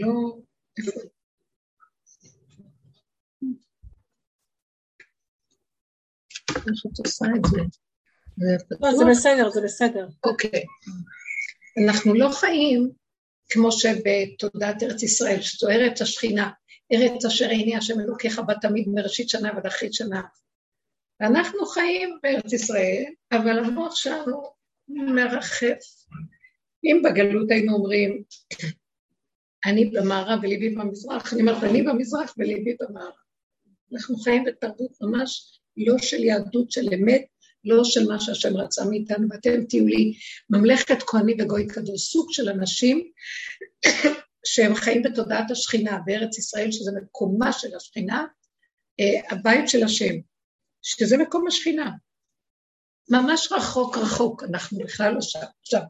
לא... איך את עושה את זה? לא, זה בסדר, זה בסדר. אוקיי. אנחנו לא חיים כמו שבתודעת ארץ ישראל, שזו ארץ השכינה, ארץ אשר עיני השם אלוקיך בה תמיד מראשית שנה ועד אחרית שנה. ואנחנו חיים בארץ ישראל, אבל המוח שלנו מרחף. אם בגלות היינו אומרים, אני במערב וליבי במזרח, אני אומרת, אני במזרח וליבי במערב. אנחנו חיים בתרבות ממש לא של יהדות של אמת, לא של מה שהשם רצה מאיתנו, ואתם תהיו לי ממלכת כהנים וגוי קדוש, סוג של אנשים שהם חיים בתודעת השכינה בארץ ישראל, שזה מקומה של השכינה, אה, הבית של השם, שזה מקום השכינה. ממש רחוק רחוק, אנחנו בכלל לא שם. עכשיו,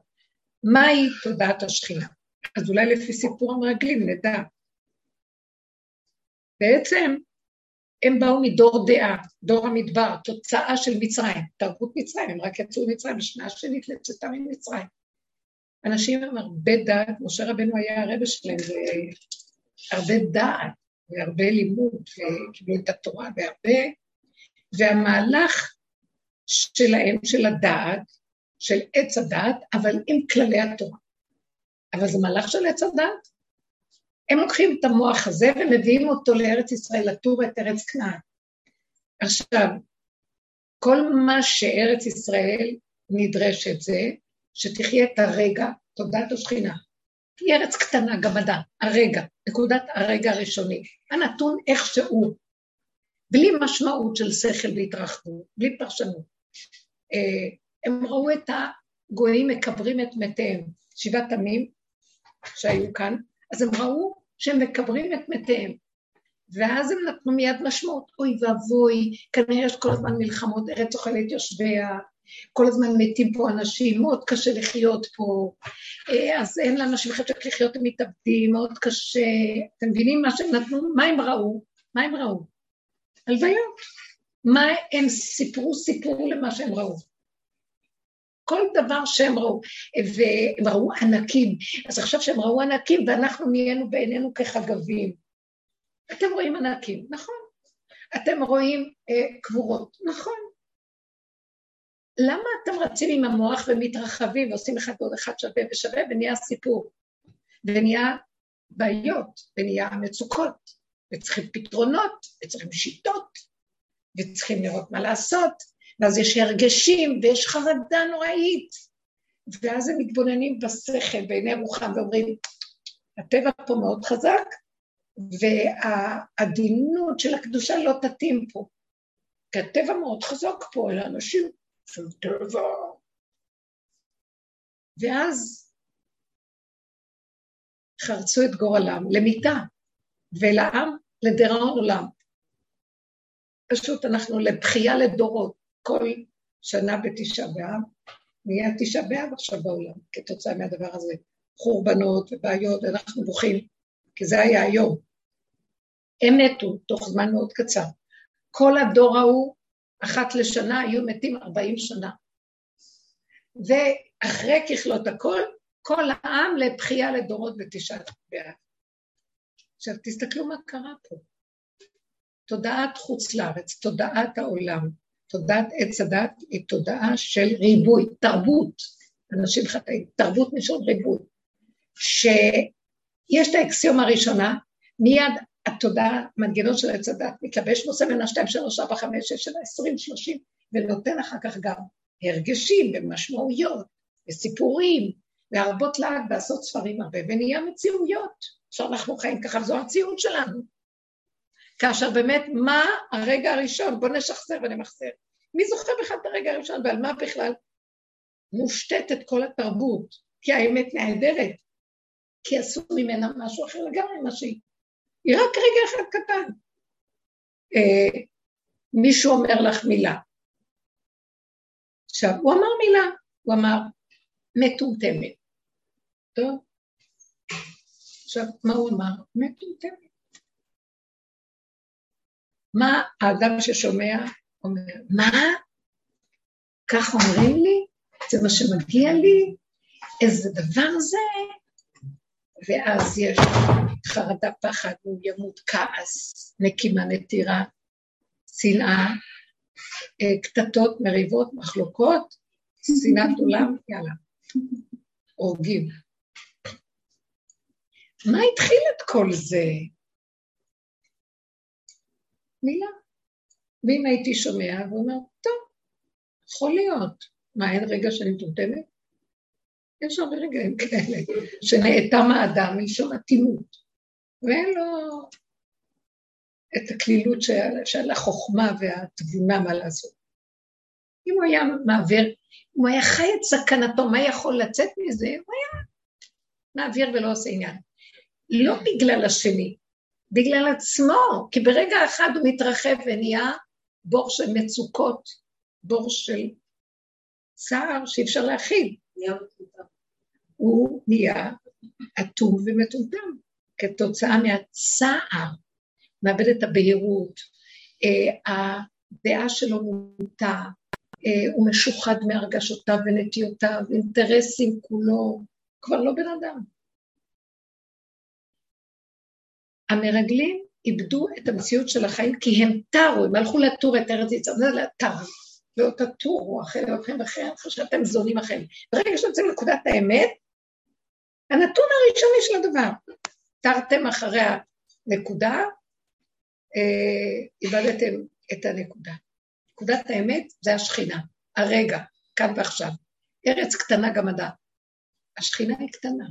מהי תודעת השכינה? אז אולי לפי סיפור המרגלים נדע. בעצם הם באו מדור דעה, דור המדבר, תוצאה של מצרים, תרבות מצרים, הם רק יצאו ממצרים, בשנה השנית לצאתם ממצרים. אנשים עם הרבה דעת, משה רבנו היה הרבה שלהם, והרבה דעת, והרבה לימוד, וקיבלו את התורה והרבה, והמהלך שלהם, של הדעת, של עץ הדעת, אבל עם כללי התורה. אבל זה מהלך של עץ הדעת. הם לוקחים את המוח הזה ומביאים אותו לארץ ישראל, לטור את ארץ כנען. עכשיו, כל מה שארץ ישראל נדרשת זה, שתחיה את הרגע, תודעת השכינה. היא ארץ קטנה, גמדה, הרגע, נקודת הרגע הראשוני, הנתון איכשהו, בלי משמעות של שכל והתרחבות, בלי פרשנות. אה, הם ראו את הגויים מקברים את מתיהם, שבעת עמים שהיו כאן, אז הם ראו שהם מקברים את מתיהם. ואז הם נתנו מיד משמעות, אוי ואבוי, כנראה יש כל הזמן מלחמות, ארץ אוכלת יושביה, כל הזמן מתים פה אנשים, מאוד קשה לחיות פה, אה, אז אין לאנשים חשק לחיות, הם מתאבדים, מאוד קשה. אתם מבינים מה שהם נתנו? מה הם ראו? מה הם ראו? הלוויות. מה הם סיפרו? סיפרו למה שהם ראו. כל דבר שהם ראו, והם ראו ענקים. אז עכשיו שהם ראו ענקים, ואנחנו נהיינו בעינינו כחגבים. אתם רואים ענקים, נכון. אתם רואים אה, קבורות, נכון. למה אתם רצים עם המוח ומתרחבים ועושים אחד ועוד אחד שווה ושווה ונהיה סיפור, ונהיה בעיות, ונהיה מצוקות, וצריכים פתרונות, וצריכים שיטות, וצריכים לראות מה לעשות, ואז יש הרגשים ויש חרדה נוראית, ואז הם מתבוננים בשכל בעיני רוחם ואומרים, הטבע פה מאוד חזק, והעדינות של הקדושה לא תתאים פה. כי הטבע מאוד חזק פה, אלה אנשים של טבע. ואז חרצו את גורלם למיתה, ולעם לדיראון עולם. פשוט אנחנו לבכייה לדורות. כל שנה בתשעה באב, נהיה תשעה באב עכשיו בעולם, כתוצאה מהדבר הזה. חורבנות ובעיות, אנחנו בוכים, כי זה היה היום. הם מתו תוך זמן מאוד קצר. כל הדור ההוא, אחת לשנה, היו מתים ארבעים שנה. ואחרי ככלות הכל, כל העם לבכייה לדורות בתשעה באב. עכשיו, תסתכלו מה קרה פה. תודעת חוץ לארץ, תודעת העולם, תודעת עץ הדת היא תודעה של ריבוי, תרבות, אנשים חטאים, תרבות משול ריבוי, שיש את האקסיומה הראשונה, מיד התודעה, מנגנון של עץ הדת, מתלבש נושא מן השתיים, שלוש, ארבע, חמש, שש, שבע, עשרים, שלושים, ונותן אחר כך גם הרגשים ומשמעויות וסיפורים, להרבות לעג ועשות ספרים הרבה, ונהיה מציאויות, שאנחנו חיים ככה, זו המציאות שלנו. כאשר באמת, מה הרגע הראשון? בואו נשחזר ונמחזר. מי זוכר בכלל את הרגע הראשון ועל מה בכלל מושתתת כל התרבות? כי האמת נהדרת, כי עשו ממנה משהו אחר לגמרי ממה שהיא. היא רק רגע אחד קטן. אה, מישהו אומר לך מילה. עכשיו, הוא אמר מילה, הוא אמר מטומטמת. טוב? עכשיו, מה הוא אמר? מטומטמת. מה האדם ששומע אומר, מה? כך אומרים לי? זה מה שמגיע לי? איזה דבר זה? ואז יש חרדה, פחד, הוא ימות, כעס, נקימה, נטירה, שנאה, אה, קטטות, מריבות, מחלוקות, שנאת עולם, יאללה, הורגים. מה התחיל את כל זה? מילה. ואם הייתי שומע ואומר, טוב, יכול להיות. מה, אין רגע שאני מטומטמת? יש הרבה רגעים כאלה, שנאטם האדם מלשון אטימות, ואין לו את הקלילות של, של החוכמה והתבונה מה לעשות. אם הוא היה מעביר, אם הוא היה חי את סכנתו, מה יכול לצאת מזה? הוא היה מעביר ולא עושה עניין. לא בגלל השני, בגלל עצמו, כי ברגע אחד הוא מתרחב ונהיה בור של מצוקות, בור של צער שאי אפשר להכיל. הוא נהיה אטום ומטומטם כתוצאה מהצער, מאבד את הבהירות, אה, הדעה שלו מוטה, אה, הוא משוחד מהרגשותיו ונטיותיו, אינטרסים כולו, כבר לא בן אדם. המרגלים איבדו את המציאות של החיים כי הם תרו, הם הלכו לטור את ארץ יצחק, זה לתרו, לא תטורו אחרי אחרי אחרי שאתם זונים אחרי. ברגע שאתם לנקודת האמת, הנתון הראשוני של הדבר, תרתם אחרי הנקודה, אה, איבדתם את הנקודה. נקודת האמת זה השכינה, הרגע, כאן ועכשיו. ארץ קטנה גם גמדה. השכינה היא קטנה,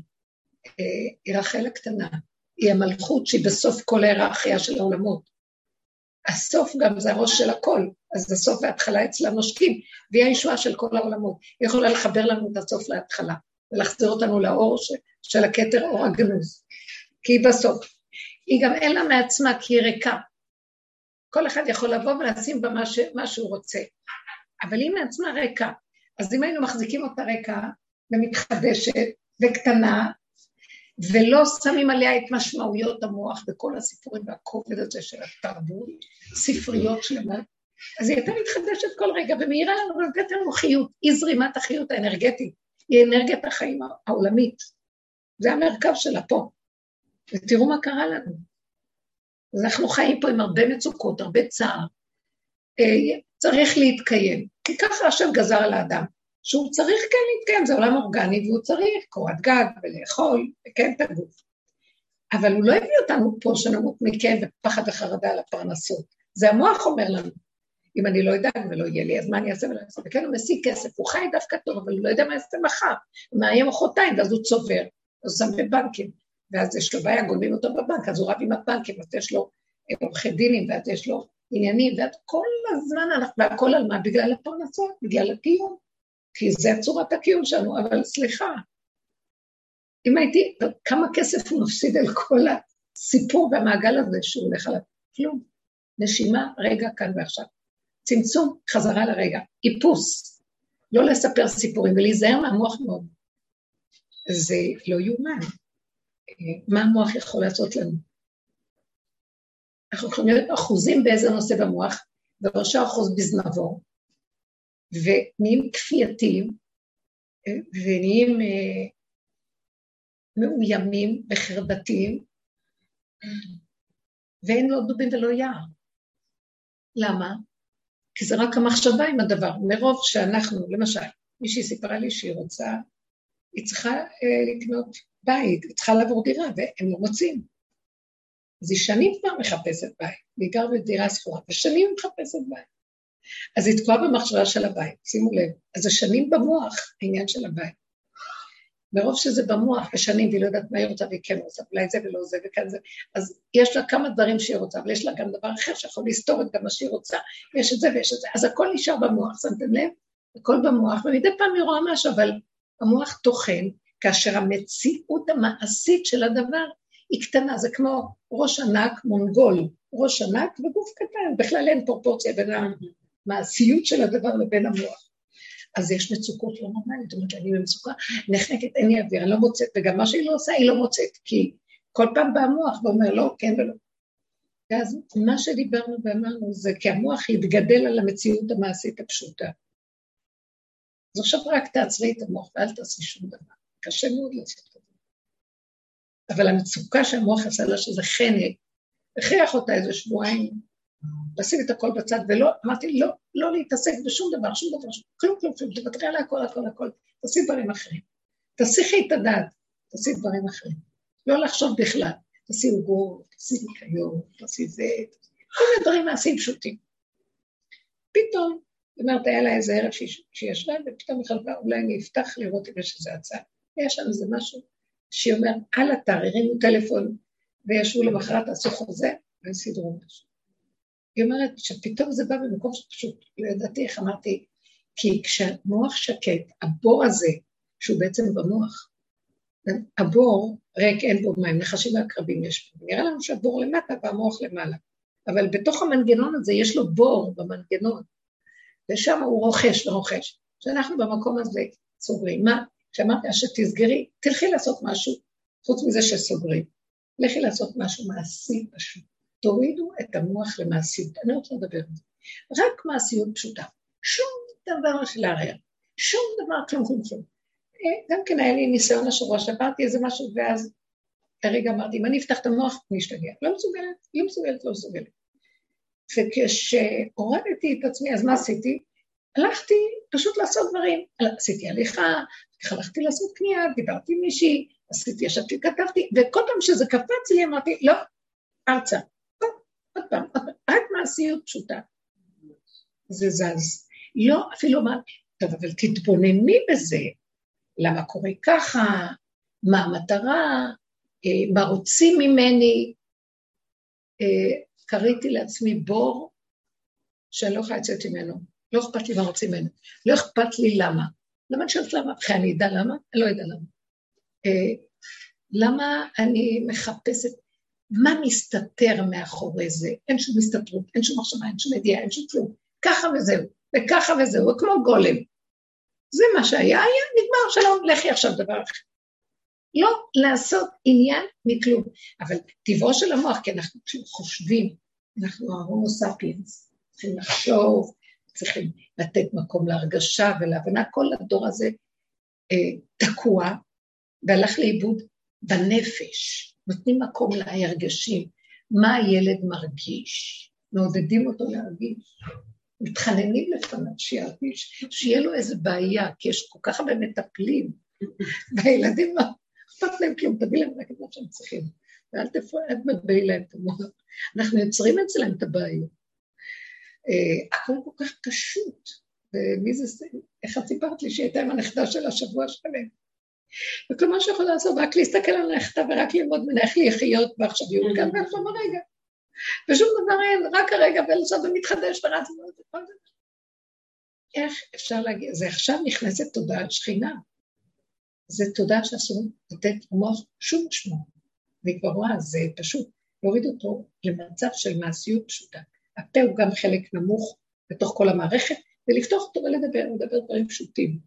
אה, היא רחל הקטנה, היא המלכות שהיא בסוף כל ההיררכיה של העולמות. הסוף גם זה הראש של הכל, אז הסוף וההתחלה אצלה נושקים, והיא הישועה של כל העולמות. היא יכולה לחבר לנו את הסוף להתחלה, ולהחזיר אותנו לאור ש, של הכתר אור הגנוז, כי היא בסוף. היא גם אין לה מעצמה, כי היא ריקה. כל אחד יכול לבוא ולשים בה מה, ש, מה שהוא רוצה, אבל היא מעצמה ריקה. אז אם היינו מחזיקים אותה ריקה ומתחדשת וקטנה, ולא שמים עליה את משמעויות המוח וכל הסיפורים והכובד הזה של התרבות, ספריות שלמות, אז היא הייתה מתחדשת כל רגע ומאירה לנו ונותנת לנו חיות, היא זרימת החיות האנרגטית, היא אנרגיית החיים העולמית, זה המרכב שלה פה. ותראו מה קרה לנו. אנחנו חיים פה עם הרבה מצוקות, הרבה צער. אה, צריך להתקיים, כי ככה השם גזר על האדם. שהוא צריך כן להתקיים, זה עולם אורגני והוא צריך קורת גג ולאכול וכן את הגוף. אבל הוא לא הביא אותנו פה שנמות מכאב ופחד וחרדה על הפרנסות. זה המוח אומר לנו. אם אני לא אדאג ולא יהיה לי, אז מה אני אעשה ולא אעשה? וכן הוא משיג כסף, הוא חי דווקא טוב, אבל הוא לא יודע מה יעשה מחר. הוא מאיים מחרתיים, ואז הוא צובר, הוא שם בבנקים, ואז יש לו בעיה, גונבים אותו בבנק, אז הוא רב עם הבנקים, אז יש לו אה, עורכי דינים, ואז יש לו עניינים, ואז כל הזמן אנחנו, והכל על מה? בגלל הפרנסות, בגלל הקיום. כי זה צורת הקיום שלנו, אבל סליחה, אם הייתי, כמה כסף הוא מפסיד על כל הסיפור והמעגל הזה שהוא הולך עליו? כלום. נשימה, רגע, כאן ועכשיו. צמצום, חזרה לרגע. איפוס. לא לספר סיפורים ולהיזהר מהמוח מאוד. זה לא יאומן. מה המוח יכול לעשות לנו? אנחנו יכולים להיות אחוזים באיזה נושא במוח, וראשו אחוז בזנבו, ונהיים כפייתיים, ונהיים אה, מאוימים וחרדתיים, ואין לא דובים ולא יער. למה? כי זה רק המחשבה עם הדבר. מרוב שאנחנו, למשל, מישהי סיפרה לי שהיא רוצה, היא צריכה אה, לקנות בית, היא צריכה לעבור דירה, והם לא מוצאים. אז היא שנים כבר מחפשת בית, גרה בדירה שכורה, ושנים מחפשת בית. אז היא תקועה במחשבה של הבית, שימו לב. אז זה שנים במוח, העניין של הבית. מרוב שזה במוח, ושנים, והיא לא יודעת מה היא רוצה, והיא כן רוצה, אולי זה ולא זה וכאן זה, אז יש לה כמה דברים שהיא רוצה, אבל יש לה גם דבר אחר שיכול לסתור את גם מה שהיא רוצה, יש את זה ויש את זה, אז הכל נשאר במוח, שמתם לב? הכל במוח, ומדי פעם היא רואה משהו, אבל המוח טוחן, כאשר המציאות המעשית של הדבר היא קטנה, זה כמו ראש ענק מונגול, ראש ענק וגוף קטן, בכלל אין פרופורציה בין המעשיות של הדבר לבין המוח. אז יש מצוקות לא נורמליות, זאת אומרת, אני במצוקה, נחנקת, אין לי אוויר, אני לא מוצאת, וגם מה שהיא לא עושה, היא לא מוצאת, כי כל פעם בא המוח ואומר לא, כן ולא. ואז מה שדיברנו ואמרנו זה כי המוח יתגדל על המציאות המעשית הפשוטה. אז עכשיו רק תעצרי את המוח ואל תעשי שום דבר. קשה מאוד לעשות את זה. אבל המצוקה שהמוח עשה לה שזה חנק, הכריח אותה איזה שבועיים לשים את הכל בצד, ולא, אמרתי, לא, לא להתעסק בשום דבר, שום דבר, כלום, כלום, כלום, תוותרי על הכל, הכל, הכל, תעשי דברים אחרים. תסיכי את הדעת, תעשי דברים אחרים. לא לחשוב בכלל, תעשי עוגות, תעשי ניקיון, תעשי זה, כל מיני דברים מעשיים פשוטים. פתאום, זאת אומרת, היה לה איזה ערב שהיא ישבה, ופתאום היא חלפה, אולי אני אפתח לראות אם יש איזה הצעה. היה שם איזה משהו שהיא אומרת, על אתר, הרימו טלפון, וישבו למחרת, עשו חוזה, וסידרו משהו. היא אומרת שפתאום זה בא במקום שפשוט, לא ידעתי איך אמרתי, כי כשהמוח שקט, הבור הזה, שהוא בעצם במוח, הבור ריק, אין בו מים, נחשים ועקרבים יש פה. נראה לנו שהבור למטה והמוח למעלה. אבל בתוך המנגנון הזה יש לו בור במנגנון, ושם הוא רוכש ורוכש. כשאנחנו במקום הזה סוגרים. מה? כשאמרתי שתסגרי, תלכי לעשות משהו, חוץ מזה שסוגרים. לכי לעשות משהו מעשי פשוט. תורידו את המוח למעשיות. אני רוצה לדבר על זה. רק מעשיות פשוטה. שום דבר של לערער. שום דבר, כלום כלום כלום. אה, גם כן היה לי ניסיון השבוע שעברתי איזה משהו, ואז הרגע אמרתי, אם אני אפתח את המוח, אני אשתגע. לא מסוגלת, לא מסוגלת, לא מסוגלת. וכשהורדתי את עצמי, אז מה עשיתי? הלכתי פשוט לעשות דברים. עשיתי הליכה, הלכתי לעשות קנייה, דיברתי עם מישהי, עשיתי, ישבתי, כתבתי, וכל פעם שזה קפץ לי אמרתי, לא, ארצה. עוד פעם, רק מעשיות פשוטה. זה זז. לא, אפילו אמרתי, טוב, אבל תתבונני בזה, למה קורה ככה, מה המטרה, אה, מה רוצים ממני. אה, קריתי לעצמי בור שאני לא יכולה לצאת ממנו. לא אכפת לי מה רוצים ממנו. לא אכפת לי למה. למה אני שואלת למה? אחרי אני אדע למה? אני לא יודע למה. אה, למה אני מחפשת, מה מסתתר מאחורי זה? אין שום הסתתרות, אין שום מחשבה, אין שום ידיעה, אין שום כלום. ככה וזהו, וככה וזהו, כמו גולם. זה מה שהיה, היה, נגמר, שלום, לכי עכשיו דבר אחר. לא לעשות עניין מכלום. אבל טבעו של המוח, כי אנחנו חושבים, אנחנו ההומו ספיאנס, צריכים לחשוב, צריכים לתת מקום להרגשה ולהבנה, כל הדור הזה אה, תקוע והלך לאיבוד בנפש, נותנים מקום להרגשים, מה הילד מרגיש, מעודדים אותו להרגיש, מתחננים לפניו שירגיש, שיהיה לו איזה בעיה, כי יש כל כך הרבה מטפלים, והילדים לא אכפת להם כלום, תביא להם רק את מה שהם צריכים, ואל תבואי להם את המוח. אנחנו יוצרים אצלם את הבעיות. אה, הכל כל כך פשוט, ומי זה, איך את סיפרת לי שהיא הייתה עם הנכדה של השבוע שלם? וכל מה שיכול לעשות, רק להסתכל על הנכדה ורק ללמוד ממנה איך לחיות בעכשוויות, גם ועכשיו ברגע. ושום דבר אין, רק הרגע ולעשות ומתחדש ורץ וכל זה. איך אפשר להגיע, זה עכשיו נכנסת תודעת שכינה. זה תודעה שאסור לתת למוח שום משמעות. אני כבר רואה, זה פשוט להוריד אותו למצב של מעשיות פשוטה. הפה הוא גם חלק נמוך בתוך כל המערכת, ולפתוח אותו ולדבר, לדבר דברים פשוטים.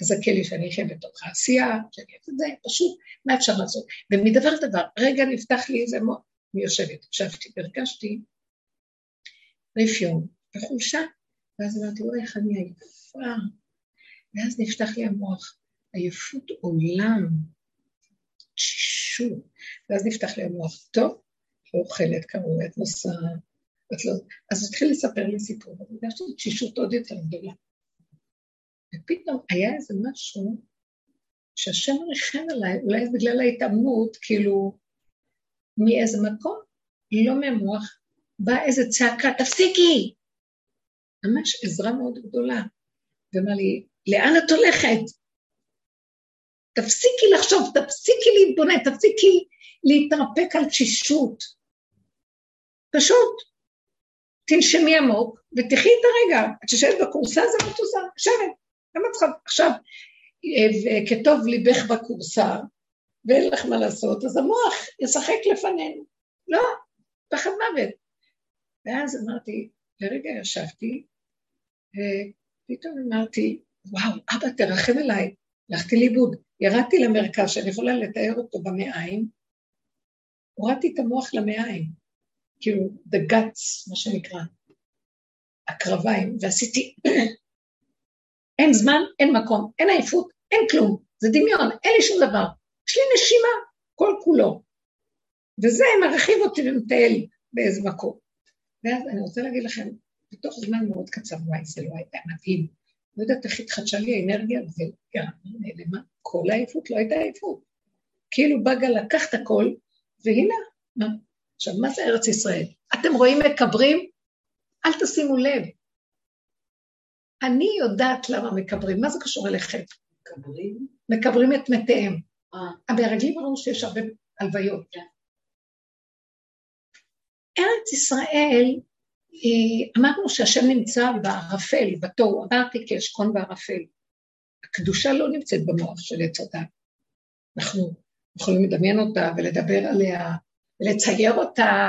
תזכה לי שאני אחיה בתוך העשייה, שאני אעשה את זה, פשוט, מה אפשר לעשות? ומדבר לדבר, רגע נפתח לי איזה מוח, אני יושבת, ישבתי והרגשתי רפיון וחולשה, ואז אמרתי, אוי, איך אני עייפה. ואז נפתח לי המוח, עייפות עולם, תשישות, ואז נפתח לי המוח, טוב, אוכלת כמובן, את נוסעת, את לא... אז התחיל לספר לי סיפור, והרגשתי תשישות עוד יותר גדולה. ופתאום היה איזה משהו שהשם ריחם עליי, אולי בגלל ההתאמנות, כאילו, מאיזה מקום, לא מהמוח, באה איזה צעקה, תפסיקי! ממש עזרה מאוד גדולה. ואמר לי, לאן את הולכת? תפסיקי לחשוב, תפסיקי להתבונן, תפסיקי להתרפק על תשישות. פשוט, תנשמי עמוק ותחי את הרגע. את יושבת בכורסה, זה עושה, יושבת. למה צריכה עכשיו, אה, כטוב ליבך בכורסה, ואין לך מה לעשות, אז המוח ישחק לפנינו. לא, פחד מוות. ואז אמרתי, לרגע ישבתי, ופתאום אמרתי, וואו, אבא, תרחם עליי. הלכתי לאיבוד. ירדתי למרכז, שאני יכולה לתאר אותו במעיים, הורדתי את המוח למעיים, כאילו, the guts, מה שנקרא, הקרביים, ועשיתי, אין זמן, אין מקום, אין עייפות, אין כלום, זה דמיון, אין לי שום דבר. יש לי נשימה, כל כולו. וזה מרחיב אותי ומטייל באיזה מקום. ואז אני רוצה להגיד לכם, בתוך זמן מאוד קצר, וואי, זה לא היה מדהים. לא יודעת איך התחדשה לי האנרגיה, וגם נעלמה. כל העייפות לא הייתה עייפות. כאילו בא גל לקח את הכל, והנה, מה? עכשיו, מה זה ארץ ישראל? אתם רואים מקברים? אל תשימו לב. אני יודעת למה מקברים, מה זה קשור אליכם? מקברים? מקברים את מתיהם. אה. המרגלים אמרו שיש הרבה הלוויות. כן. ארץ ישראל, אמרנו שהשם נמצא בערפל, בתוהו, אמרתי כי אשכון בערפל. הקדושה לא נמצאת במוח של עץ הדת. אנחנו יכולים לדמיין אותה ולדבר עליה ולצייר אותה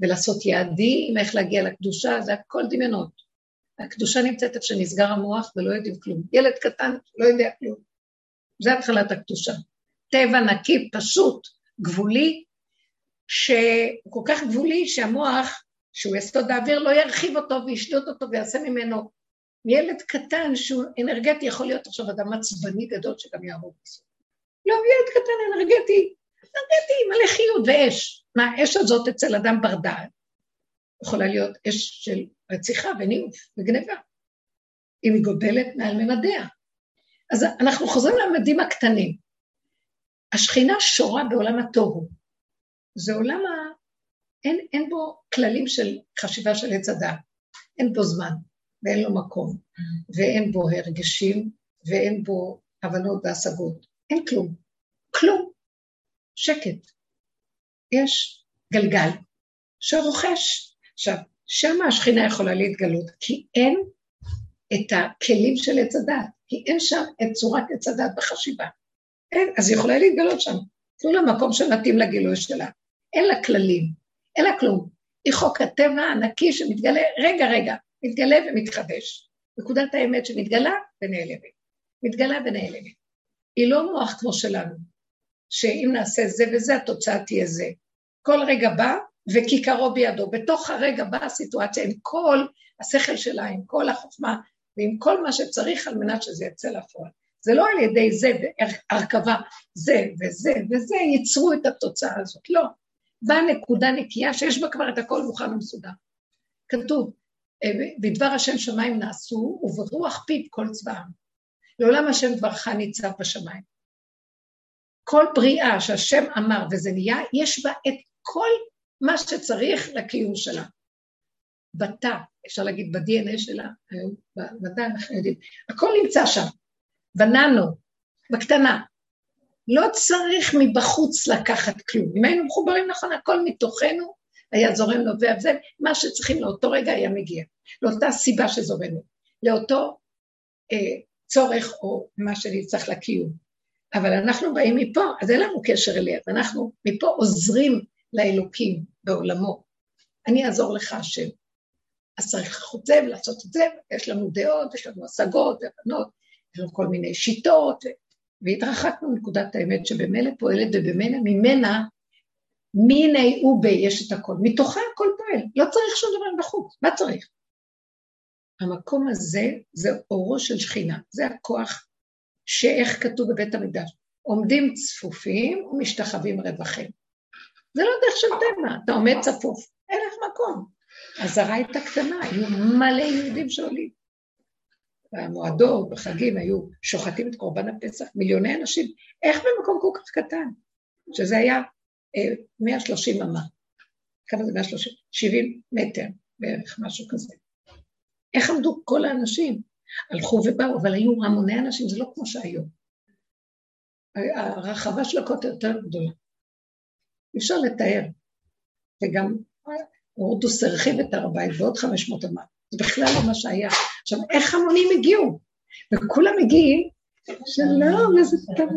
ולעשות יעדים, איך להגיע לקדושה, זה הכל דמיונות. הקדושה נמצאת איפה שנסגר המוח ולא יודעים כלום. ילד קטן לא יודע כלום. זה התחלת הקדושה. טבע נקי, פשוט, גבולי, שהוא כל כך גבולי שהמוח, שהוא יסוד האוויר, לא ירחיב אותו וישדוד אותו ויעשה ממנו ילד קטן שהוא אנרגטי, יכול להיות עכשיו אדם עצבני גדול שגם יהרוג בסוף. לא, ילד קטן אנרגטי, אנרגטי, מלא חיות ואש. מה, האש הזאת אצל אדם בר דעת יכולה להיות אש של רציחה וניאוף וגניבה, אם היא גובלת מעל ממדיה. אז אנחנו חוזרים לממדים הקטנים. השכינה שורה בעולם התוהו. זה עולם ה... אין, אין בו כללים של חשיבה של עץ הדעת. אין בו זמן, ואין לו מקום, ואין בו הרגשים, ואין בו הבנות והשגות. אין כלום. כלום. שקט. יש גלגל שרוכש. עכשיו, שם השכינה יכולה להתגלות, כי אין את הכלים של עץ הדת, כי אין שם את צורת עץ הדת בחשיבה. אין, אז היא יכולה להתגלות שם. תנו לה מקום שמתאים לגילוי שלה. אין לה כללים, אין לה כלום. היא חוק הטבע הנקי שמתגלה, רגע, רגע, מתגלה ומתחדש. נקודת האמת שמתגלה ונעלמת. מתגלה ונעלמת. היא לא מוח כמו שלנו, שאם נעשה זה וזה, התוצאה תהיה זה. כל רגע בא, וכיכרו בידו. בתוך הרגע באה הסיטואציה עם כל השכל שלה, עם כל החוכמה ועם כל מה שצריך על מנת שזה יצא לפועל. זה לא על ידי זה והרכבה, זה וזה וזה ייצרו את התוצאה הזאת, לא. באה נקודה נקייה שיש בה כבר את הכל מוכן ומסודר. כתוב, אה, בדבר השם שמיים נעשו, וברוח פיו כל צבאם. לעולם השם דברך ניצב בשמיים. כל בריאה שהשם אמר וזה נהיה, יש בה את כל מה שצריך לקיום שלה. בתא, אפשר להגיד ב-DNA שלה, היום בתא אנחנו יודעים, הכל נמצא שם, בננו, בקטנה. לא צריך מבחוץ לקחת כלום. אם היינו מחוברים נכון, הכל מתוכנו היה זורם נובע, וזה מה שצריכים לאותו רגע היה מגיע, לאותה סיבה שזורמת, לאותו אה, צורך או מה שנצטרך לקיום. אבל אנחנו באים מפה, אז אין לנו קשר אליה, ואנחנו מפה עוזרים לאלוקים בעולמו. אני אעזור לך, השם. אז צריך לעשות זה ולעשות את זה, יש לנו דעות, יש לנו השגות, הבנות, יש לנו כל מיני שיטות, והתרחקנו מנקודת האמת שבמילא פועלת ובמילא ממנה, מיני ובי יש את הכל, מתוכה הכל פועל, לא צריך שום דבר בחוץ, מה צריך? המקום הזה זה אורו של שכינה, זה הכוח שאיך כתוב בבית המקדש, עומדים צפופים ומשתחווים רווחים. זה לא דרך של טבע, אתה עומד צפוף, אין לך מקום. הזרה הייתה קטנה, היו מלא יהודים שעולים. במועדות, בחגים, היו שוחטים את קורבן הפסח, מיליוני אנשים. איך במקום כל כך קטן? שזה היה אה, 130 אמה. כמה זה 130? 70 מטר בערך, משהו כזה. איך עמדו כל האנשים? הלכו ובאו, אבל היו המוני אנשים, זה לא כמו שהיום. הרחבה של הכותל יותר גדולה. אי אפשר לתאר. וגם הורדוס הרחיב את הר הבית בעוד 500 אמה. זה בכלל לא מה שהיה. עכשיו, איך המונים הגיעו? וכולם מגיעים, שלום, איזה טוב.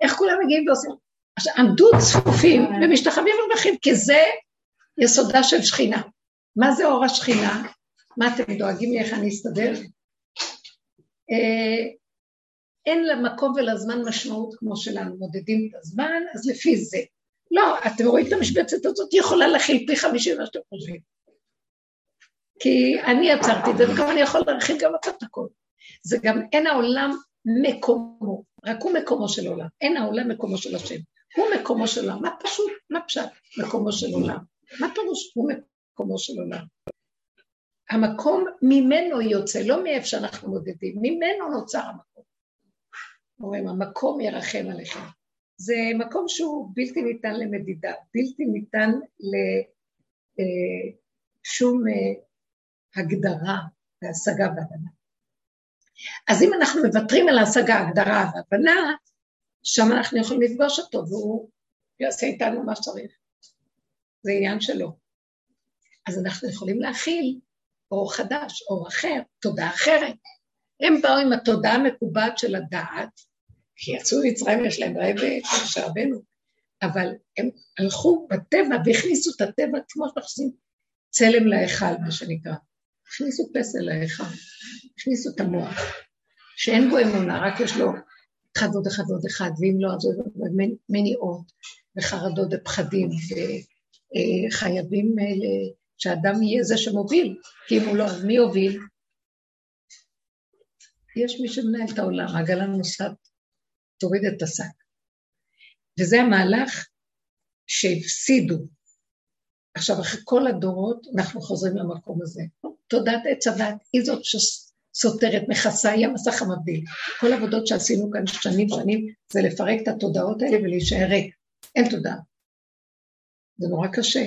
איך כולם מגיעים ועושים? עכשיו, עמדו צפופים ומשתחווים ומחים, כי זה יסודה של שכינה. מה זה אור השכינה? מה אתם דואגים לי איך אני אסתדר? אה, אין למקום ולזמן משמעות כמו שלנו, מודדים את הזמן, אז לפי זה. לא, אתם רואים את המשבצת הזאת, היא יכולה להכיל פי חמישים מה שאתם חושבים. כי אני עצרתי את זה, וגם אני יכול להרחיב גם את הכל. זה גם אין העולם מקומו, רק הוא מקומו של עולם, אין העולם מקומו של השם. מקומו של עולם. מה פשוט? מה פשט? מקומו של עולם. מה פירוש הוא מקומו של עולם? המקום ממנו יוצא, לא מאיפה שאנחנו מודדים, ממנו נוצר המקום. אומרים, המקום ירחם עליכם. זה מקום שהוא בלתי ניתן למדידה, בלתי ניתן לשום אה, אה, הגדרה והשגה והבנה. אז אם אנחנו מוותרים על ההשגה, הגדרה והבנה, שם אנחנו יכולים לפגוש אותו והוא יעשה איתנו מה שצריך. זה עניין שלו. אז אנחנו יכולים להכיל אור חדש, אור אחר, תודעה אחרת. הם באו עם התודעה המקובעת של הדעת, כי יצאו מצרים, יש להם רעב משה רבנו, אבל הם הלכו בטבע והכניסו את הטבע כמו עושים צלם להיכל, מה שנקרא. הכניסו פסל להיכל, הכניסו את המוח, שאין בו אמונה, רק יש לו אחד ועוד אחד ועוד אחד, ואם לא, אז מניעות וחרדות ופחדים, וחייבים אה, שאדם יהיה זה שמוביל, כי אם הוא לא, אז מי יוביל? יש מי שמנהל את העולם, העגלה נוסעת, תוריד את השק. וזה המהלך שהפסידו. עכשיו, אחרי כל הדורות, אנחנו חוזרים למקום הזה. תודעת עץ הדת היא זאת שסותרת, מכסה, היא המסך המבדיל. כל העבודות שעשינו כאן שנים שנים, זה לפרק את התודעות האלה ולהישאר ריק. אין תודעה. זה נורא קשה.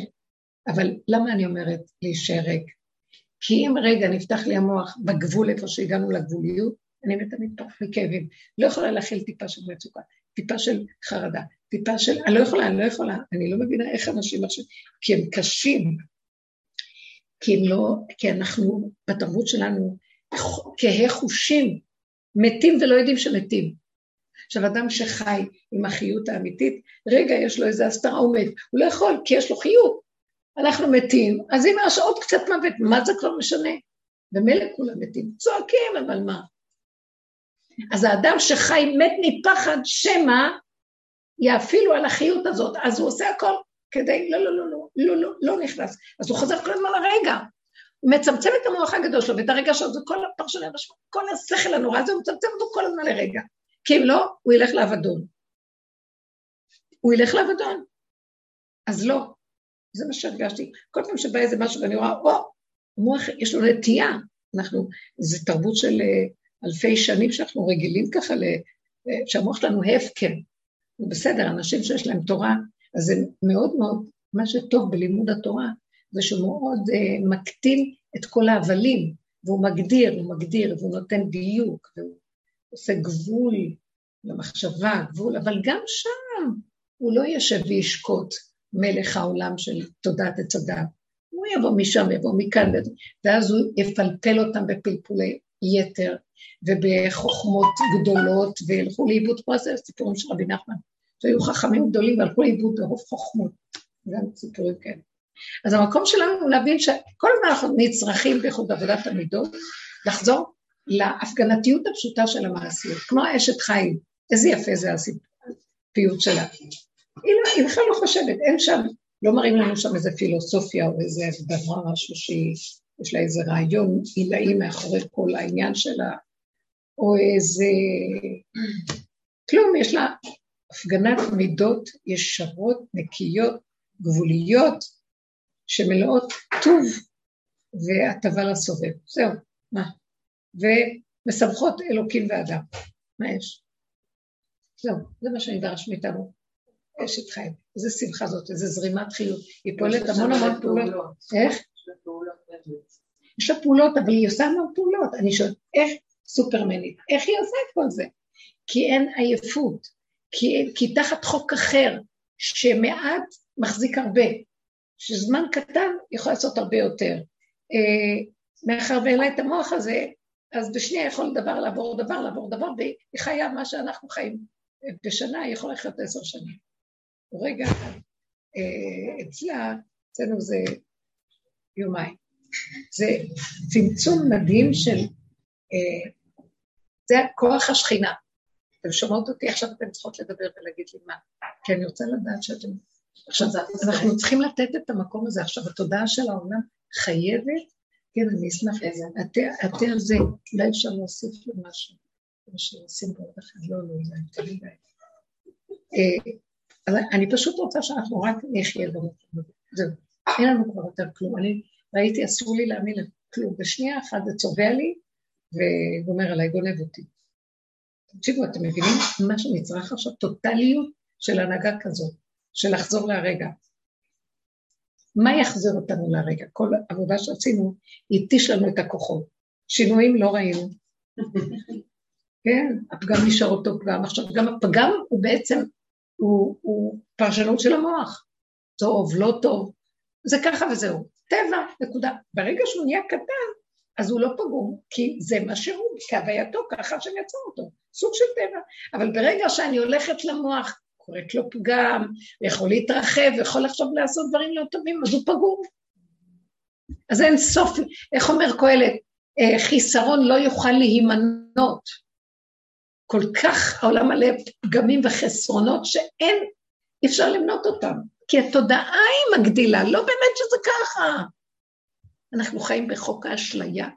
אבל למה אני אומרת להישאר ריק? כי אם רגע נפתח לי המוח בגבול איפה שהגענו לגבוליות, אני מתה מכאבים. לא יכולה להכיל טיפה של מצוקה, טיפה של חרדה, טיפה של... אני לא יכולה, אני לא יכולה. אני לא מבינה איך אנשים עכשיו... כי הם קשים. כי הם לא... כי אנחנו, בתרבות שלנו, כהי חושים, מתים ולא יודעים שמתים. עכשיו, אדם שחי עם החיות האמיתית, רגע, יש לו איזה הסתרה, הוא מת. הוא לא יכול, כי יש לו חיות. אנחנו מתים, אז אם יש עוד קצת מוות, מה זה כבר משנה? ומילא כולם מתים, צועקים, אבל מה? אז האדם שחי מת מפחד שמא יאפילו על החיות הזאת, אז הוא עושה הכל כדי, לא, לא, לא, לא, לא, לא, לא נכנס. אז הוא חוזר כל הזמן לרגע. הוא מצמצם את המוח הגדול שלו ואת הרגע שלו, זה כל הפרשני המשמעות, כל השכל הנורא הזה, הוא מצמצם אותו כל הזמן לרגע. כי אם לא, הוא ילך לאבדון. הוא ילך לאבדון. אז לא, זה מה שהרגשתי. כל פעם שבא איזה משהו ואני רואה, או, המוח יש לו נטייה, אנחנו, זו תרבות של אה, אלפי שנים שאנחנו רגילים ככה, ל, אה, שהמוח שלנו הפקר. זה בסדר, אנשים שיש להם תורה, אז זה מאוד מאוד, מה שטוב בלימוד התורה, זה שהוא מאוד uh, מקטין את כל ההבלים, והוא מגדיר, הוא מגדיר, והוא נותן דיוק, והוא עושה גבול למחשבה, גבול, אבל גם שם הוא לא יושב וישקוט. מלך העולם של תודעת עץ הדת. הוא יבוא משם, יבוא מכאן, ואז הוא יפלפל אותם בפלפולי יתר ובחוכמות גדולות, וילכו לאיבוד, פה זה סיפורים של רבי נחמן, שהיו חכמים גדולים והלכו לאיבוד ברוב חוכמות, גם סיפורים כאלה. אז המקום שלנו הוא להבין שכל הזמן אנחנו נצרכים בייחוד עבודת המידות, לחזור להפגנתיות הפשוטה של המעשיות, כמו אשת חיים, איזה יפה זה הסיפיות שלה. לא, היא בכלל לא חושבת, אין שם, לא מראים לנו שם איזה פילוסופיה או איזה דבר, משהו שיש לה איזה רעיון עילאי מאחורי כל העניין שלה, או איזה... כלום, יש לה הפגנת מידות ישרות, נקיות, גבוליות, שמלאות טוב והטבה לסובב. זהו, מה? ומשמחות אלוקים ואדם. מה יש? זהו, זה מה שנדרש מאיתנו. אשת חיים. איזה שמחה זאת, איזה זרימת חיות. היא פועלת המון המון פעולות. איך? יש לה פעולות, אבל היא עושה המון פעולות. אני שואלת, איך סופרמנית? איך היא עושה את כל זה? כי אין עייפות, כי, כי תחת חוק אחר, שמעט מחזיק הרבה, שזמן קטן יכול לעשות הרבה יותר. אה, מאחר ואין לה את המוח הזה, אז בשנייה יכול דבר לעבור דבר, לעבור דבר, והיא חיה מה שאנחנו חיים בשנה, היא יכולה לחיות עשר שנים. רגע אה, אצלה, אצלנו זה יומיים. זה צמצום מדהים של, אה, זה כוח השכינה. אתם שומעות אותי, עכשיו אתן צריכות לדבר ולהגיד לי מה. כי אני רוצה לדעת שאתם... עכשיו, אנחנו צריכים לתת את המקום הזה. עכשיו, התודעה של העולם חייבת, כן, אני אשמח, התה הזה, אולי אפשר להוסיף לו משהו, מה שעושים פה, לא, לא, זה תמיד אז אני פשוט רוצה שאנחנו רק נחיה במקום הזה. זהו, אין לנו כבר יותר כלום. אני ראיתי, אסור לי להאמין לכלום. בשנייה אחת זה צובע לי וגומר עליי, גונב אותי. תקשיבו, אתם מבינים מה שנצרך עכשיו? טוטליות של הנהגה כזאת, של לחזור להרגע. מה יחזיר אותנו לרגע? כל עבודה שעשינו התיש לנו את הכוחות. שינויים לא ראינו. כן, הפגם נשאר אותו פגם. עכשיו, גם הפגם הוא בעצם, הוא, הוא פרשנות של המוח. טוב, לא טוב. זה ככה וזהו. טבע, נקודה. ברגע שהוא נהיה קטן, אז הוא לא פגום, כי זה מה שהוא, כהווייתו, ככה שהם יצרו אותו, סוג של טבע. אבל ברגע שאני הולכת למוח, קוראת לו פגם, ויכול להתרחב, ויכול עכשיו לעשות דברים לא טובים, אז הוא פגום. אז אין סוף, איך אומר קהלת, אה, חיסרון לא יוכל להימנות. כל כך העולם מלא פגמים וחסרונות שאין, אי אפשר למנות אותם. כי התודעה היא מגדילה, לא באמת שזה ככה. אנחנו חיים בחוק האשליה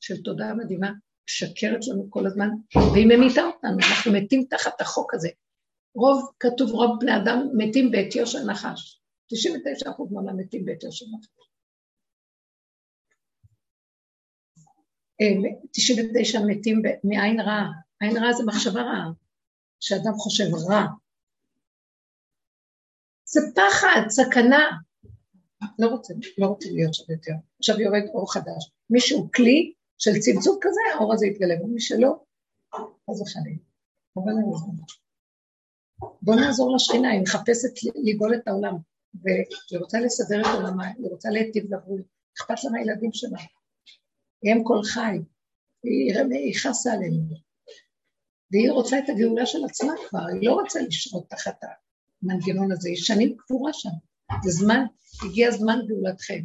של תודעה מדהימה, משקרת לנו כל הזמן, והיא ממיתה אותנו, אנחנו מתים תחת החוק הזה. רוב, כתוב רוב בני אדם מתים בעטיו של נחש. 99 אחוז מהעולם מתים בעטיו של נחש. 99 אה, מתים מעין רעה. עין רעה זה מחשבה רעה, שאדם חושב רע. זה פחד, סכנה. לא רוצה, לא רוצה להיות שם יותר. עכשיו יורד אור חדש. מי שהוא כלי של צמצום כזה, האור הזה יתגלה, ומי שלא, אז וחלילה. אני בוא נעזור לשכינה, היא מחפשת לגאול את העולם, והיא רוצה לסדר את עולמה, היא רוצה להיטיב לבריאות, אכפת לה מהילדים שלה. הם כל חי, היא חסה עלינו. והיא רוצה את הגאולה של עצמה כבר, היא לא רוצה לשרות תחת המנגנון הזה, היא שנים קבורה שם. זה זמן, הגיע זמן גאולתכם.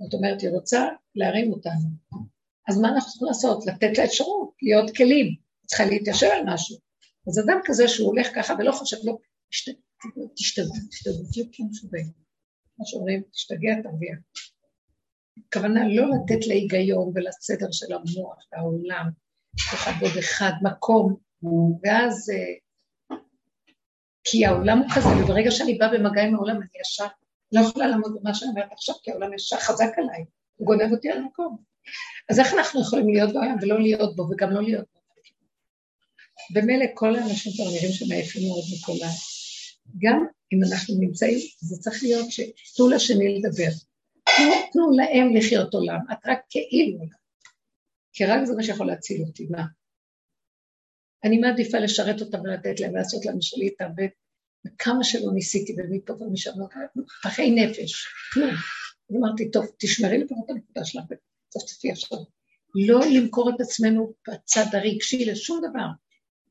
זאת אומרת, היא רוצה להרים אותנו. אז מה אנחנו צריכים לעשות? לתת לה אפשרות, להיות כלים. צריכה להתיישב על משהו. אז אדם כזה שהוא הולך ככה ולא חושב, לא, תשתגעו, תהיו כמשוגעים. מה שאומרים, תשתגע, תרוויח. הכוונה לא לתת להיגיון ולסדר של המוח, העולם, אחד עוד אחד, מקום, ואז... אה, כי העולם הוא כזה, וברגע שאני באה במגע עם העולם, אני ישר לא יכולה לעמוד במה שאני אומרת עכשיו, כי העולם ישר חזק עליי, הוא גונב אותי על המקום. אז איך אנחנו יכולים להיות בעולם ולא להיות בו, וגם לא להיות בו? במילא כל האנשים כבר נראים שמעייפים מאוד מכל ה... גם אם אנחנו נמצאים, זה צריך להיות שתנו לשני לדבר. תנו, תנו להם לחיות עולם, את רק כאילו כי רק זה מה שיכול להציל אותי, מה? אני מעדיפה לשרת אותם ולתת להם, לעשות להם שלי איתם, וכמה שלא ניסיתי ומפה ומשם, פחי נפש, כלום. אמרתי, טוב, תשמרי לפחות את הנקודה שלך, ותצפצפי עכשיו. לא למכור את עצמנו בצד הרגשי לשום דבר.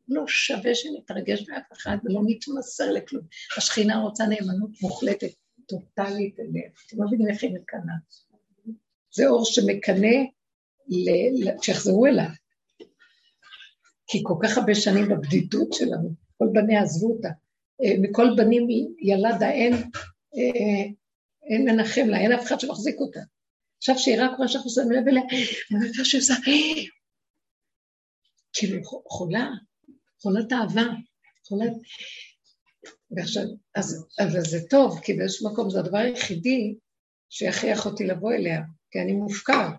לא שווה שנתרגש באף אחד ולא נתמסר לכלום. השכינה רוצה נאמנות מוחלטת, טוטאלית אליה. אתם לא מבינים איך היא מקנאה. זה אור שמקנא, שיחזרו אליו. כי כל כך הרבה שנים בבדידות שלנו, כל בניה עזבו אותה. אה, מכל בנים ילדה אין, אה, אין מנחם לה, אין אף אחד שמחזיק אותה. עכשיו שהיא רק רואה שאנחנו שמים לב אליה, אני יודעת שהיא עושה, כאילו חולה, חולת אהבה, חולת... ועכשיו, אז, אבל זה טוב, כי באיזשהו מקום זה הדבר היחידי שיכריח אותי לבוא אליה, כי אני מופקר.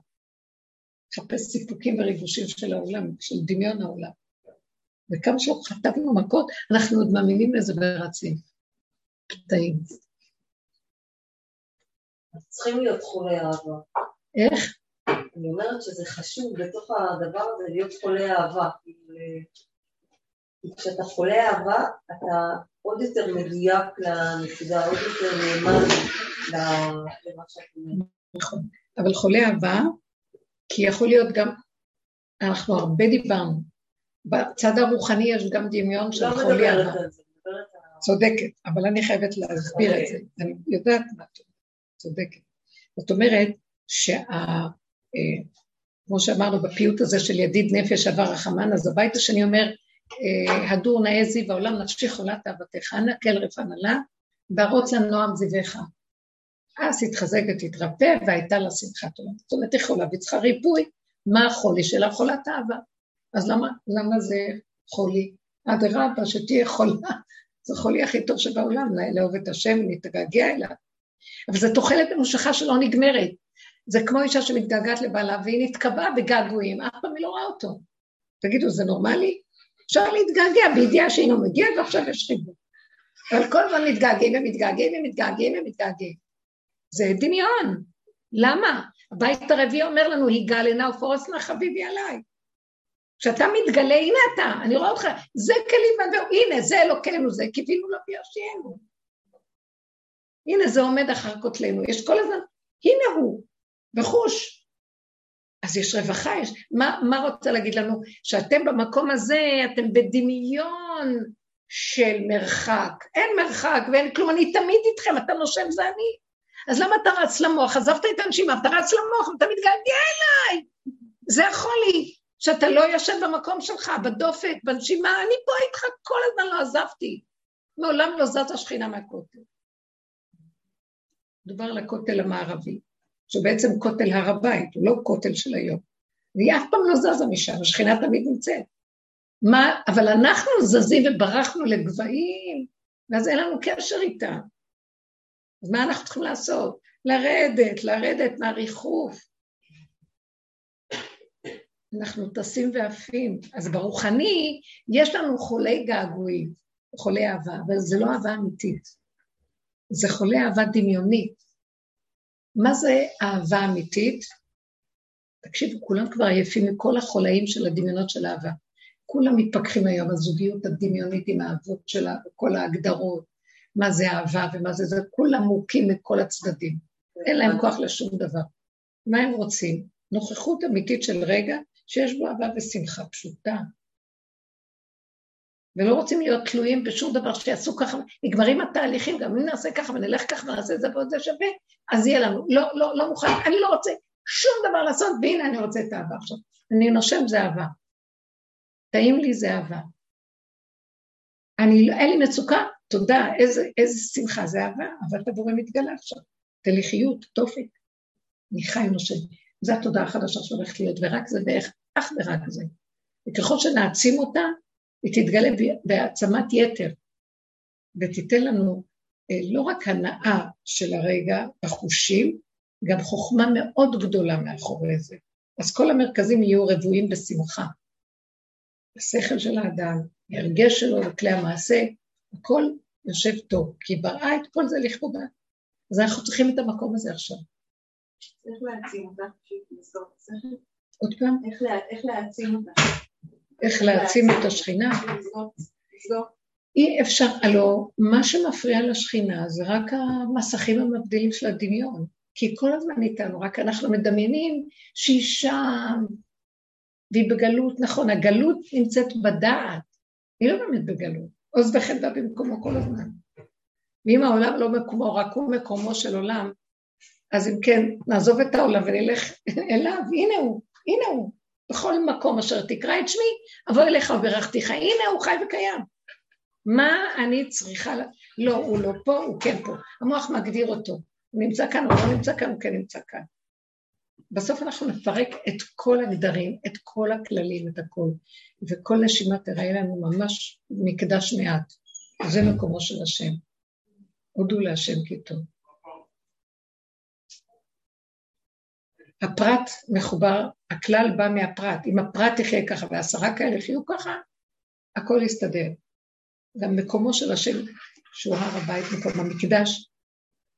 לחפש סיפוקים וריגושים של העולם, של דמיון העולם. וכמה שלא חטפנו מכות, אנחנו עוד מאמינים לזה ורצים. קטעים. צריכים להיות חולי אהבה. איך? אני אומרת שזה חשוב בתוך הדבר הזה להיות חולי אהבה. כשאתה חולה אהבה, אתה עוד יותר מדויק לנקודה, עוד יותר נאמן למה שאת אומרת. נכון, אבל חולה אהבה, כי יכול להיות גם, אנחנו הרבה דיברנו, בצד הרוחני יש גם דמיון של לא חולי. על... צודקת, אבל אני חייבת להסביר את זה, אני יודעת מה את צודקת. זאת אומרת, שה... אה, כמו שאמרנו בפיוט הזה של ידיד נפש עבר רחמן, אז הבית השני אומר, אה, הדור נאה זיו העולם נפשי חולת אהבתך, אנא כל רפא נלה, וארוץ לנועם זיווך. אז התחזק ותתרפא, והייתה לה שמחת עולם. זאת אומרת, היא חולה והיא צריכה ריפוי, מה החולי שלה? חולת אהבה. אז למה, למה זה חולי? אדרבה, שתהיה חולה, זה החולי הכי טוב שבעולם, לאהוב את השם, להתגעגע אליו. אבל זו תוחלת ממושכה שלא נגמרת. זה כמו אישה שמתגעגעת לבעלה והיא נתקבעה בגעגועים, אף פעם היא לא רואה אותו. תגידו, זה נורמלי? אפשר להתגעגע בידיעה שהנה מגיע ועכשיו יש חיבור. אבל כל הזמן מתגעגעים ומתגעגעים ומתגעגעים ומתגעגעים. זה דמיון. למה? הבית הרביעי אומר לנו, היגע עינה ופורס נא חביבי עליי. כשאתה מתגלה, הנה אתה, אני רואה אותך, זה כלים והוא, הנה, זה אלוקינו, זה קיווינו לו וירשיענו. הנה, זה עומד אחר כותלנו, יש כל הזמן, הנה הוא, בחוש. אז יש רווחה, יש... מה, מה רוצה להגיד לנו? שאתם במקום הזה, אתם בדמיון של מרחק. אין מרחק ואין כלום, אני תמיד איתכם, אתה נושם זה אני. אז למה אתה רץ למוח? עזבת את הנשימה, אתה רץ למוח, אתה מתגעגע אליי. זה החולי, שאתה לא יושב במקום שלך, בדופק, בנשימה, אני פה איתך כל הזמן לא עזבתי. מעולם לא זזה שכינה מהכותל. מדובר על הכותל המערבי, שבעצם כותל הר הבית, הוא לא כותל של היום. והיא אף פעם לא זזה משם, השכינה תמיד נמצאת. מה, אבל אנחנו זזים וברחנו לגבהים, ואז אין לנו קשר איתה. אז מה אנחנו צריכים לעשות? לרדת, לרדת מהריחוף. אנחנו טסים ועפים. אז ברוחני, יש לנו חולי געגועים, חולי אהבה, אבל זה לא אהבה אמיתית. זה חולי אהבה דמיונית. מה זה אהבה אמיתית? תקשיבו, כולם כבר עייפים מכל החולאים של הדמיונות של אהבה. כולם מתפכחים היום, הזוגיות הדמיונית עם האהבות שלה, וכל ההגדרות, מה זה אהבה ומה זה זה, כולם מוכים מכל הצדדים. אין להם כוח לשום דבר. מה הם רוצים? נוכחות אמיתית של רגע שיש בו אהבה ושמחה פשוטה. ולא רוצים להיות תלויים בשום דבר שיעשו ככה, נגמרים התהליכים, גם אם נעשה ככה ונלך ככה ונעשה את זה ועוד זה שווה, אז יהיה לנו. לא, לא, לא מוכן, אני לא רוצה שום דבר לעשות, והנה אני רוצה את האהבה עכשיו. אני נושם זה אהבה. טעים לי זה אהבה. אני, אין לי מצוקה, תודה, איזה, איזה שמחה, זה אהבה, אבל הבורא מתגלה עכשיו. תהליכיות, תופק. אני חי נושם. זו התודעה החדשה שהולכת להיות, ורק זה ואיך, אך ורק זה. וככל שנעצים אותה, היא תתגלה בהעצמת יתר, ותיתן לנו אה, לא רק הנאה של הרגע בחושים, גם חוכמה מאוד גדולה מאחורי זה. אז כל המרכזים יהיו רבועים בשמחה. השכל של האדם, ההרגש שלו וכלי המעשה, הכל יושב טוב, כי בראה את כל זה לכבודה. אז אנחנו צריכים את המקום הזה עכשיו. איך להעצים אותה? עוד פעם? איך להעצים אותה? איך להעצים את השכינה? אי אפשר, הלוא מה שמפריע לשכינה זה רק המסכים המבדילים של הדמיון, כי כל הזמן איתנו, רק אנחנו מדמיינים שהיא שם, והיא בגלות, נכון, הגלות נמצאת בדעת, היא לא באמת בגלות, עוז וחלבה במקומו כל הזמן. ואם העולם לא מקומו, רק הוא מקומו של עולם, אז אם כן, נעזוב את העולם ונלך אליו, הנה הוא, הנה הוא, בכל מקום אשר תקרא את שמי, אבוא אליך וברכתיך, הנה הוא חי וקיים. מה אני צריכה, לא, הוא לא פה, הוא כן פה. המוח מגדיר אותו, הוא נמצא כאן, הוא לא נמצא כאן, הוא כן נמצא כאן. בסוף אנחנו נפרק את כל הגדרים, את כל הכללים, את הכל, וכל נשימה תראה לנו ממש מקדש מעט. זה מקומו של השם. הודו להשם כי טוב. הפרט מחובר, הכלל בא מהפרט. אם הפרט יחיה ככה ועשרה כאלה יחיו ככה, הכל יסתדר. גם מקומו של השם, שהוא הר הבית, מקום המקדש,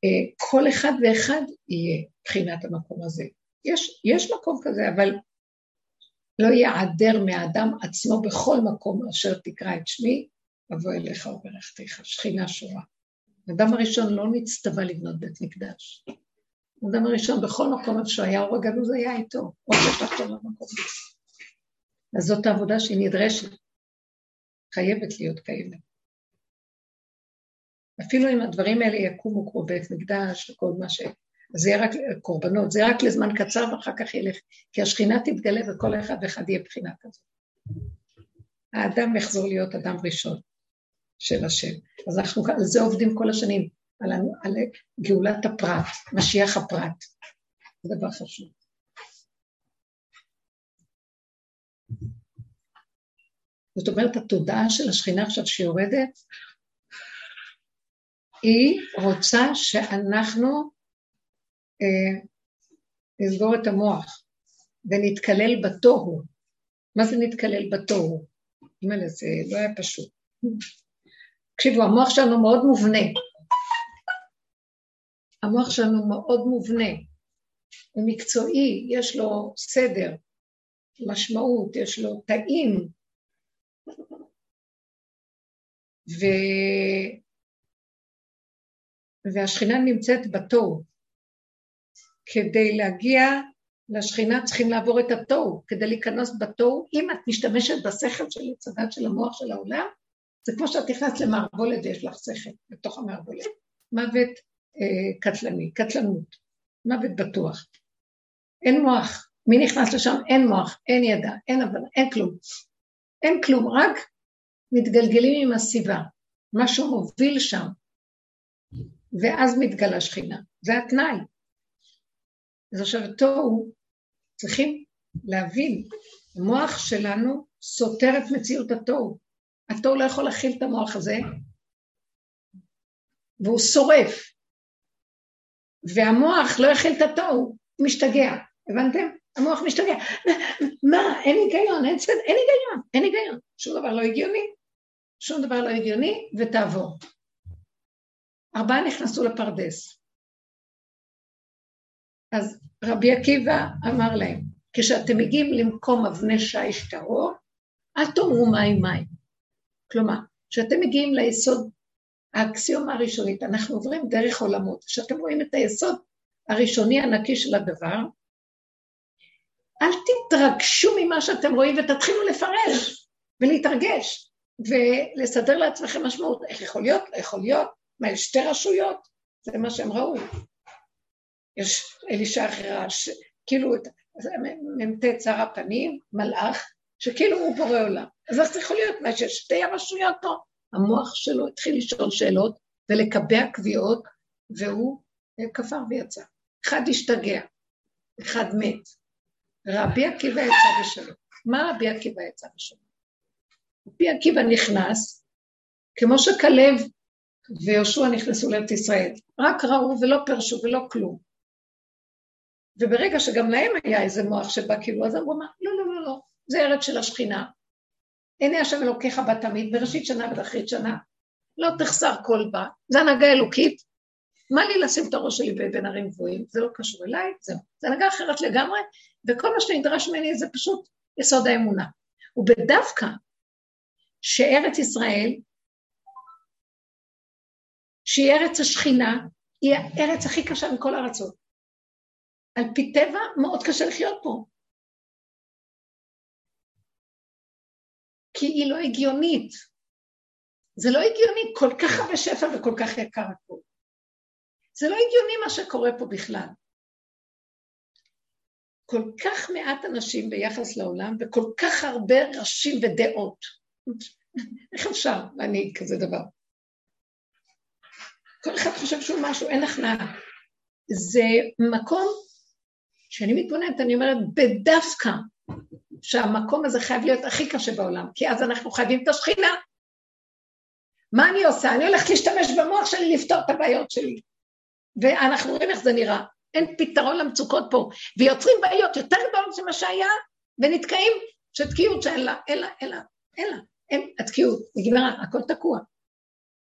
אה, כל אחד ואחד יהיה מבחינת המקום הזה. יש, יש מקום כזה, אבל לא יעדר מהאדם עצמו בכל מקום אשר תקרא את שמי, אבוא אליך וברכתיך, שכינה שורה. האדם הראשון לא נצטווה לבנות בית מקדש. האדם הראשון, בכל מקום איפה שהוא היה, אור הגנוז היה איתו, או שיש לחתום למקום הזה. אז זאת העבודה שהיא נדרשת, חייבת להיות קיימת. אפילו אם הדברים האלה יקומו כמו בית מקדש וכל מה ש... זה יהיה רק קורבנות, זה יהיה רק לזמן קצר ואחר כך ילך, כי השכינה תתגלה וכל אחד ואחד יהיה בחינה כזאת. האדם יחזור להיות אדם ראשון של השם. אז אנחנו על זה עובדים כל השנים, על, על גאולת הפרט, משיח הפרט. זה דבר חשוב. זאת אומרת, התודעה של השכינה עכשיו שיורדת, היא רוצה שאנחנו אה, נסגור את המוח ונתקלל בתוהו. מה זה נתקלל בתוהו? אימא'לה, זה לא היה פשוט. תקשיבו, המוח שלנו מאוד מובנה. המוח שלנו מאוד מובנה. הוא מקצועי, יש לו סדר, משמעות, יש לו תאים. ו... והשכינה נמצאת בתוהו. כדי להגיע לשכינה צריכים לעבור את התוהו. כדי להיכנס בתוהו, אם את משתמשת בשכל של הצדת של המוח של העולם, זה כמו שאת נכנסת למערבולת ויש לך שכל בתוך המערבולת. מוות קטלני, קטלנות, מוות בטוח. אין מוח. מי נכנס לשם? אין מוח, אין ידע, אין הבנה, אין כלום. אין כלום, רק מתגלגלים עם הסיבה. משהו מוביל שם, ואז מתגלה שכינה. זה התנאי. אז עכשיו תוהו, צריכים להבין, המוח שלנו סותר את מציאות התוהו. התוהו לא יכול להכיל את המוח הזה, והוא שורף. והמוח לא יכיל את התוהו, משתגע. הבנתם? המוח משתגע. מה, אין היגיון, אין צד, אין היגיון, אין היגיון. שום דבר לא הגיוני, שום דבר לא הגיוני, ותעבור. ארבעה נכנסו לפרדס. אז רבי עקיבא אמר להם, כשאתם מגיעים למקום אבני שיש טהור, אל תאמרו מים מים. כלומר, כשאתם מגיעים ליסוד, האקסיומה הראשונית, אנחנו עוברים דרך עולמות. כשאתם רואים את היסוד הראשוני הנקי של הדבר, אל תתרגשו ממה שאתם רואים ותתחילו לפרש ולהתרגש ולסדר לעצמכם משמעות. איך יכול להיות? לא יכול להיות. מה, יש שתי רשויות? זה מה שהם ראו. יש אלישע אחרה, כאילו מ"ט צר הפנים, מלאך, שכאילו הוא בורא עולם. אז איך זה יכול להיות? מה, שיש שתי הרשויות פה? המוח שלו התחיל לשאול שאלות ולקבע קביעות, והוא כפר ויצא. אחד השתגע, אחד מת. רבי עקיבא יצא בשלום. מה רבי עקיבא יצא בשלום? רבי עקיבא נכנס, כמו שכלב ויהושע נכנסו לארץ ישראל, רק ראו ולא פרשו ולא כלום. וברגע שגם להם היה איזה מוח שבא כאילו, אז אמרו, לא, לא, לא, לא, זה ארץ של השכינה. הנה השם אלוקיך בה תמיד, בראשית שנה ובאחרית שנה. לא תחסר כל בה, זה הנהגה אלוקית. מה לי לשים את הראש שלי בין ערים גבוהים? זה לא קשור אליי, זהו. זה הנהגה אחרת לגמרי, וכל מה שנדרש ממני זה פשוט יסוד האמונה. ובדווקא שארץ ישראל, שהיא ארץ השכינה, היא הארץ הכי קשה מכל הארצות. על פי טבע מאוד קשה לחיות פה. כי היא לא הגיונית. זה לא הגיוני, כל כך הרבה שפע וכל כך יקר הכול. זה לא הגיוני מה שקורה פה בכלל. כל כך מעט אנשים ביחס לעולם וכל כך הרבה ראשים ודעות. איך אפשר להנהיג כזה דבר? כל אחד חושב שהוא משהו, אין הכנעה. זה מקום שאני מתבוננת, אני אומרת, בדווקא שהמקום הזה חייב להיות הכי קשה בעולם, כי אז אנחנו חייבים את השכינה. מה אני עושה? אני הולכת להשתמש במוח שלי לפתור את הבעיות שלי. ואנחנו רואים איך זה נראה. אין פתרון למצוקות פה, ויוצרים בעיות יותר גדולות ממה שהיה, ונתקעים, שתקיעות שאין לה, אין לה, אין לה, אין לה, אין, התקיעות, נגמרה, הכל תקוע.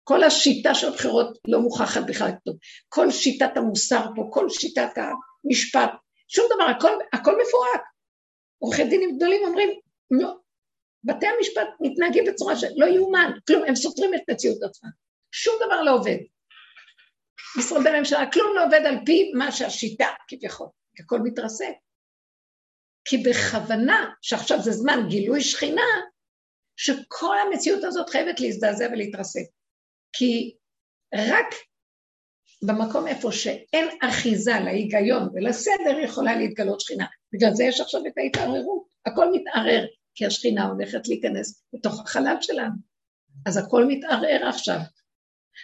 כל השיטה של הבחירות לא מוכחת בכלל טוב. כל שיטת המוסר פה, כל שיטת המשפט, שום דבר, הכל, הכל מפורק. עורכי דינים גדולים אומרים, לא, בתי המשפט מתנהגים בצורה שלא יאומן, כלום, הם סותרים את מציאות עצמם. שום דבר לא עובד. משרדי ממשלה, כלום לא עובד על פי מה שהשיטה כביכול, הכל מתרסק. כי בכוונה, שעכשיו זה זמן גילוי שכינה, שכל המציאות הזאת חייבת להזדעזע ולהתרסק. כי רק במקום איפה שאין אחיזה להיגיון ולסדר יכולה להתגלות שכינה. בגלל זה יש עכשיו את ההתערערות, הכל מתערער, כי השכינה הולכת להיכנס לתוך החלל שלנו. אז הכל מתערער עכשיו.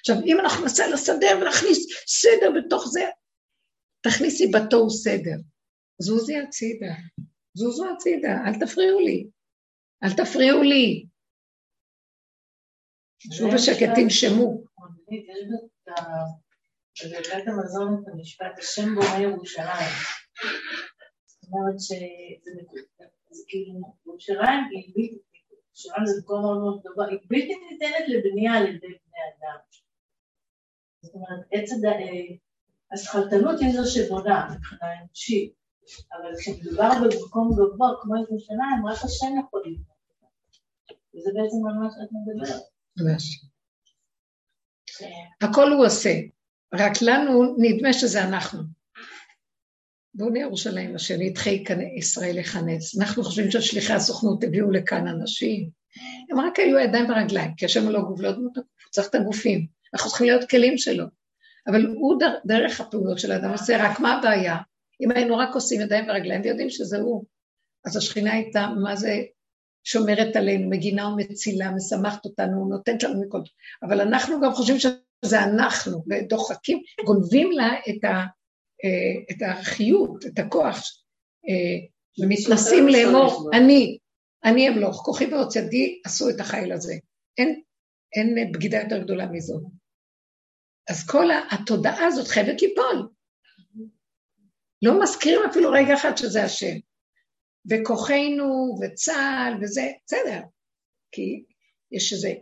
עכשיו, אם אנחנו ננסה לסדר ונכניס סדר בתוך זה, תכניסי בתוהו סדר. זוזי הצידה, זוזו הצידה, אל תפריעו לי, אל תפריעו לי. שבו בשקט, תנשמו. בבית המזון את המשפט, השם בורא ירושלים. זאת אומרת שזה כאילו, ירושלים היא בלתי, ירושלים זה מקום מאוד מאוד גבוה, היא בלתי ניתנת לבנייה על ידי בני אדם. זאת אומרת, עץ הד... השכלתנות היא זו שבונה מבחינה אנושית, אבל כשמדובר במקום גבוה כמו ירושלים, רק השם יכול לבנות וזה בעצם על מה שאת מדברת. ממש. הכל הוא עושה, רק לנו נדמה שזה אנחנו. בואו ירושלים אשר נדחי ישראל לכנס. אנחנו חושבים ששליחי הסוכנות הביאו לכאן אנשים. הם רק היו ידיים ורגליים, כי השם לא גוף, לא הגוף, צריך את הגופים. אנחנו צריכים להיות כלים שלו. אבל הוא דרך הפעולות של האדם עושה, רק מה הבעיה? אם היינו רק עושים ידיים ורגליים ויודעים שזה הוא, אז השכינה הייתה, מה זה שומרת עלינו, מגינה ומצילה, משמחת אותנו, נותנת לנו מכל. אבל אנחנו גם חושבים שזה אנחנו, ודוחקים, גונבים לה את, ה, אה, את החיות, את הכוח, אה, ומתנסים לאמור, אני, אני אמלוך, כוחי ועוצ ידי עשו את החיל הזה. אין, אין בגידה יותר גדולה מזו. אז כל התודעה הזאת חייבת ליפול. לא מזכירים אפילו רגע אחד שזה השם. וכוחנו וצה"ל וזה, בסדר, כי יש איזה,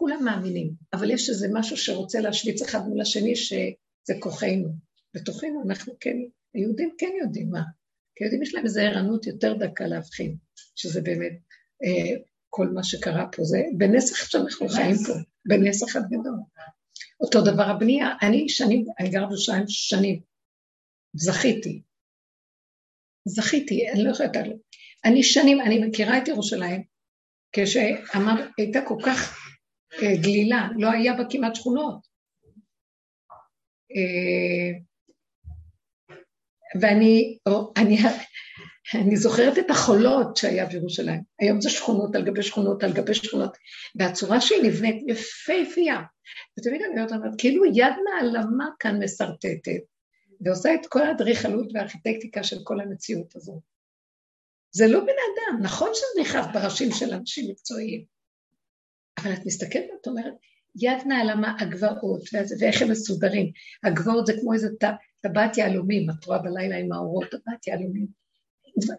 כולם מאמינים, אבל יש איזה משהו שרוצה להשוויץ אחד מול השני שזה כוחנו. בתוכנו אנחנו כן, היהודים כן יודעים מה, כי היהודים יש להם איזו ערנות יותר דקה להבחין, שזה באמת אה, כל מה שקרה פה, זה בנס אחד שאנחנו חיים פה, בנס אחד גדול. אותו דבר הבנייה, אני שנים, אני גרה בשעיים שנים, זכיתי, זכיתי, אני לא יכולה. אני שנים, אני מכירה את ירושלים, כשאמר, הייתה כל כך גלילה, לא היה בה כמעט שכונות. אה, ואני אני, אני זוכרת את החולות שהיה בירושלים. היום זה שכונות על גבי שכונות על גבי שכונות, והצורה שהיא נבנית יפהפייה. ותמיד אני אומרת, כאילו יד מעלמה כאן משרטטת, ועושה את כל האדריכלות והארכיטקטיקה של כל המציאות הזאת. זה לא בן אדם, נכון שזה נכנס בראשים של אנשים מקצועיים, אבל את מסתכלת ואת אומרת, יד נעלמה הגבעות, ואיך הם מסודרים. הגבעות זה כמו איזה טבעת יהלומים, את רואה בלילה עם האורות, טבעת יהלומים.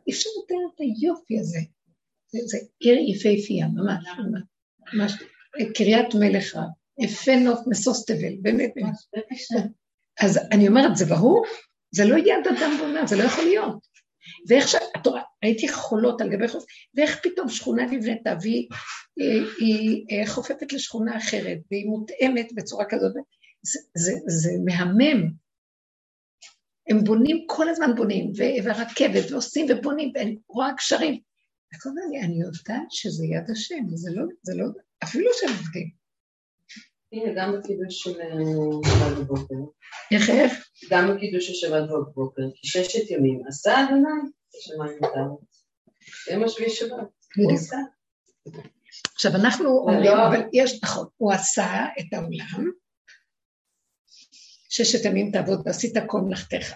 אי אפשר לתאר את היופי הזה. זה, זה עיר יפהפייה, ממש, ממש. קריית מלך רב, יפה נוף משוש תבל, באמת, באמת. אז אני אומרת, זה ברור? זה לא יד אדם בונה, זה לא יכול להיות. ואיך ש... ראיתי חולות על גבי חוף, ואיך פתאום שכונה נבנתה, והיא היא, היא, היא חופפת לשכונה אחרת, והיא מותאמת בצורה כזאת, זה, זה, זה מהמם. הם בונים, כל הזמן בונים, ורכבת, ועושים ובונים, ואני רואה קשרים. אני יודעת שזה יד השם, זה לא, זה לא, אפילו שהם עובדים. הנה, גם בקידוש של אה, שבת בבוקר. איך איך? גם בקידוש של שבת בבוקר, כי ששת ימים עשה אדוני שמיים וארץ. יום השביעי שבת, הוא עשה. עכשיו אנחנו אומרים, אבל יש, נכון, הוא עשה את העולם, ששת ימים תעבוד ועשית כל מלאכתך.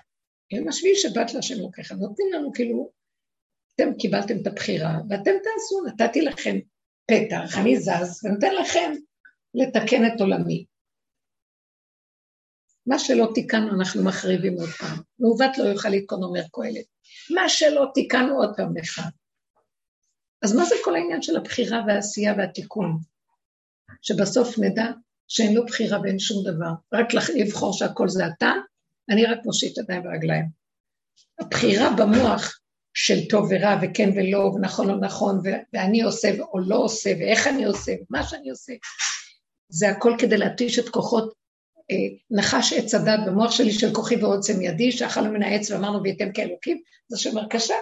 יום השביעי שבת להשם לוקחה, נותנים לנו כאילו, אתם קיבלתם את הבחירה, ואתם תעשו, נתתי לכם פתח, אני זז, ונותן לכם לתקן את עולמי. מה שלא תיקנו אנחנו מחריבים עוד פעם. מעוות לא יוכל לתקון, אומר קהלת. מה שלא תיקנו עוד פעם לך. אז מה זה כל העניין של הבחירה והעשייה והתיקון? שבסוף נדע שאין לו בחירה ואין שום דבר, רק לבחור שהכל זה אתה, אני רק מושיט ידיים ורגליים. הבחירה במוח של טוב ורע וכן ולא ונכון או נכון ואני עושה או לא עושה ואיך אני עושה ומה שאני עושה, זה הכל כדי להתיש את כוחות אה, נחש עץ הדת במוח שלי של כוחי ועוצם ידי, שאכלנו מן העץ ואמרנו וייתם כאלוקים, זה שאומר קשה,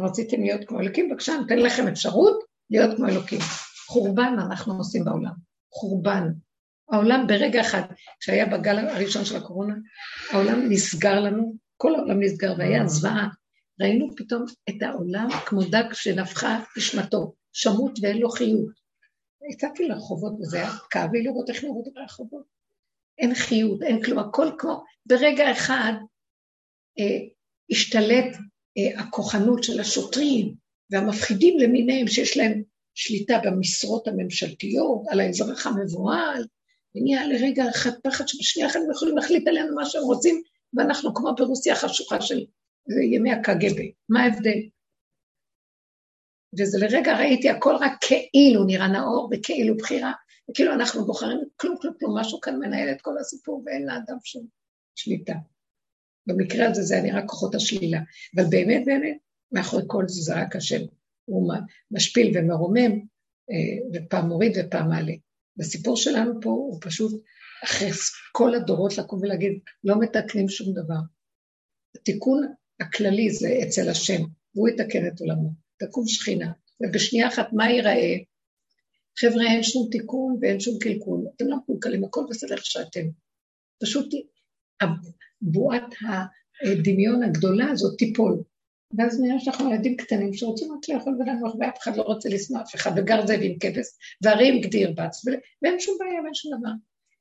רציתם להיות כמו אלוקים, בבקשה, נותן לכם אפשרות להיות כמו אלוקים. חורבן אנחנו עושים בעולם, חורבן. העולם ברגע אחד, כשהיה בגל הראשון של הקורונה, העולם נסגר לנו, כל העולם נסגר והיה זוועה. ראינו פתאום את העולם כמו דג שנפחה נשמתו, שמות ואין לו חיות. יצאתי לרחובות וזה היה כאב לי לראות איך נראות הרחובות. אין חיות, אין כלום, הכל כמו, ברגע אחד אה, השתלט אה, הכוחנות של השוטרים והמפחידים למיניהם שיש להם שליטה במשרות הממשלתיות, על האזרח המבוהל, ונהיה לרגע אחד פחד שבשנייה אחת הם יכולים להחליט עלינו מה שהם רוצים, ואנחנו כמו ברוסיה החשוכה של ימי הקג"ב. מה ההבדל? וזה לרגע ראיתי הכל רק כאילו נראה נאור וכאילו בחירה, וכאילו אנחנו בוחרים כלום כלום כלום, משהו כאן מנהל את כל הסיפור ואין לאדם שום שליטה. במקרה הזה זה נראה כוחות השלילה, אבל באמת באמת, מאחורי כל זה זה רק השם, הוא משפיל ומרומם, אה, ופעם מוריד ופעם מעלה. בסיפור שלנו פה הוא פשוט, אחרי כל הדורות לקום ולהגיד, לא מתקנים שום דבר. התיקון הכללי זה אצל השם, והוא יתקן את עולמו. תקום שכינה, ובשנייה אחת מה ייראה? חבר'ה, אין שום תיקון ואין שום קלקול. אתם לא מקולקלים, הכל בסדר איך שאתם. פשוט בועת הדמיון הגדולה הזאת תיפול. ואז נראה שאנחנו ילדים קטנים שרוצים רק לאכול ולנוח, ואף אחד לא רוצה לשנוא אף אחד, וגר זאב עם כבש, והרי גדיר בץ, ואין שום בעיה ואין שום דבר.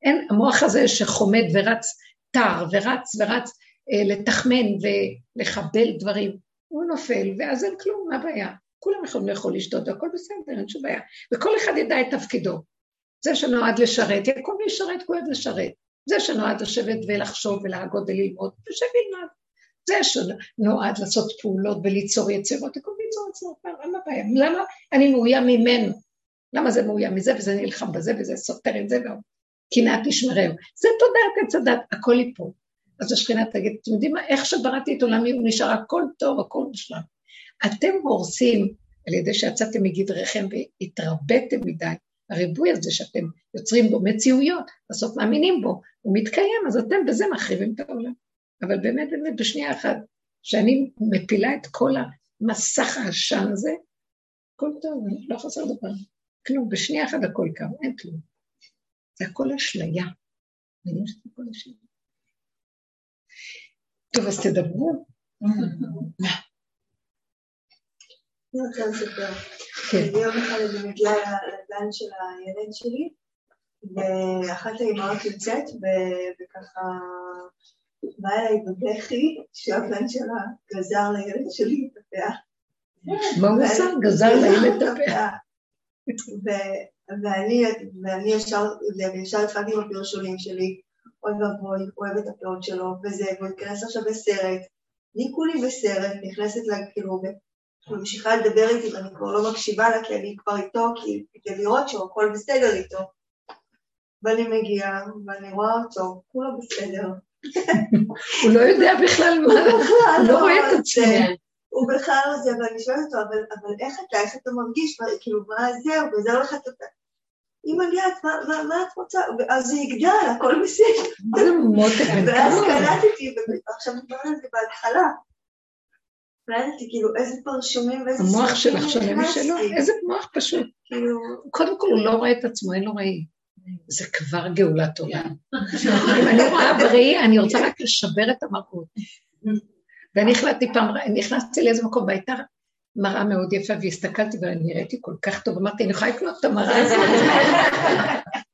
אין, המוח הזה שחומד ורץ תר, ורץ ורץ אה, לתחמן ולחבל דברים, הוא נופל, ואז אין כלום, מה הבעיה? כולם יכולים לאכול לשתות, והכל בסדר, אין שום בעיה. וכל אחד ידע את תפקידו. זה שנועד לשרת, יקום וישרת, הוא אוהב לשרת. זה שנועד לשבת ולחשוב ולהגות וללמוד, יושב וילמד. זה שנועד לעשות פעולות וליצור יצירות, יקום ויצור יצירות, מה הבעיה? למה אני מאוים ממנו? למה זה מאוים מזה וזה נלחם בזה וזה סותר את זה קנאת תשמרהו. זה תודעת עץ הדת, הכל יפול. אז השכינה תגיד, אתם יודעים מה, איך שבראתי את עולמי הוא נשאר הכל טוב, הכל מושלם. אתם הורסים על ידי שיצאתם מגדריכם והתרביתם מדי, הריבוי הזה שאתם יוצרים בו מציאויות, בסוף מאמינים בו, הוא מתקיים, אז אתם בזה מחריבים את העולם. אבל באמת, באמת, בשנייה אחת, שאני מפילה את כל המסך העשן הזה, הכל טוב, לא חסר דבר. כלום, בשנייה אחת הכל קם, אין כלום. זה הכל אשליה. מבינים שזה הכל אשליה. טוב, אז תדברו. אני רוצה לספר. כן. יום אחד אני מגיעה לגן של הילד שלי, ואחת האימהות יוצאת, וככה באה אליי בבכי, שהבן שלה גזר לילד שלי את הפאה. מה הוא עשה? גזר לילד את הפאה. ואני ישר התחלתי עם הפרשולים שלי, אוי ואבוי, אוהב את הפאות שלו, וזה, והוא ייכנס עכשיו בסרט. אני כולי בסרט, נכנסת לה, כאילו, ממשיכה לדבר איתי ואני כבר לא מקשיבה לה כי אני כבר איתו, כי כדי לראות שהכל בסדר איתו. ואני מגיעה, ואני רואה אותו, כולו בסדר. הוא לא יודע בכלל מה, הוא לא רואה את עצמו. הוא בכלל לא זה, ואני שואלת אותו, אבל איך אתה, איך אתה מרגיש, כאילו, מה זהו, וזה הולך את... אמא ליאת, מה את רוצה? אז זה יגדל, הכל בסדר. ואז קלטתי, ועכשיו דיברנו על זה בהתחלה. קלטתי כאילו איזה פרשומים ואיזה... המוח שלך שונה משלו, איזה מוח פשוט. כאילו... קודם כל הוא לא רואה את עצמו, אין לו ראי. זה כבר גאולת עולם. אם אני רואה בראי, אני רוצה רק לשבר את המראות. ואני החלטתי פעם, נכנסתי לאיזה מקום, והייתה מראה מאוד יפה, והסתכלתי ואני נראיתי כל כך טוב, אמרתי, אני יכולה לקנות את המראה הזאת.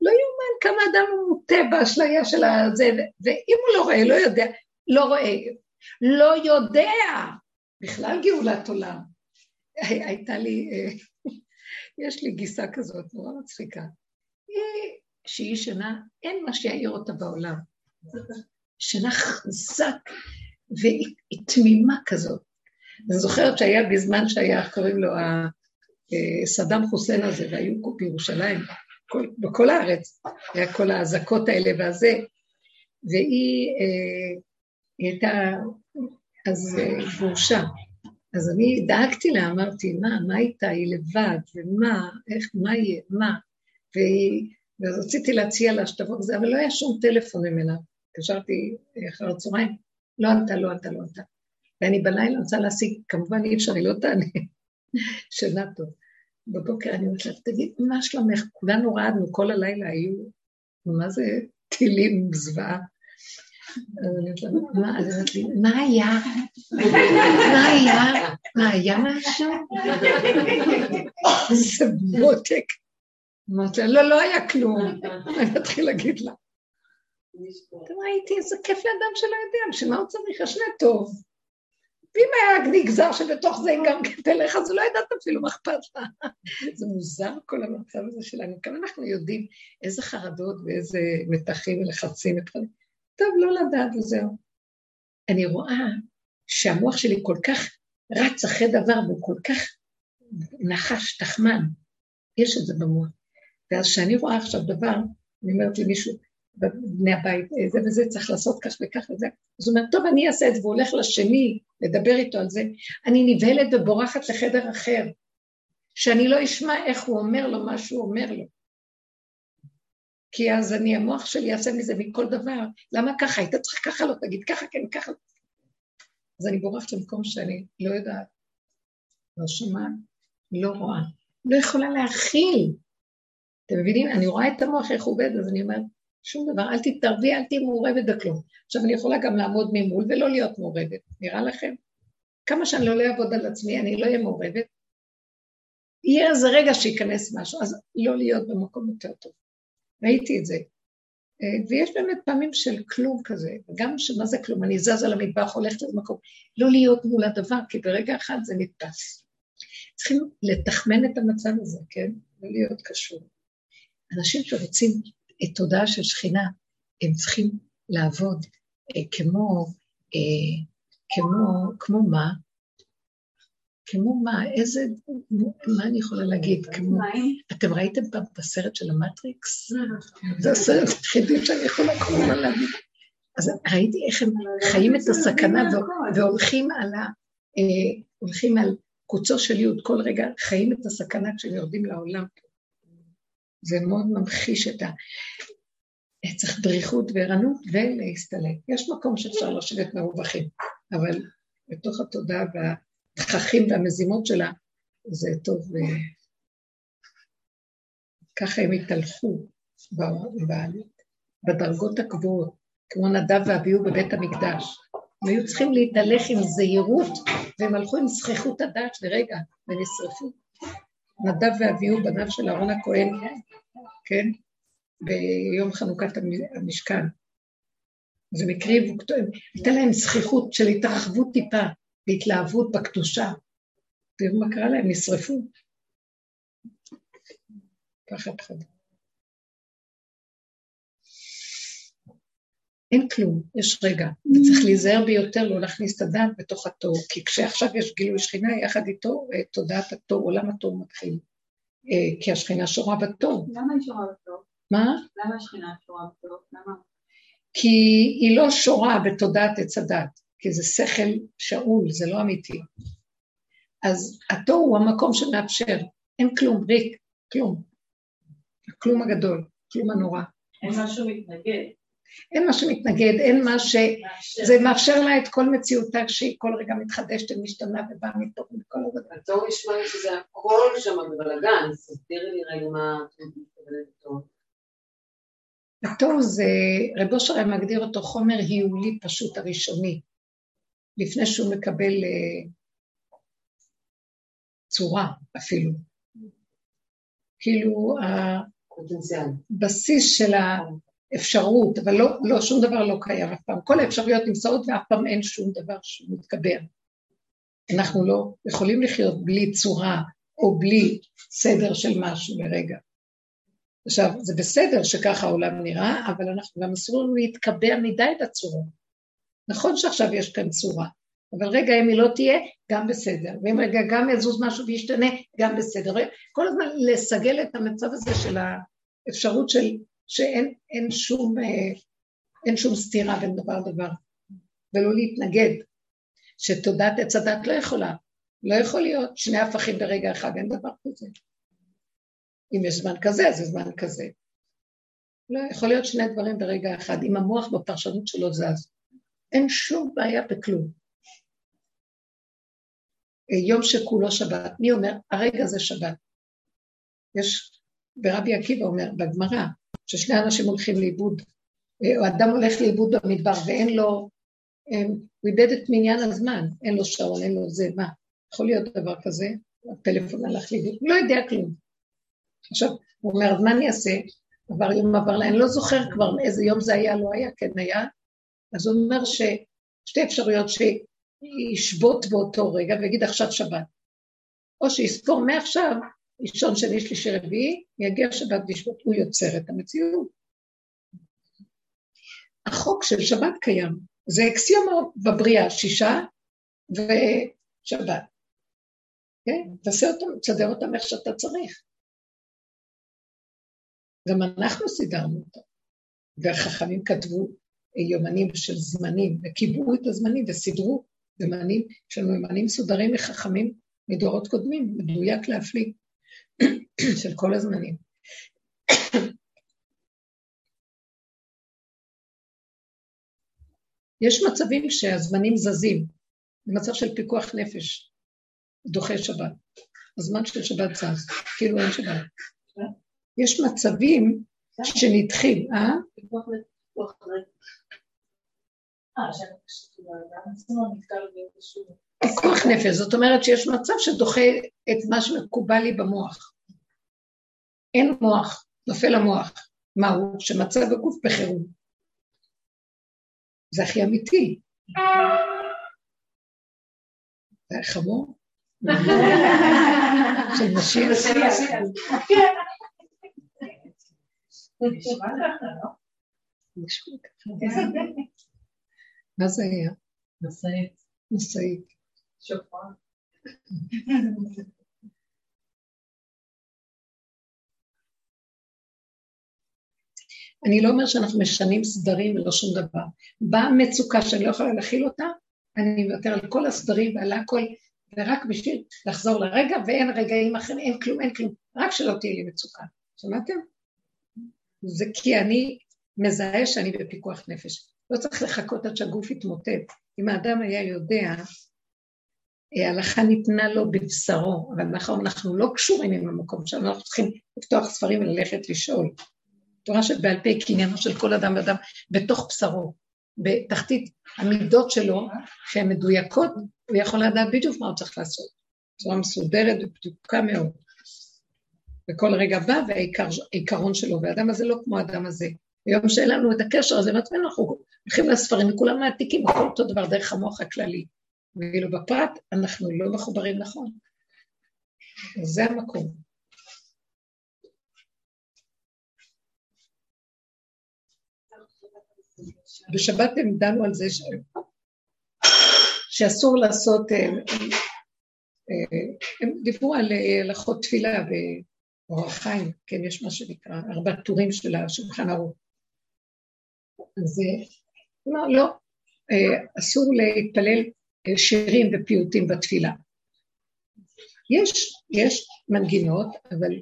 לא יאומן כמה אדם הוא מוטה באשליה של הזה, ואם הוא לא רואה, לא יודע, לא רואה, לא יודע, בכלל גאולת עולם. הייתה לי, אה, יש לי גיסה כזאת, נורא מצחיקה. היא, שהיא שנה, אין מה שיעיר אותה בעולם. שנה חזק, והיא תמימה כזאת. אני זוכרת שהיה בזמן שהיה, קוראים לו אה, סדאם חוסיין הזה, והיו בירושלים, כל, בכל הארץ, היה כל האזעקות האלה והזה, והיא אה, הייתה אז אה, גרושה. אז אני דאגתי לה, אמרתי, מה, מה איתה? היא לבד, ומה, איך, מה יהיה, מה? והיא, ואז רציתי להציע לה שתבוא וזה, אבל לא היה שום טלפון ממנה. התקשרתי אחר הצהריים, לא ענתה, לא ענתה, לא ענתה. ואני בלילה רוצה להשיג, כמובן אי אפשר, היא לא תענה, שינה טוב. בבוקר אני אומרת לה, תגיד, מה שלומך? כולנו רעדנו, כל הלילה היו, מה זה טילים, זוועה. מה היה? מה היה? מה היה משהו? איזה מותק. אמרתי לה, לא, לא היה כלום. אני אתחיל להגיד לה. ראיתי איזה כיף לאדם שלא יודע, בשביל מה הוא צריך? השנה טוב. ואם היה נגזר שבתוך זה גם כן תלך, אז לא יודעת אפילו מה אכפת לה. זה מוזר כל המצב הזה שלנו. כאן אנחנו יודעים איזה חרדות ואיזה מתחים ולחצים. טוב, לא לדעת וזהו. אני רואה שהמוח שלי כל כך רץ אחרי דבר והוא כל כך נחש, תחמן. יש את זה במוח. ואז כשאני רואה עכשיו דבר, אני אומרת למישהו, בבני הבית, זה וזה צריך לעשות כך וכך וזה. אז הוא אומר, טוב, אני אעשה את זה, והוא הולך לשני לדבר איתו על זה. אני נבהלת ובורחת לחדר אחר, שאני לא אשמע איך הוא אומר לו מה שהוא אומר לו. כי אז אני, המוח שלי יעשה מזה מכל דבר. למה ככה? היית צריך ככה לא תגיד, ככה כן, ככה. אז אני בורחת למקום שאני לא יודעת, לא שומעת, לא רואה, לא יכולה להכיל. אתם מבינים? אני רואה את המוח איך הוא עובד, אז אני אומרת, שום דבר, אל תתערבי, אל תהיי מעורבת בכלום. עכשיו, אני יכולה גם לעמוד ממול ולא להיות מעורבת, נראה לכם? כמה שאני לא אעבוד על עצמי, אני לא אהיה מעורבת. יהיה איזה רגע שייכנס משהו, אז לא להיות במקום יותר טוב. ראיתי את זה. אה, ויש באמת פעמים של כלום כזה, וגם שמה זה כלום, אני זזה למטבח, הולכת למקום, לא להיות מול הדבר, כי ברגע אחד זה נתפס. צריכים לתחמן את המצב הזה, כן? לא להיות קשור. אנשים שרוצים תודעה של שכינה, הם צריכים לעבוד אה, כמו, אה, כמו, כמו מה? כמו מה? איזה, מה אני יכולה להגיד? כמו, אתם ראיתם פעם את הסרט של המטריקס? זה הסרט היחידי שאני יכולה כל הזמן להגיד. אז ראיתי איך הם חיים את הסכנה והולכים על ה... אה, הולכים על קוצו של יוד, כל רגע חיים את הסכנה כשהם יורדים לעולם. זה מאוד ממחיש את ה... צריך דריכות וערנות ולהסתלק. יש מקום שאפשר לשבת מרווחים, אבל בתוך התודעה והתככים והמזימות שלה, זה טוב. אה, ככה הם התהלכו בדרגות הקבועות, כמו נדב ואביהו בבית המקדש. הם היו צריכים להתהלך עם זהירות, והם הלכו עם זכיחות הדעת ורגע, ונשרפו. נדב ואביהו, בניו של אהרון הכהן, כן? ביום חנוכת המשכן. זה מקרי, הייתה להם זכיחות של התרחבות טיפה, והתלהבות בקדושה. תראו מה קרה להם, נשרפו. פחד חד. אין כלום, יש רגע, וצריך להיזהר ביותר לא להכניס את הדעת בתוך התור, כי כשעכשיו יש גילוי שכינה, יחד איתו אה, תודעת התור, עולם התור מתחיל. אה, כי השכינה שורה בתור. למה היא שורה בתור? מה? למה השכינה שורה בתור? למה? כי היא לא שורה בתודעת עץ הדת, כי זה שכל שאול, זה לא אמיתי. אז התור הוא המקום שמאפשר, אין כלום, ריק, כלום. הכלום הגדול, כלום הנורא. אין משהו מתנגד. אין מה שמתנגד, אין מה ש... זה מאפשר לה את כל מציאותה שהיא כל רגע מתחדשת ומשתנה ובאה מתוך כל עבודה. התור נשמע לי שזה הכל שם בבלאגן, אז תסבירי לי רגע מה את מתכוונת לתור. התור זה, רב אושר מגדיר אותו חומר היולי פשוט הראשוני, לפני שהוא מקבל uh, צורה אפילו. כאילו הבסיס של האפשרות, אבל לא, לא, שום דבר לא קיים אף פעם. כל האפשרויות נמצאות ואף פעם אין שום דבר שמתקבר. אנחנו לא יכולים לחיות בלי צורה או בלי סדר של משהו לרגע. עכשיו, זה בסדר שככה העולם נראה, אבל אנחנו גם אסור לנו להתקבע מדי את הצורה. נכון שעכשיו יש כאן צורה, אבל רגע, אם היא לא תהיה, גם בסדר. ואם רגע גם יזוז משהו וישתנה, גם בסדר. כל הזמן לסגל את המצב הזה של האפשרות של, שאין שום, אה, אין שום סתירה בין דבר לדבר, ולא להתנגד. שתודעת עץ הדת לא יכולה. לא יכול להיות שני הפכים ברגע אחד, אין דבר כזה. אם יש זמן כזה, אז זה זמן כזה. לא, יכול להיות שני דברים ברגע אחד, אם המוח בפרשנות שלו זז. אין שום בעיה בכלום. יום שכולו שבת, מי אומר? הרגע זה שבת. יש, ורבי עקיבא אומר בגמרא, ששני אנשים הולכים לאיבוד, או אדם הולך לאיבוד במדבר ואין לו, הוא איבד את מניין הזמן, אין לו שעון, אין לו זה, מה? יכול להיות דבר כזה? הפלאפון הלך לאיבוד, לא יודע כלום. עכשיו, הוא אומר, מה אני אעשה? עבר יום עבר לה, אני לא זוכר כבר איזה יום זה היה, לא היה, כן היה. אז הוא אומר ששתי אפשרויות, ישבות באותו רגע ויגיד עכשיו שבת. או שיספור מעכשיו, ראשון, שני, שלישי, רביעי, יגיע שבת וישבות, הוא יוצר את המציאות. החוק של שבת קיים, זה אקסיומה בבריאה, שישה ושבת. כן? תעשה אותם, תסדר אותם איך שאתה צריך. גם אנחנו סידרנו אותם. והחכמים כתבו יומנים של זמנים, וקיבעו את הזמנים וסידרו זמנים, יש לנו יומנים מסודרים מחכמים מדורות קודמים, מדויק להפליא, של כל הזמנים. יש מצבים שהזמנים זזים, במצב של פיקוח נפש, דוחה שבת. הזמן של שבת זז, כאילו אין שבת. יש מצבים שנדחים, אה? פיקוח נפש, זאת אומרת שיש מצב שדוחה את מה שמקובל לי במוח. אין מוח, נופל המוח. מהו? שמצב הגוף בחירום. זה הכי אמיתי. זה חמור? של משיח. מה זה היה? משאית. משאית. אני לא אומר שאנחנו משנים סדרים ולא שום דבר. באה מצוקה שאני לא יכולה להכיל אותה, אני מוותר על כל הסדרים ועל הכל, ורק בשביל לחזור לרגע, ואין רגעים אחרים, אין כלום, אין כלום, רק שלא תהיה לי מצוקה. שמעתם? זה כי אני מזהה שאני בפיקוח נפש. לא צריך לחכות עד שהגוף יתמוטט. אם האדם היה יודע, ההלכה ניתנה לו בבשרו, אבל מאחר אנחנו לא קשורים עם המקום שלנו, אנחנו צריכים לפתוח ספרים וללכת לשאול. תורה שבעל פה קניינו של כל אדם ואדם בתוך בשרו, בתחתית המידות שלו, שהן מדויקות, הוא יכול לדעת בדיוק מה הוא צריך לעשות. בצורה מסודרת ובדוקה מאוד. וכל רגע בא והעיקרון שלו, והאדם הזה לא כמו האדם הזה. היום שאין לנו את הקשר הזה, מעצמנו אנחנו הולכים לספרים וכולם מעתיקים, הכל אותו דבר דרך המוח הכללי. ואילו בפרט אנחנו לא מחוברים נכון. זה המקום. בשבת הם דנו על זה ש... שאסור לעשות, אה, אה, הם דיברו על אה, הלכות תפילה באורח חיים, כן, יש מה שנקרא ארבע טורים של השולחן ערוך. אז לא, לא, אסור להתפלל שירים ופיוטים בתפילה. יש, יש מנגינות, אבל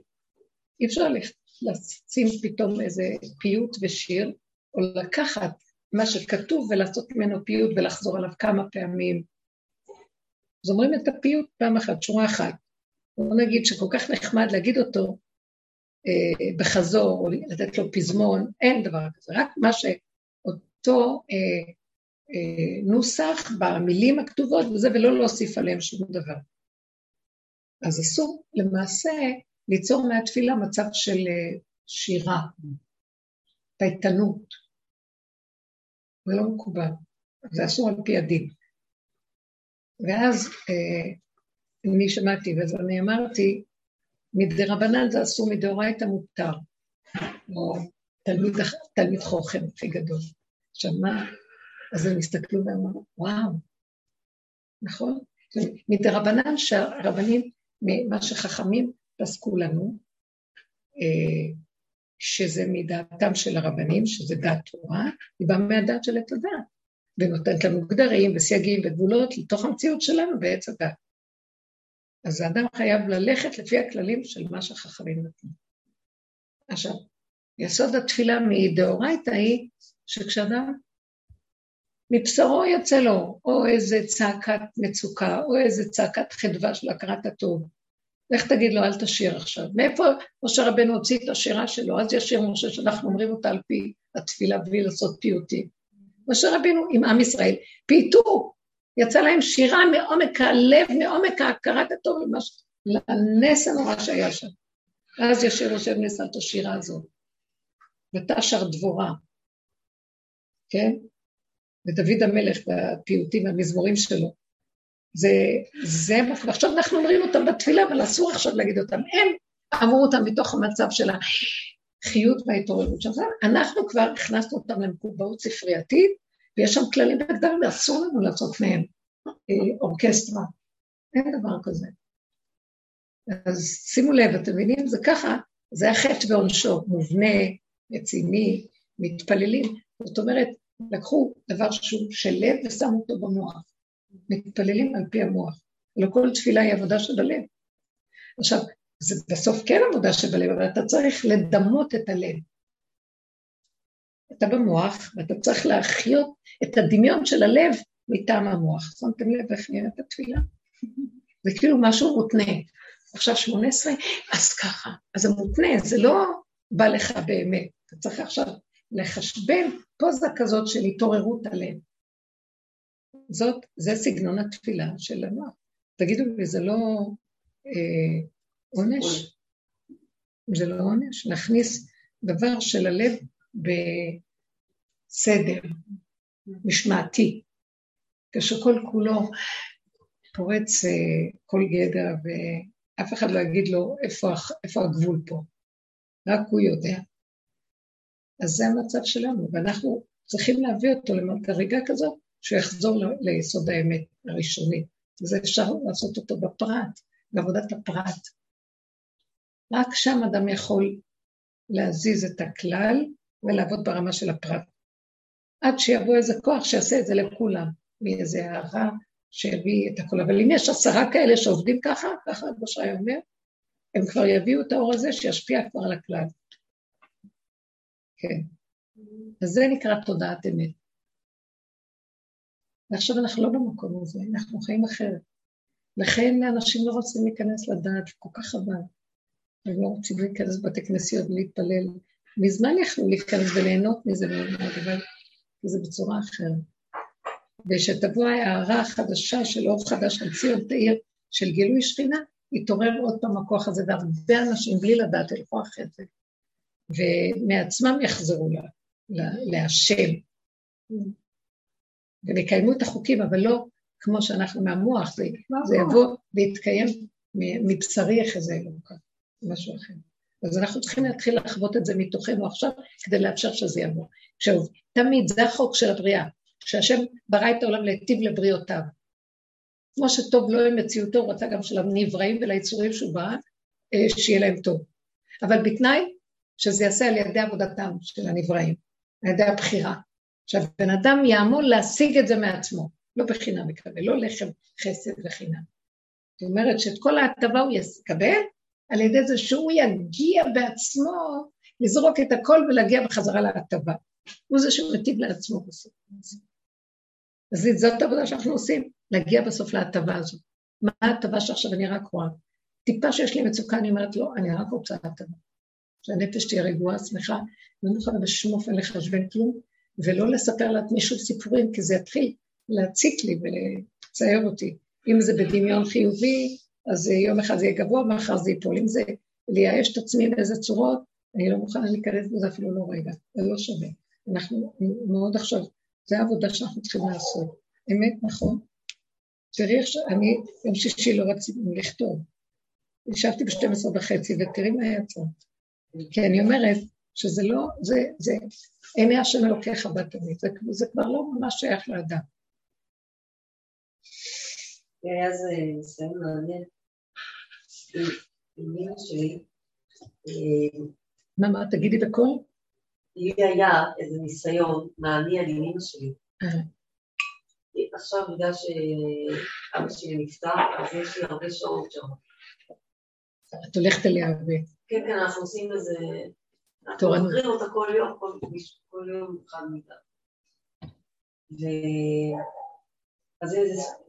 אי אפשר לשים פתאום איזה פיוט ושיר, או לקחת מה שכתוב ולעשות ממנו פיוט ולחזור עליו כמה פעמים. אז אומרים את הפיוט פעם אחת, שורה אחת. בוא נגיד שכל כך נחמד להגיד אותו אה, בחזור, או לתת לו פזמון, אין דבר כזה, רק מה שאותו אה, נוסח במילים הכתובות וזה, ולא להוסיף עליהם שום דבר. אז אסור למעשה ליצור מהתפילה מצב של אה, שירה, פייטנות. זה לא מקובל, זה אסור על פי הדין. ואז אה, אני שמעתי, ואז אני אמרתי, מדי רבנן זה אסור, מדאורייתא מותר. או תלמיד, תלמיד חוכם הכי גדול. עכשיו מה, אז הם הסתכלו ואמרו, וואו, נכון? מדי רבנן שהרבנים, מה שחכמים פסקו לנו, אה, שזה מדעתם של הרבנים, שזה דעת תורה, היא באה מהדעת של עת הדעת, ונותנת לנו גדרים וסייגים וגבולות לתוך המציאות שלנו בעץ הדעת. אז האדם חייב ללכת לפי הכללים של מה שהחכמים נתנו. עכשיו, יסוד התפילה מדאורייתא היא שכשאדם מבשרו יוצא לו או איזה צעקת מצוקה או איזה צעקת חדווה של הכרת הטוב, לך תגיד לו, אל תשיר עכשיו. מאיפה משה רבנו הוציא את השירה שלו? אז ישיר משה שאנחנו אומרים אותה על פי התפילה בלי לעשות פיוטים. משה רבנו עם עם ישראל, פיתו, יצא להם שירה מעומק הלב, מעומק ההכרת הטוב למש... לנס הנורא שהיה שם. ואז ישיר משה ונס על השירה הזאת. ותשר דבורה, כן? ודוד המלך בפיוטים והמזמורים שלו, זה, זה, ועכשיו אנחנו אומרים אותם בתפילה, אבל אסור עכשיו להגיד אותם. הם אמרו אותם מתוך המצב של החיות וההתעוררות שלהם. אנחנו כבר הכנסנו אותם למקובעות ספרייתית, ויש שם כללים והגדרים, ואסור לנו לעשות מהם אה, אורקסטרה. אין דבר כזה. אז שימו לב, אתם מבינים? זה ככה, זה החטא ועונשו, מובנה, רציני, מתפללים. זאת אומרת, לקחו דבר שהוא של לב ושמו אותו במוח. מתפללים על פי המוח. לא כל תפילה היא עבודה שבלב. עכשיו, זה בסוף כן עבודה שבלב, אבל אתה צריך לדמות את הלב. אתה במוח, ואתה צריך להחיות את הדמיון של הלב מטעם המוח. שמתם לב איך נראית התפילה? זה כאילו משהו מותנה. עכשיו 18, אז ככה. אז זה מותנה, זה לא בא לך באמת. אתה צריך עכשיו לחשבן פוזה כזאת של התעוררות הלב. זאת, זה סגנון התפילה של המוח. תגידו לי, זה לא אה, עונש? זה לא עונש? נכניס דבר של הלב בסדר משמעתי, כשכל כולו פורץ אה, כל גדר ואף אחד לא יגיד לו איפה, איפה הגבול פה, רק הוא יודע. אז זה המצב שלנו, ואנחנו צריכים להביא אותו למדרגה כזאת שהוא יחזור ליסוד האמת הראשוני. וזה אפשר לעשות אותו בפרט, בעבודת הפרט. רק שם אדם יכול להזיז את הכלל ולעבוד ברמה של הפרט. עד שיבוא איזה כוח שיעשה את זה לכולם, מאיזה הערה שיביא את הכול. אבל אם יש עשרה כאלה שעובדים ככה, ככה בשרי אומר, הם כבר יביאו את האור הזה שישפיע כבר על הכלל. כן. אז זה נקרא תודעת אמת. ועכשיו אנחנו לא במקום הזה, אנחנו חיים אחרת. לכן אנשים לא רוצים להיכנס לדעת, כל כך חבל. הם לא רוצים להיכנס לבתי כנסיות ולהתפלל. מזמן יכלו להיכנס וליהנות מזה אבל זה בצורה אחרת. ושתבוא ההערה החדשה של אור חדש על ציון תאיר של גילוי שכינה, יתעורר עוד פעם הכוח הזה, והרבה אנשים בלי לדעת ילכו אחרי זה, ומעצמם יחזרו להשם. ויקיימו את החוקים, אבל לא כמו שאנחנו מהמוח, זה, זה יבוא ויתקיים מבשרי איך זה אלוקה, משהו אחר. אז אנחנו צריכים להתחיל לחוות את זה מתוכנו עכשיו, כדי לאפשר שזה יבוא. עכשיו, תמיד זה החוק של הבריאה, שהשם ברא את העולם להיטיב לבריאותיו. כמו שטוב לא עם מציאותו, הוא רצה גם של הנבראים וליצורים שהוא ברא, אה, שיהיה להם טוב. אבל בתנאי שזה יעשה על ידי עבודתם של הנבראים, על ידי הבחירה. עכשיו, בן אדם יעמול להשיג את זה מעצמו, לא בחינם יקבל, לא לחם חסד וחינם. זאת אומרת שאת כל ההטבה הוא יקבל על ידי זה שהוא יגיע בעצמו לזרוק את הכל ולהגיע בחזרה להטבה. הוא זה שמטיב לעצמו בסוף. אז זאת העבודה שאנחנו עושים, להגיע בסוף להטבה הזאת. מה ההטבה שעכשיו אני רק רואה? טיפה שיש לי מצוקה, אני אומרת, לא, אני רק רוצה הטבה. שהנפש תהיה רגועה, שמחה, לא מוכנה בשום אופן לחשבן כלום, ולא לספר לעצמי שוב סיפורים, כי זה יתחיל להציק לי ולצייר אותי. אם זה בדמיון חיובי, אז יום אחד זה יהיה גבוה, מחר זה ייפול. אם זה לייאש את עצמי באיזה צורות, אני לא מוכנה להיכנס בזה אפילו לא רגע, זה לא שווה. אנחנו מאוד עכשיו, זו העבודה שאנחנו צריכים לעשות. אמת, נכון? תראי איך שאני, יום שישי לא רציתי לכתוב. ישבתי ב-12 וחצי, ותראי מה יצא. כי אני אומרת שזה לא, זה, זה, עיני השם אלוקיך בתמיד, זה, זה כבר לא ממש שייך לאדם. היה זה ניסיון מעניין עם אמא שלי. מה, מה, תגידי בקול? לי היה איזה ניסיון מעניין עם אמא שלי. אה. עכשיו, בגלל שאבא שלי נפטר, אז יש לי הרבה שעות שם. את הולכת אליה הרבה. כן, כן, אנחנו עושים איזה... אנחנו עוברים אותה כל יום, כל, כל יום אחד מידה. ו... אז זה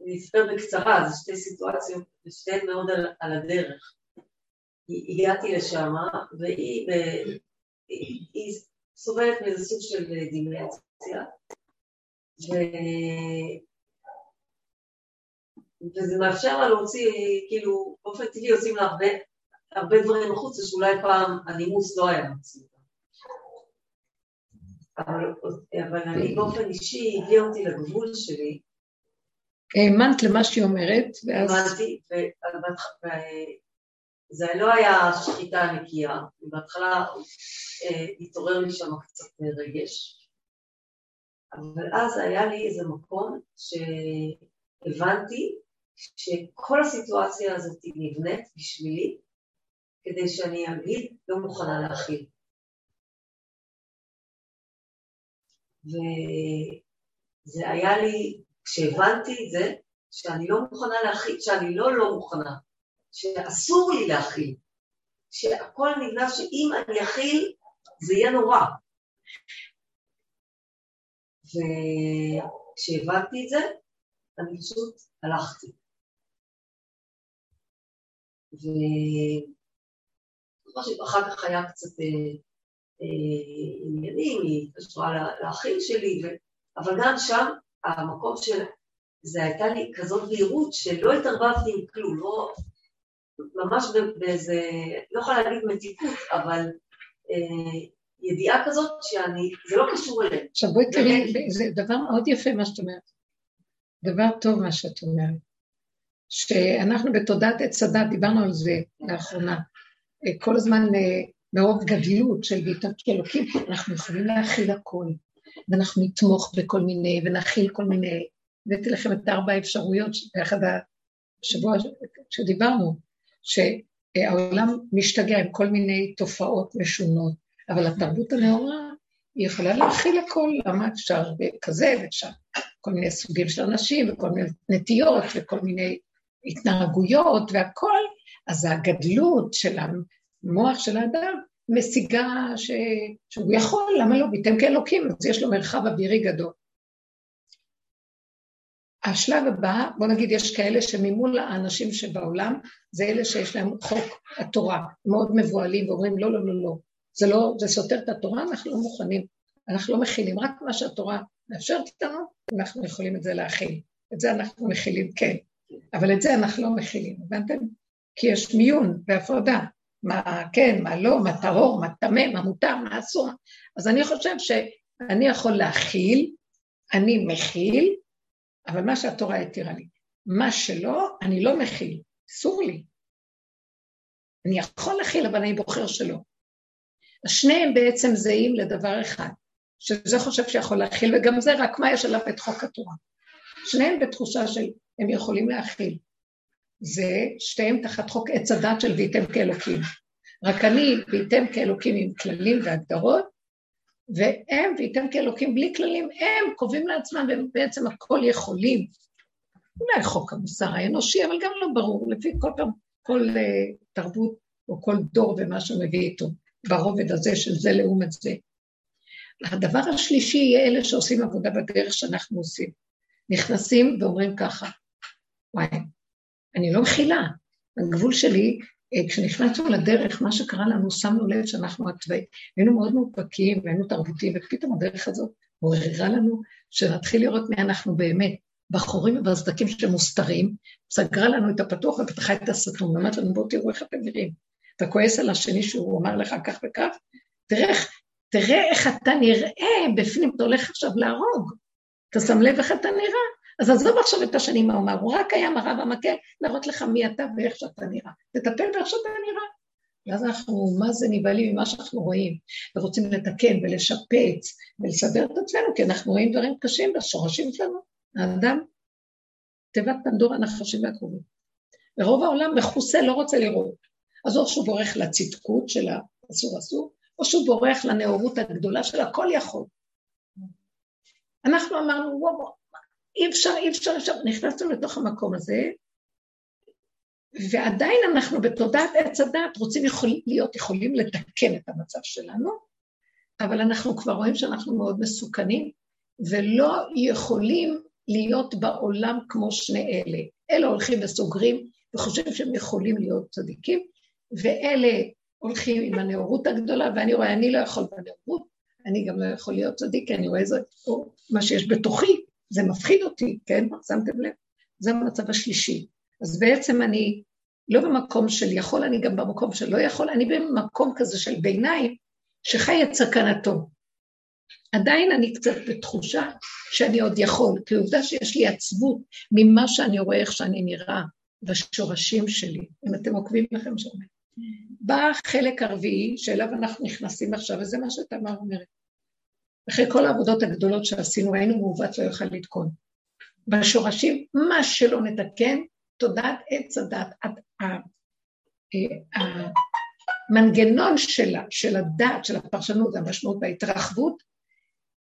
נספר בקצרה, זה שתי סיטואציות, שתיהן מאוד על, על הדרך. הגעתי לשם, והיא היא, היא סובלת מאיזה סוג של דימרציה, ו... וזה מאפשר לה להוציא, כאילו, באופן טבעי יוצאים לה הרבה, הרבה דברים החוצה שאולי פעם הנימוס לא היה מוציא אותם. אבל, אבל אני באופן אישי, הגיע אותי לגבול שלי, האמנת למה שהיא אומרת, ואז... האמנתי, וזה לא היה שחיטה נקייה, בהתחלה אה, התעורר לי שם קצת רגש, אבל אז היה לי איזה מקום שהבנתי שכל הסיטואציה הזאת נבנית בשבילי, כדי שאני אגיד לא מוכנה להכיל. וזה היה לי, כשהבנתי את זה, שאני לא מוכנה להכיל, שאני לא לא מוכנה, שאסור לי להכיל, שהכל נבנה שאם אני אכיל זה יהיה נורא. וכשהבנתי את זה, אני פשוט הלכתי. ואחר כך היה קצת אה, אה, עניינים, היא התקשרה לאחים שלי. אבל גם שם המקום של... זה הייתה לי כזאת בהירות שלא התערבבתי עם כלום, לא... ממש באיזה, לא יכולה להגיד מתיקות, אבל אה, ידיעה כזאת שאני, זה לא קשור אליהם. עכשיו בואי תראי, זה דבר מאוד יפה מה שאת אומרת. דבר טוב מה שאת אומרת. שאנחנו בתודעת עץ הדת, דיברנו על זה לאחרונה, כל הזמן אה, מרוב גדלות של בהתערבות אלוקים, אנחנו יכולים להכיל הכל, ואנחנו נתמוך בכל מיני, ונכיל כל מיני, הבאתי לכם את ארבע האפשרויות באחד השבוע שדיברנו, שהעולם משתגע עם כל מיני תופעות משונות, אבל התרבות הנאורה, היא יכולה להכיל הכל, למה אפשר כזה ואפשר כל מיני סוגים של אנשים וכל מיני נטיות וכל מיני התנהגויות והכל, אז הגדלות של המוח של האדם משיגה ש... שהוא יכול, למה לא? וייתן כאלוקים, אז יש לו מרחב אווירי גדול. השלב הבא, בוא נגיד, יש כאלה שממול האנשים שבעולם, זה אלה שיש להם חוק התורה, מאוד מבוהלים ואומרים לא, לא, לא, לא, זה לא, זה סותר את התורה, אנחנו לא מוכנים, אנחנו לא מכילים, רק מה שהתורה מאפשרת איתנו, אנחנו יכולים את זה להכיל. את זה אנחנו מכילים, כן, אבל את זה אנחנו לא מכילים, הבנתם? כי יש מיון והפרדה, מה כן, מה לא, מה טהור, מה טמא, מה מותר, מה אסור. אז אני חושב שאני יכול להכיל, אני מכיל, אבל מה שהתורה התירה לי. מה שלא, אני לא מכיל, אסור לי. אני יכול להכיל, אבל אני בוחר שלא. שניהם בעצם זהים לדבר אחד, שזה חושב שיכול להכיל, וגם זה רק מה יש עליו את חוק התורה. שניהם בתחושה של הם יכולים להכיל. זה שתיהם תחת חוק עץ הדת של וייתם כאלוקים. רק אני וייתם כאלוקים עם כללים והגדרות, והם וייתם כאלוקים בלי כללים, הם קובעים לעצמם, והם בעצם הכל יכולים. אולי חוק המוסר האנושי, אבל גם לא ברור, לפי כל פעם, כל uh, תרבות או כל דור ומה שמביא איתו, ברובד הזה של זה לעומת זה. הדבר השלישי יהיה אלה שעושים עבודה בדרך שאנחנו עושים. נכנסים ואומרים ככה, וואי, אני לא מכילה. הגבול שלי, אה, כשנכנסנו לדרך, מה שקרה לנו, שמנו לב שאנחנו התוואים, היינו מאוד מאופקים והיינו תרבותיים, ופתאום הדרך הזאת עוררה לנו שנתחיל לראות מי אנחנו באמת. בחורים ובסדקים שמוסתרים, סגרה לנו את הפתוח ופתחה את הסתום, ואמרת לנו, בואו תראו איך אתם נראים. אתה כועס על השני שהוא אמר לך כך וכך, תראה, תראה איך אתה נראה בפנים, אתה הולך עכשיו להרוג. אתה שם לב איך אתה נראה? אז עזוב עכשיו את השני מה הוא אמר, הוא רק היה מראה במקל להראות לך מי אתה ואיך שאתה נראה. תטפל באיך שאתה נראה. ואז אנחנו, מה זה נבהלים ממה שאנחנו רואים, ורוצים לתקן ולשפץ ולסדר את עצמנו, כי אנחנו רואים דברים קשים בשורשים שלנו. האדם, תיבת פנדורה נחשים והקרובים. ורוב העולם מכוסה, לא רוצה לראות. אז או שהוא בורח לצדקות של האסור אסור, או שהוא בורח לנאורות הגדולה של הכל יכול. אנחנו אמרנו, וואו, אי אפשר, אי אפשר, אפשר, נכנסנו לתוך המקום הזה, ועדיין אנחנו בתודעת עץ הדת רוצים יכול, להיות יכולים לתקן את המצב שלנו, אבל אנחנו כבר רואים שאנחנו מאוד מסוכנים, ולא יכולים להיות בעולם כמו שני אלה. אלה הולכים וסוגרים וחושבים שהם יכולים להיות צדיקים, ואלה הולכים עם הנאורות הגדולה, ואני רואה, אני לא יכול בנאורות, אני גם לא יכול להיות צדיק, כי אני רואה איזה, מה שיש בתוכי, זה מפחיד אותי, כן? שמתם לב? זה המצב השלישי. אז בעצם אני לא במקום של יכול, אני גם במקום של לא יכול, אני במקום כזה של ביניים, שחי את סכנתו. עדיין אני קצת בתחושה שאני עוד יכול, כי עובדה שיש לי עצבות ממה שאני רואה, איך שאני נראה, בשורשים שלי, אם אתם עוקבים לכם שם. בא החלק הרביעי, שאליו אנחנו נכנסים עכשיו, וזה מה שתמר אומרת. אחרי כל העבודות הגדולות שעשינו, היינו מעוות לא יוכל לתקון. בשורשים, מה שלא נתקן, תודעת עץ הדת, המנגנון שלה, של הדת, של הפרשנות, המשמעות וההתרחבות,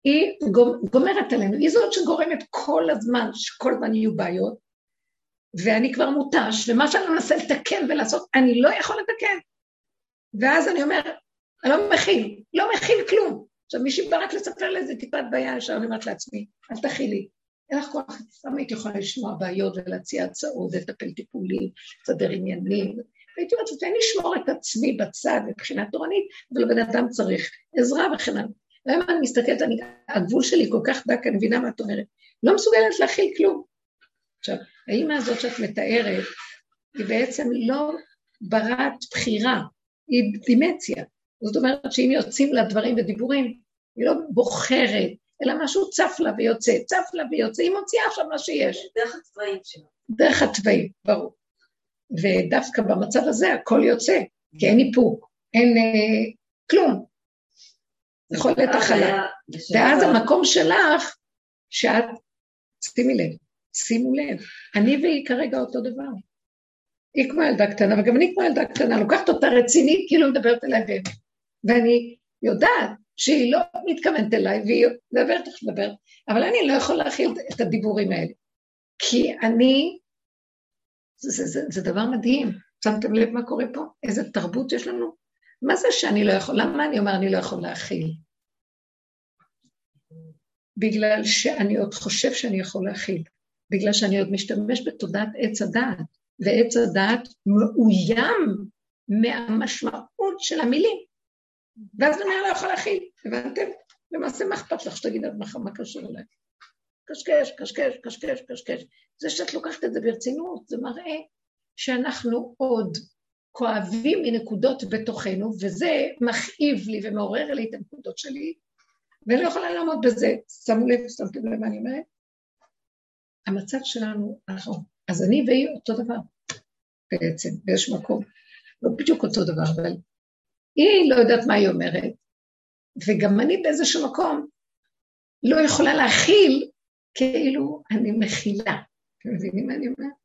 היא גומרת עלינו, היא זאת שגורמת כל הזמן, שכל הזמן יהיו בעיות, ואני כבר מותש, ומה שאני מנסה לתקן ולעשות, אני לא יכול לתקן. ואז אני אומר, אני לא מכיל, לא מכיל כלום. עכשיו, מישהי בא רק לספר לי איזה טיפת בעיה, ישר אני אומרת לעצמי, אל תכילי. אין לך כוח, סתם הייתי יכולה לשמוע בעיות ולהציע הצעות, לטפל טיפולים, לסדר עניינים. והייתי אומרת, תן לשמור את עצמי בצד מבחינה תורנית, אבל הבן אדם צריך עזרה וכן הלאה. והיום אני מסתכלת, אני, הגבול שלי כל כך דק, אני מבינה מה את אומרת. לא מסוגלת להכיל כלום. עכשיו, האימא הזאת שאת מתארת, היא בעצם לא ברת בחירה, היא דימציה. זאת אומרת שאם יוצאים לה דברים ודיבורים, היא לא בוחרת, אלא משהו צף לה ויוצא, צף לה ויוצא, היא מוציאה עכשיו מה שיש. דרך הצבעים שלה. דרך הצבעים, ברור. ודווקא במצב הזה הכל יוצא, כי אין איפוק, אין אה, כלום. יכולת הכלה. ואז המקום שלך, שאת, שימי לב, שימו לב, אני והיא כרגע אותו דבר. היא כמו ילדה קטנה, וגם אני כמו ילדה קטנה, לוקחת אותה רצינית, כאילו מדברת אליי באמת. ואני יודעת שהיא לא מתכוונת אליי, והיא מדברת איך לדבר, אבל אני לא יכולה להכיל את הדיבורים האלה. כי אני, זה, זה, זה, זה דבר מדהים. שמתם לב מה קורה פה? איזה תרבות יש לנו? מה זה שאני לא יכול, למה אני אומר אני לא יכול להכיל? בגלל שאני עוד חושב שאני יכול להכיל, בגלל שאני עוד משתמש בתודעת עץ הדעת, ועץ הדעת מאוים מהמשמעות של המילים. ואז אני לא יכול להכיל, הבנתם? למעשה מה אכפת לך שתגיד עד מה קשור אליי? קשקש, קשקש, קשקש, קשקש. זה שאת לוקחת את זה ברצינות, זה מראה שאנחנו עוד כואבים מנקודות בתוכנו, וזה מכאיב לי ומעורר לי את הנקודות שלי, ואני לא יכולה לעמוד בזה. שמו לב, שמתם לב מה אני אומרת? המצב שלנו, נכון. אז אני והיא אותו דבר, בעצם, באיזשהו מקום. לא בדיוק אותו דבר, אבל היא לא יודעת מה היא אומרת, וגם אני באיזשהו מקום לא יכולה להכיל כאילו אני מכילה. אתם מבינים מה אני אומרת?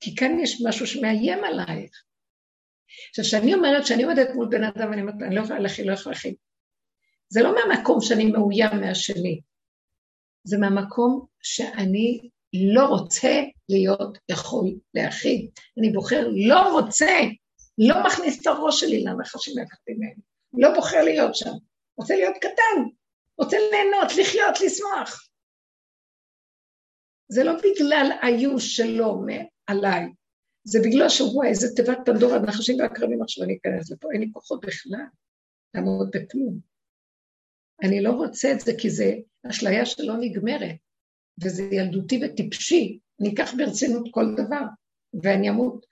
כי כאן יש משהו שמאיים עלייך. עכשיו, כשאני אומרת שאני עומדת מול בן אדם ואני אומרת, אני לא יכולה להכיל, לא יכולה להכיל, זה לא מהמקום שאני מאוים מהשני, זה מהמקום שאני לא רוצה להיות יכול להכיל. אני בוחר לא רוצה, לא מכניס את הראש שלי לנחשים והקטעים האלה, לא בוחר להיות שם, רוצה להיות קטן, רוצה ליהנות, לחיות, לשמוח. זה לא בגלל האיוש שלו מעליי, זה בגלל שהוא איזה תיבת פנדורה, נחשים ועקרבים עכשיו אני אכנס לפה, אין לי כוחות בכלל לעמוד בכלום. אני לא רוצה את זה כי זה אשליה שלא נגמרת, וזה ילדותי וטיפשי, אני אקח ברצינות כל דבר, ואני אמות.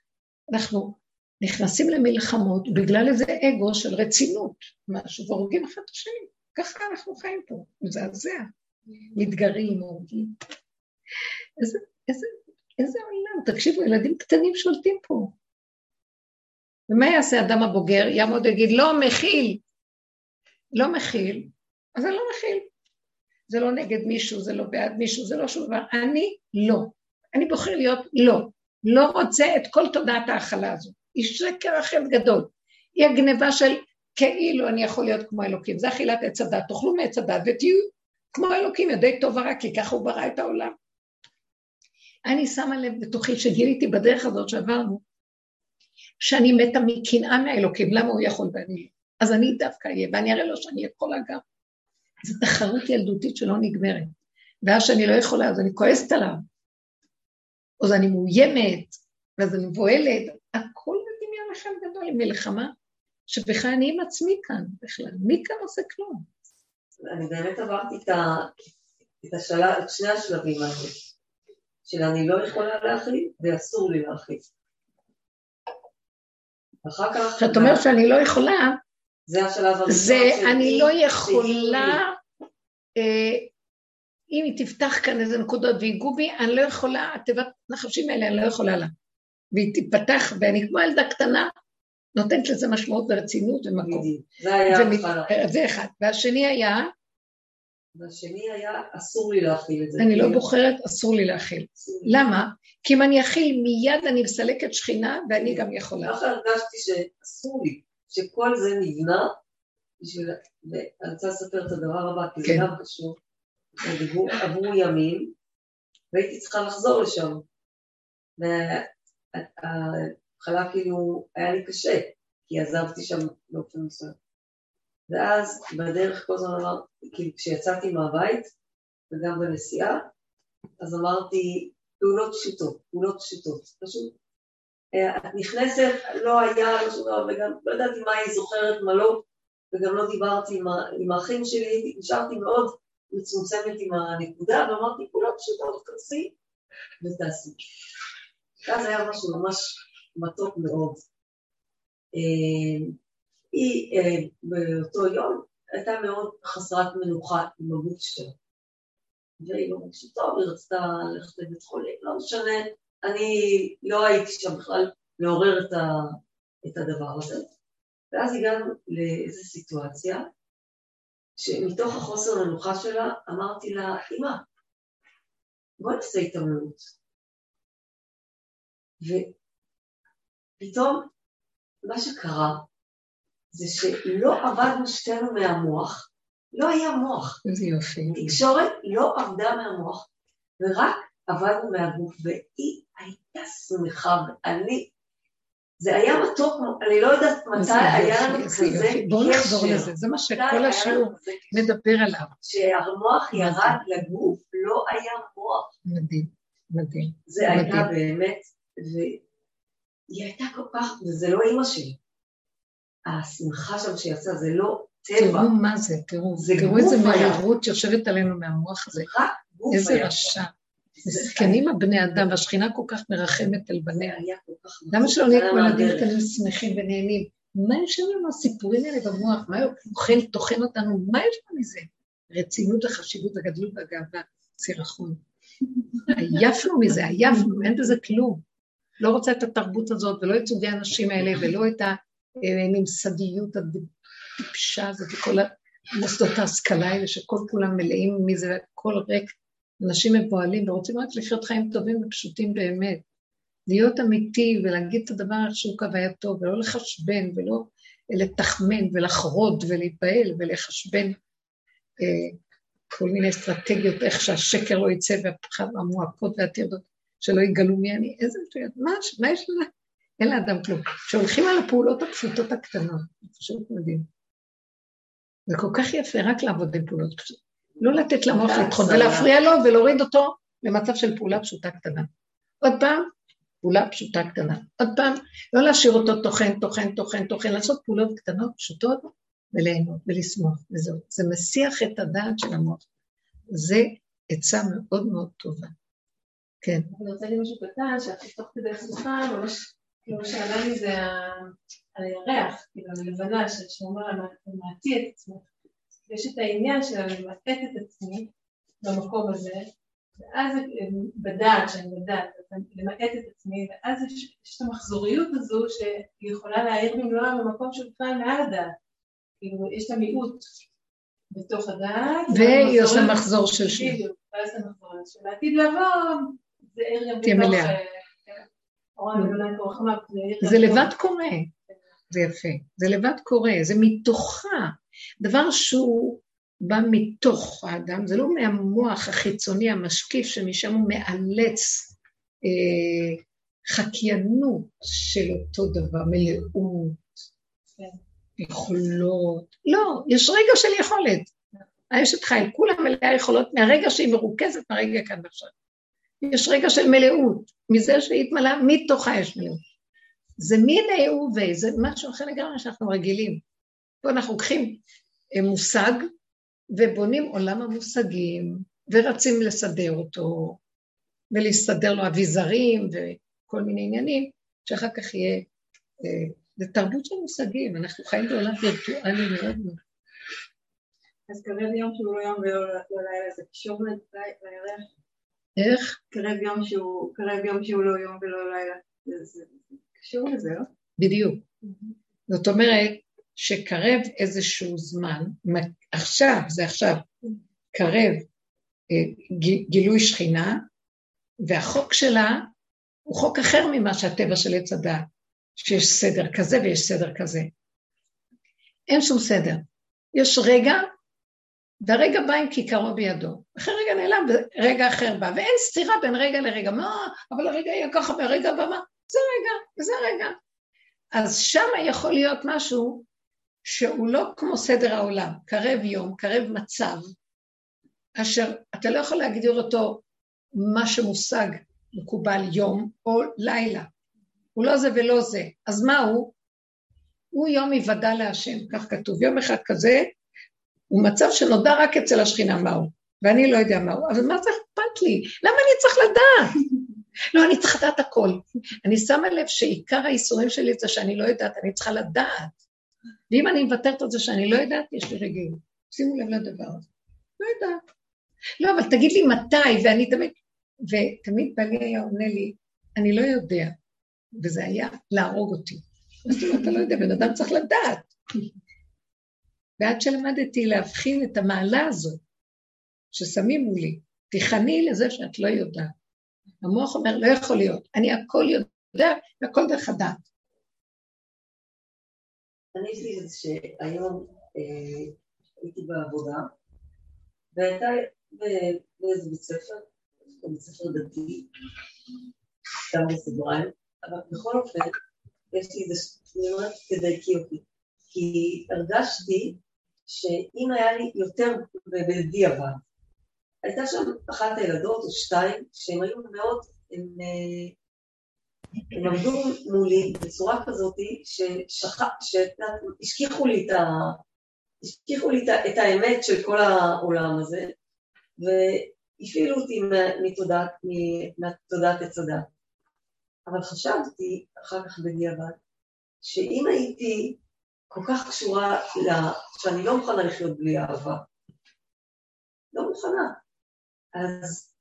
אנחנו נכנסים למלחמות בגלל איזה אגו של רצינות, משהו, והורגים אחד את השני. ככה אנחנו חיים פה, מזעזע. מתגרים, הורגים. איזה, איזה, איזה עולם, תקשיבו, ילדים קטנים שולטים פה. ומה יעשה אדם הבוגר? יעמוד ויגיד, לא מכיל. לא מכיל, אז אני לא מכיל. זה לא נגד מישהו, זה לא בעד מישהו, זה לא שום דבר. אני לא. אני בוחר להיות לא. לא רוצה את כל תודעת ההכלה הזאת. היא שקר אחר גדול. היא הגניבה של כאילו אני יכול להיות כמו אלוקים. זה אכילת עץ הדת. תאכלו מעץ הדת ותהיו כמו אלוקים, יודעי טוב ורע, כי ככה הוא ברא את העולם. אני שמה לב בתוכי שגיליתי בדרך הזאת שעברנו, שאני מתה מקנאה מהאלוקים, למה הוא יכול ואני לא? אז אני דווקא אהיה, ואני אראה לו שאני יכולה גם. זו תחרות ילדותית שלא נגמרת. ואז שאני לא יכולה, אז אני כועסת עליו. אז אני מאוימת, ואז אני מבוהלת. הכל עם מלחמה, שבכלל אני עם עצמי כאן בכלל. מי כאן עושה כלום? אני באמת עברתי את, ה... את, השלב, את שני השלבים האלה, של אני לא יכולה להכיל ואסור לי להכיל. אחר כך... כשאת אומרת שאני לא יכולה, זה השלב הראשון. זה אני לא יכולה אה, אם היא תפתח כאן איזה נקודות ויגעו בי, אני לא יכולה, התיבת נחשים האלה, אני לא יכולה לה. והיא תיפתח, ואני כמו ילדה קטנה, נותנת לזה משמעות ורצינות ומקום. זה היה ומת... זה אחד. והשני היה? והשני היה, אסור לי להכיל את זה. אני לא בוחרת, אסור לי להכיל. למה? כי אם אני אכיל, מיד אני מסלקת שכינה, ואני גם יכולה. ככה הרגשתי שאסור לי, שכל זה נבנה בשביל... ואני רוצה לספר את הדבר הבא, כי זה כן. גם קשור. עברו ימים, והייתי צריכה לחזור לשם. וההתחלה כאילו היה לי קשה, כי עזבתי שם באופן מסוים. ואז בדרך כל הזמן אמרתי, כאילו כשיצאתי מהבית, וגם בנסיעה, אז אמרתי, פעולות פשוטות, פעולות פשוטות, פשוט. אה, את נכנסת, לא היה, לא שום דבר, וגם לא ידעתי מה היא זוכרת, מה לא, וגם לא דיברתי עם, עם האחים שלי, נשארתי מאוד מצומצמת עם הנקודה, ואמרתי, פעולות פשוטות, תכנסי ותעשי. ואז היה משהו ממש מתוק מאוד. אה, היא אה, באותו יום הייתה מאוד חסרת מנוחה עם הגוף שלה. והיא לא מרגישה טוב, היא רצתה ללכת לבית חולים, לא משנה, אני לא הייתי שם בכלל לעורר את, ה, את הדבר הזה. ואז הגענו לאיזו סיטואציה, שמתוך החוסר מנוחה שלה אמרתי לה, אמא, בואי נעשה התעמלות. ופתאום מה שקרה זה שלא עבדנו שתינו מהמוח, לא היה מוח. איזה יופי. תקשורת לא עבדה מהמוח, ורק עבדנו מהגוף, והיא הייתה שמחה, ואני, זה היה מתוק, אני לא יודעת מתי היה לנו כזה יופי. בואו נחזור קשר. לזה, זה מה שכל השיעור קשר? מדבר עליו. כשהמוח מה ירד לגוף, לא היה מוח. מדהים, מדהים. זה הייתה. באמת, והיא הייתה כל כך, וזה לא אימא שלי. השמחה שם שיצאה, זה לא טבע, תראו מה זה, תראו, זה תראו איזה. מהירות יושבת עלינו מהמוח הזה, רק גוף איזה. רשע. מסכנים הבני אדם, והשכינה כל כך מרחמת על בניה. למה שלא נהיה כמו ילדים. קטנים שמחים ונהנים? מה יש לנו הסיפורים האלה במוח? מה אוכל, טוחן אותנו? מה יש לנו מזה? רצינות וחשיבות וגדלות והגאווה, סירחון. עייפנו מזה, עייפנו, אין בזה כלום. לא רוצה את התרבות הזאת, ולא את סוגי האנשים האלה, ולא את הממסדיות הטיפשה הזאת, וכל המוסדות ההשכלה האלה, שכל כולם מלאים מזה, והכל ריק. אנשים מבוהלים ורוצים רק לחיות חיים טובים ופשוטים באמת. להיות אמיתי ולהגיד את הדבר איך שהוא כהווייתו, ולא לחשבן, ולא לתחמן ולחרוד ולהתפעל ולחשבן אה, כל מיני אסטרטגיות, איך שהשקר לא יצא והמועקות והטרדות שלא יגלו מי אני, איזה שטויות, מה, מה יש לה? אין לאדם כלום. שהולכים על הפעולות הפשוטות הקטנות, זה פשוט מדהים. זה כל כך יפה רק לעבוד עם פעולות פשוטות. לא לתת למוח לטחון ולהפריע לו ולהוריד אותו למצב של פעולה פשוטה קטנה. עוד פעם, פעולה פשוטה קטנה. עוד פעם, לא להשאיר אותו טוחן, טוחן, טוחן, טוחן, לעשות פעולות קטנות, פשוטות, וליהנות ולשמוח, וזהו. זה מסיח את הדעת של המוח. זה עצה מאוד מאוד טובה. כן. אני רוצה להגיד משהו קטן, שתוך כדי השיחה, ממש, כאילו שעלה לי זה ה- הירח, כאילו הלבנה, שאומר, למעטי את עצמך. יש את העניין של למעט את עצמי במקום הזה, ואז בדעת, שאני בדעת, למעט את עצמי, ואז יש, יש את המחזוריות הזו שהיא יכולה להעיר במלואה במקום שהוא בכלל מעל הדעת. כאילו, יש את המיעוט בתוך הדעת. והיא עושה מחזור של שנייה. בדיוק, ואז המחזור הזה. שלעתיד לבוא, זה עיר גם תהיה מלאה. אה, כן. זה בתוך- לבד קורה, זה יפה, זה לבד קורה, זה מתוכה. דבר שהוא בא מתוך האדם, זה לא מהמוח החיצוני המשקיף שמשם הוא מאלץ אה, חקיינות של אותו דבר, מלאות, כן. יכולות. לא, יש רגע של יכולת. האשת חיל, כולה מלאה יכולות מהרגע שהיא מרוכזת מהרגע כאן ועכשיו. יש רגע של מלאות, מזה שהיא התמלאה, מתוכה יש מלאות. זה מיני וביה, זה משהו אחר לגמרי שאנחנו רגילים. פה אנחנו לוקחים אה, מושג ובונים עולם המושגים, ורצים לסדר אותו, ולהסתדר לו אביזרים וכל מיני עניינים, שאחר כך יהיה, אה, זה תרבות של מושגים, אנחנו חיים בעולם וירטואלי מאוד מאוד. אז קרב יום שהוא לא יום ולא לילה, זה קשור לירח? איך? קרב יום שהוא, קרב יום שהוא לא יום ולא לילה. זה קשור לזה, לא? בדיוק. זאת אומרת, שקרב איזשהו זמן, עכשיו, זה עכשיו, קרב אה, גילוי שכינה, והחוק שלה הוא חוק אחר ממה שהטבע של עץ הדעת, שיש סדר כזה ויש סדר כזה. אין שום סדר. יש רגע, והרגע בא עם כיכרו בידו. אחרי רגע נעלם, ורגע אחר בא, ואין סתירה בין רגע לרגע. מה, אבל הרגע יהיה ככה, והרגע בא מה? זה רגע, וזה רגע. אז שם יכול להיות משהו שהוא לא כמו סדר העולם, קרב יום, קרב מצב, אשר אתה לא יכול להגדיר אותו מה שמושג מקובל יום או לילה. הוא לא זה ולא זה. אז מה הוא? הוא יום היוודע להשם, כך כתוב. יום אחד כזה הוא מצב שנודע רק אצל השכינה מהו, ואני לא יודע מהו. אבל מה זה אכפת לי? למה אני צריך לדעת? לא, אני צריכה לדעת הכל. אני שמה לב שעיקר האיסורים שלי זה שאני לא יודעת, אני צריכה לדעת. ואם אני מוותרת על זה שאני לא יודעת, יש לי רגעים. שימו לב לדבר הזה. לא יודעת. לא, אבל תגיד לי מתי, ואני תמיד... ותמיד בעלי היה עונה לי, אני לא יודע, וזה היה להרוג אותי. זאת אומרת, אתה לא יודע, בן אדם צריך לדעת. ועד שלמדתי להבחין את המעלה הזאת ששמים מולי, תיכני לזה שאת לא יודעת. המוח אומר, לא יכול להיות, אני הכל יודע והכל דרך הדעת. אני יש לי איזה שהיום אה, הייתי בעבודה, והייתה באיזה בית ספר, בית ספר דתי, גם בסוגריים, אבל בכל אופן, יש לי איזה, אני אומרת, אותי, כי הרגשתי שאם היה לי יותר בדיעבד, הייתה שם אחת הילדות או שתיים, שהן היו מאוד, הן אה, הם עמדו מולי בצורה כזאת שהשכיחו לי את ה... השכיחו לי את האמת של כל העולם הזה, והפעילו אותי מתודעת, מתודעת עץ הדת. אבל חשבתי אחר כך בדיעבד, שאם הייתי כל כך קשורה ל... שאני לא מוכנה לחיות בלי אהבה, לא מוכנה. אז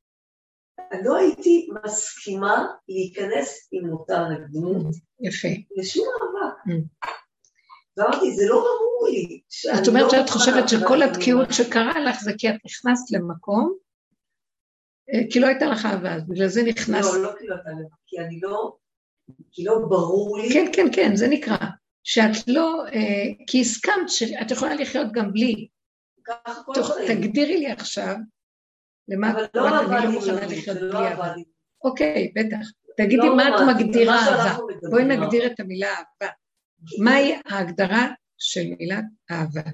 לא הייתי מסכימה להיכנס עם אותה נגדות. יפה. לשום אהבה. Mm. ואמרתי, זה לא ברור לי. זאת אומרת לא שאת חושבת שכל התקיעות שקרה לך זה כי את נכנסת למקום, אה, כי לא הייתה לך אהבה, אז בגלל זה נכנסת. לא, לא כי לא הייתה לך, כי אני לא, כי לא ברור לי. כן, כן, כן, זה נקרא. שאת לא, אה, כי הסכמת שאת יכולה לחיות גם בלי. תגדירי לי עכשיו למה לא עבד לי לא, לא עבד לי. אוקיי, בטח. תגידי לא מה את מגדירה אהבה. בואי נגדיר את המילה אהבה. מהי ההגדרה של מילת אהבה?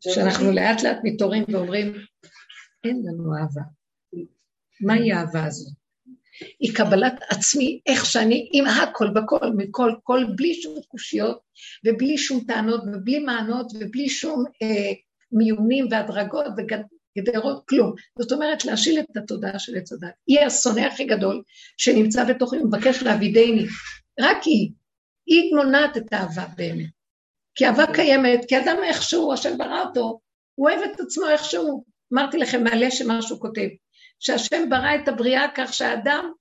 שאנחנו לאט לאט מתעוררים ואומרים, אין לנו אהבה. מהי האהבה הזאת? היא קבלת עצמי, איך שאני, עם הכל, בכל, מכל, כל, בלי שום קושיות, ובלי שום טענות, ובלי מענות, ובלי שום אה, מיונים והדרגות גדרות, כלום. זאת אומרת, להשיל את התודעה של עץ הדת. היא השונא הכי גדול שנמצא בתוכי ומבקש להבידני. רק היא. היא מונעת את האהבה באמת. כי אהבה קיימת, כי אדם איכשהו, השם ברא אותו, הוא אוהב את עצמו איכשהו. אמרתי לכם מעלה שמה שהוא כותב, שהשם ברא את הבריאה כך שהאדם,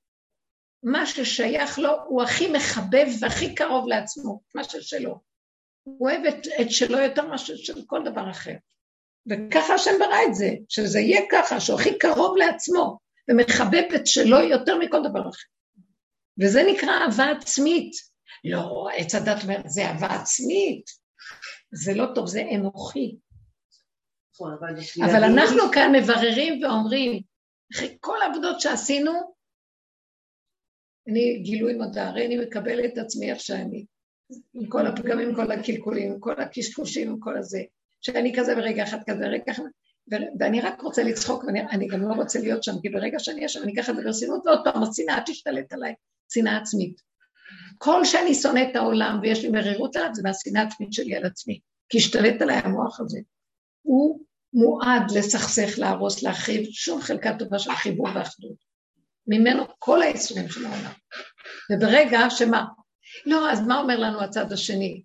מה ששייך לו, הוא הכי מחבב והכי קרוב לעצמו, מה ששלו. הוא אוהב את, את שלו יותר מאשר של כל דבר אחר. וככה השם ברא את זה, שזה יהיה ככה, שהוא הכי קרוב לעצמו, ומחבב את שלו יותר מכל דבר אחר. וזה נקרא אהבה עצמית. לא, עץ הדת אומר, זה אהבה עצמית. זה לא טוב, זה אנוכי. נכון, אבל אנחנו כאן מבררים ואומרים, אחרי כל העבודות שעשינו, אני גילוי מודע, הרי אני מקבלת את עצמי איך שאני, עם כל הפגמים, כל הקלקולים, עם כל הקשקושים, עם כל הזה. שאני כזה ברגע אחד כזה, רגע אחד, ואני רק רוצה לצחוק, ואני גם לא רוצה להיות שם, כי ברגע שאני אהיה שם, אני אקח את זה ברצינות, ועוד פעם, השנאה תשתלט עליי, שנאה עצמית. כל שאני שונא את העולם ויש לי מרירות עליו, זה מהשנאה העצמית שלי על עצמי, כי השתלט עליי המוח הזה. הוא מועד לסכסך, להרוס, להחריב, שום חלקה טובה של חיבור ואחדות. ממנו כל האיסורים של העולם. וברגע שמה? לא, אז מה אומר לנו הצד השני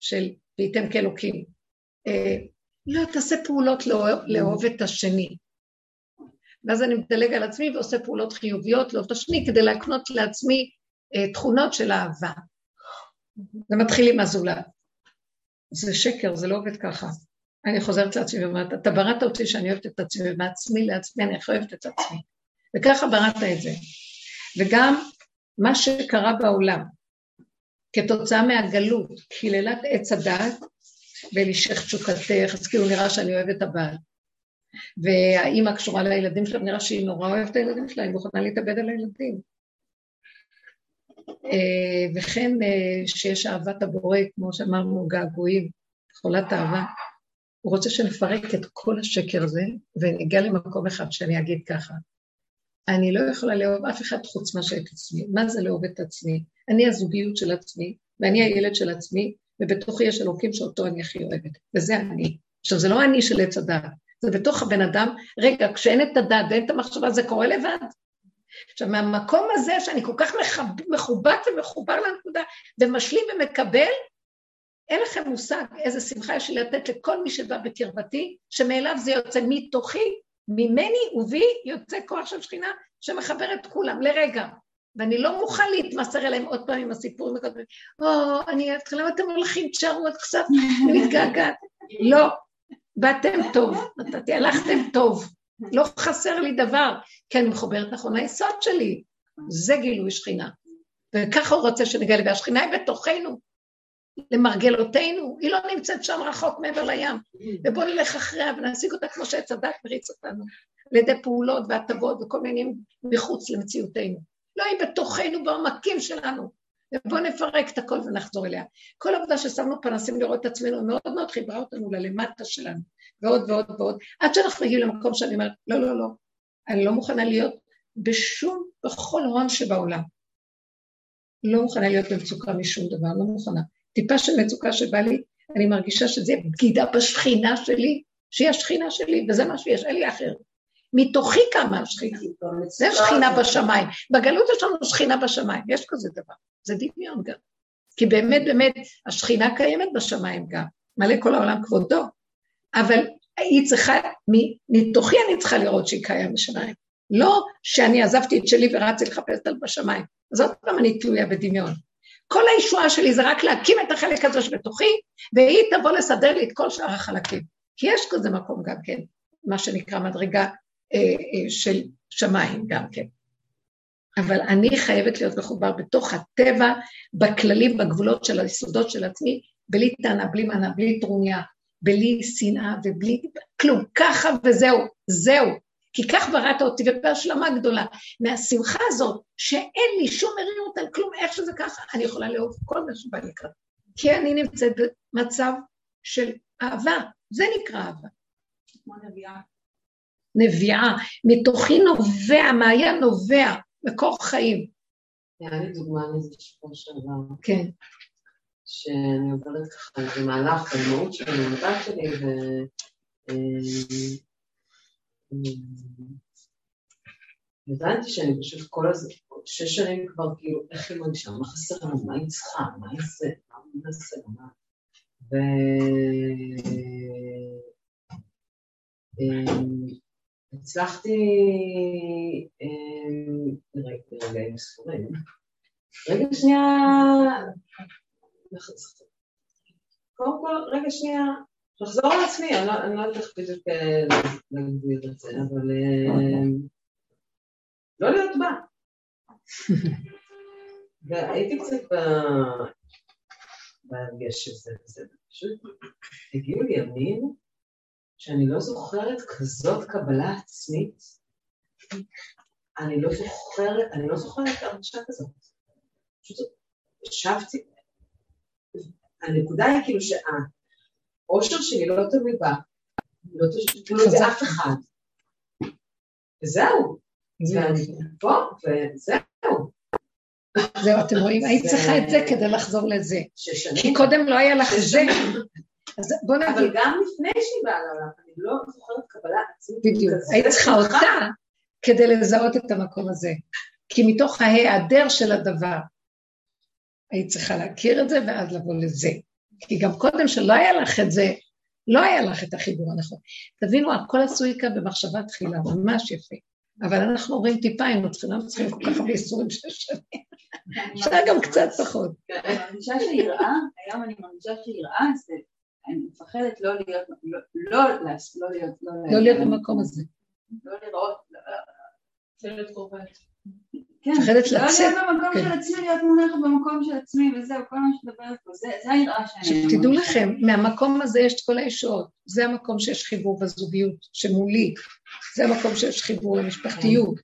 של וייתם כאלוקים? אה, לא, תעשה פעולות לאהוב את השני. ואז אני מדלג על עצמי ועושה פעולות חיוביות לאהוב את השני כדי להקנות לעצמי אה, תכונות של אהבה. זה מתחיל עם הזולת. זה שקר, זה לא עובד ככה. אני חוזרת לעצמי ואומרת, אתה בראת אותי שאני אוהבת את עצמי, ומעצמי לעצמי אני הכי אוהבת את עצמי. וככה בראת את זה. וגם מה שקרה בעולם, כתוצאה מהגלות, קללת עץ הדעת, ולשך תשוקתך, אז כאילו נראה שאני אוהבת את הבעל. והאימא קשורה לילדים שלה, נראה שהיא נורא אוהבת את הילדים שלה, היא מוכנה להתאבד על הילדים. אה, וכן אה, שיש אהבת הבורא, כמו שאמרנו, געגועים, חולת אהבה. הוא רוצה שנפרק את כל השקר הזה, ונגיע למקום אחד שאני אגיד ככה. אני לא יכולה לאהוב אף אחד חוץ מאשר את עצמי. מה זה לאהוב את עצמי? אני הזוגיות של עצמי, ואני הילד של עצמי, ובתוכי יש אלוקים שאותו אני הכי אוהבת, וזה אני. עכשיו, זה לא אני של עץ הדעת, זה בתוך הבן אדם. רגע, כשאין את הדעת ואין את המחשבה, זה קורה לבד. עכשיו, מהמקום הזה שאני כל כך מכובד ומחובר לנקודה, ומשלים ומקבל, אין לכם מושג איזה שמחה יש לי לתת לכל מי שבא בקרבתי, שמאליו זה יוצא מתוכי, ממני ובי יוצא כוח של שכינה שמחבר את כולם לרגע. ואני לא מוכן להתמסר אליהם עוד פעם עם הסיפורים הקודמים. או, אני אוהבת למה אתם הולכים, תשארו עוד קצת, אני מתגעגעת. לא, באתם טוב, נתתי, הלכתם טוב. לא חסר לי דבר, כי אני מחוברת נכון ליסוד שלי. זה גילוי שכינה. וככה הוא רוצה שנגלה, והשכינה היא בתוכנו, למרגלותינו, היא לא נמצאת שם רחוק מעבר לים. ובואו נלך אחריה ונשיג אותה כמו שעץ הדת מריץ אותנו, על ידי פעולות והטבות וכל מיני מחוץ למציאותנו. לא, היא בתוכנו, בעומקים שלנו. ובואו נפרק את הכל ונחזור אליה. כל עבודה ששמנו פנסים לראות את עצמנו מאוד מאוד חיברה אותנו ללמטה שלנו, ועוד ועוד ועוד, עד שאנחנו מגיעים למקום שאני אומרת, לא, לא, לא, אני לא מוכנה להיות בשום, בכל הון שבעולם. לא מוכנה להיות במצוקה משום דבר, לא מוכנה. טיפה של מצוקה שבא לי, אני מרגישה שזה בגידה בשכינה שלי, שהיא השכינה שלי, וזה מה שיש, אין לי אחר. מתוכי קמה השכינה, זה שכינה בשמיים. בגלות יש לנו שכינה בשמיים, יש כזה דבר, זה דמיון גם. כי באמת באמת השכינה קיימת בשמיים גם, מלא כל העולם כבודו, אבל היא צריכה, מתוכי אני צריכה לראות שהיא קיימת בשמיים. לא שאני עזבתי את שלי ורצתי לחפש אותה בשמיים, אז עוד פעם אני תלויה בדמיון. כל הישועה שלי זה רק להקים את החלק הזה שבתוכי, והיא תבוא לסדר לי את כל שאר החלקים. כי יש כזה מקום גם כן, מה שנקרא מדרגה אה, אה, של שמיים גם כן. אבל אני חייבת להיות מחובר בתוך הטבע, בכללים, בגבולות של היסודות של עצמי, בלי טענה, בלי מנה, בלי טרוניה, בלי שנאה ובלי כלום. ככה וזהו, זהו. כי כך בראת אותי, ובהשלמה גדולה. מהשמחה הזאת, שאין לי שום מרירות על כלום, איך שזה ככה, אני יכולה לאהוב כל מה שבא לקראת. כי אני נמצאת במצב של אהבה, זה נקרא אהבה. כמו נביאה. נביאה, מתוכי נובע, מעיין נובע, מקור חיים. היה לי דוגמה לזה שבוע שעבר. כן. שאני עוברת ככה במהלך במהות שלי, במבט שלי, ו... הבנתי שאני פשוט כל הזמן, שש שנים כבר כאילו, איך היא מרגישה, מה חסר לנו, מה היא צריכה, מה היא עושה, מה היא נעשה, מה... ו... הצלחתי ברגעים ספורים. רגע שנייה, קודם כל, רגע שנייה, לחזור לעצמי, אני לא יודעת איך בדיוק להגדיר את זה, אבל לא להיות בה. והייתי קצת בהרגש של זה, פשוט הגיעו לי ימים שאני לא זוכרת כזאת קבלה עצמית, אני לא זוכרת, אני לא זוכרת הרגשה כזאת. פשוט ישבתי, הנקודה היא כאילו שהאושר שלי לא תלוי בה, לא תלוי באף אחד. וזהו. ואני פה, וזהו. זהו, אתם רואים, היית צריכה את זה כדי לחזור לזה. כי קודם לא היה לך זה. אז בוא נגיד... אבל גם לפני שהיא באה לעולם, אני לא זוכרת קבלה עצמית. בדיוק, היית צריכה אותה כדי לזהות את המקום הזה. כי מתוך ההיעדר של הדבר, היית צריכה להכיר את זה ואז לבוא לזה. כי גם קודם שלא היה לך את זה, לא היה לך את החיבור הנכון. תבינו, הכל עשוי כאן במחשבה תחילה, ממש יפה. אבל אנחנו אומרים טיפה, היינו צריכים, לא צריכים כל כך הרבה איסורים של שנים. אפשר גם קצת פחות. אני מרגישה שיראה, היום אני מרגישה שיראה זה, אני מפחדת לא להיות, לא, לא, לא להיות, לא להיות במקום הזה. לא לראות, לא להיות קורבנית. כן, מפחדת לצאת. לא להיות במקום כן. של עצמי, להיות מונחת במקום של עצמי וזהו, כל מה שדברת פה, זה היראה שאני... שתדעו לכם, מהמקום הזה יש את כל הישועות. זה המקום שיש חיבור בזוגיות, שמולי. זה המקום שיש חיבור למשפחתיות.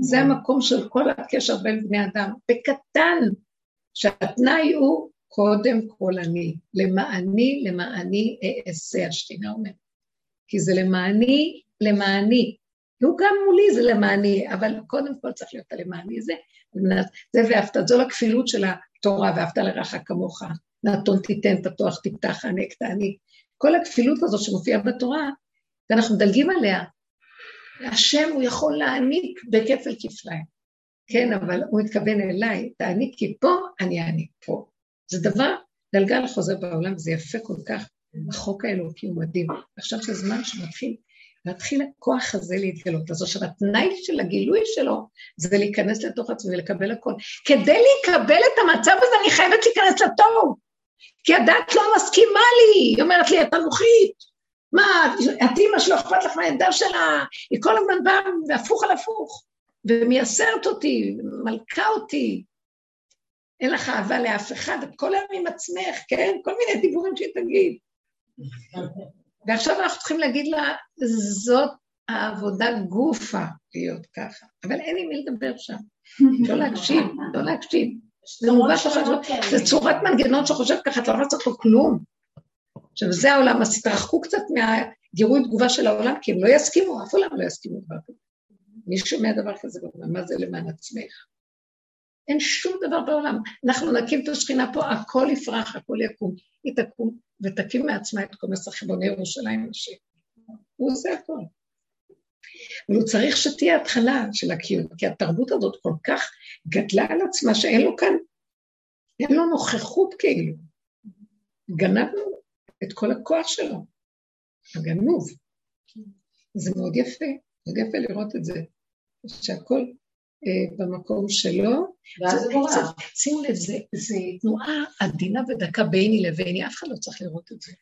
זה המקום של כל הקשר בין בני אדם. בקטן, שהתנאי הוא קודם כל אני. למעני, למעני אעשה, השתינה אומרת. כי זה למעני, למעני. והוא גם מולי זה למעני, אבל קודם כל צריך להיות הלמעני זה, זה ואהבת, זו הכפילות של התורה, ואהבת לרעך כמוך, נתון תיתן, פתוח תפתח, ענק תעניק. כל הכפילות הזאת שמופיעה בתורה, ואנחנו מדלגים עליה. השם הוא יכול להעניק בכפל כפליים. כן, אבל הוא מתכוון אליי, תעניק כי פה, אני אעניק פה. זה דבר, גלגל חוזר בעולם, זה יפה כל כך, החוק האלוקי הוא מדהים. עכשיו זה זמן שמתחיל להתחיל הכוח הזה להתגלות. אז עכשיו התנאי של הגילוי שלו זה להיכנס לתוך עצמי ולקבל הכל. כדי לקבל את המצב הזה אני חייבת להיכנס לתוהו. כי הדת לא מסכימה לי, היא אומרת לי, את אנוכית. מה, את אימא שלא אכפת לך מהעמדה שלה, היא כל הזמן באה והפוך על הפוך, ומייסרת אותי, מלכה אותי. אין לך אהבה לאף אחד, את כל היום עם עצמך, כן? כל מיני דיבורים שהיא תגיד. ועכשיו אנחנו צריכים להגיד לה, זאת העבודה גופה להיות ככה, אבל אין עם מי לדבר שם. לא להקשיב, לא להקשיב. זה מובש לך, זה צורת מנגנון שחושב ככה, אתה לא צריך לו כלום. עכשיו, זה העולם, אז תתרחקו קצת מהגירוי תגובה של העולם, כי הם לא יסכימו, אף עולם לא יסכימו דבר כזה. מי שומע דבר כזה, מה זה למען עצמך? אין שום דבר בעולם. אנחנו נקים את השכינה פה, הכל יפרח, הכל יקום. היא תקום ותקים מעצמה את קומץ החיבוני ירושלים נשים. הוא עושה הכל. אבל הוא צריך שתהיה התחלה של הקיום, כי התרבות הזאת כל כך גדלה על עצמה שאין לו כאן, אין לו נוכחות כאילו. גנבנו את כל הכוח שלו, הגנוב. זה מאוד יפה, מאוד יפה לראות את זה, שהכל במקום שלו. ואז זה קורה. שימו לב, זה תנועה עדינה ודקה ביני לביני, אף אחד לא צריך לראות את זה.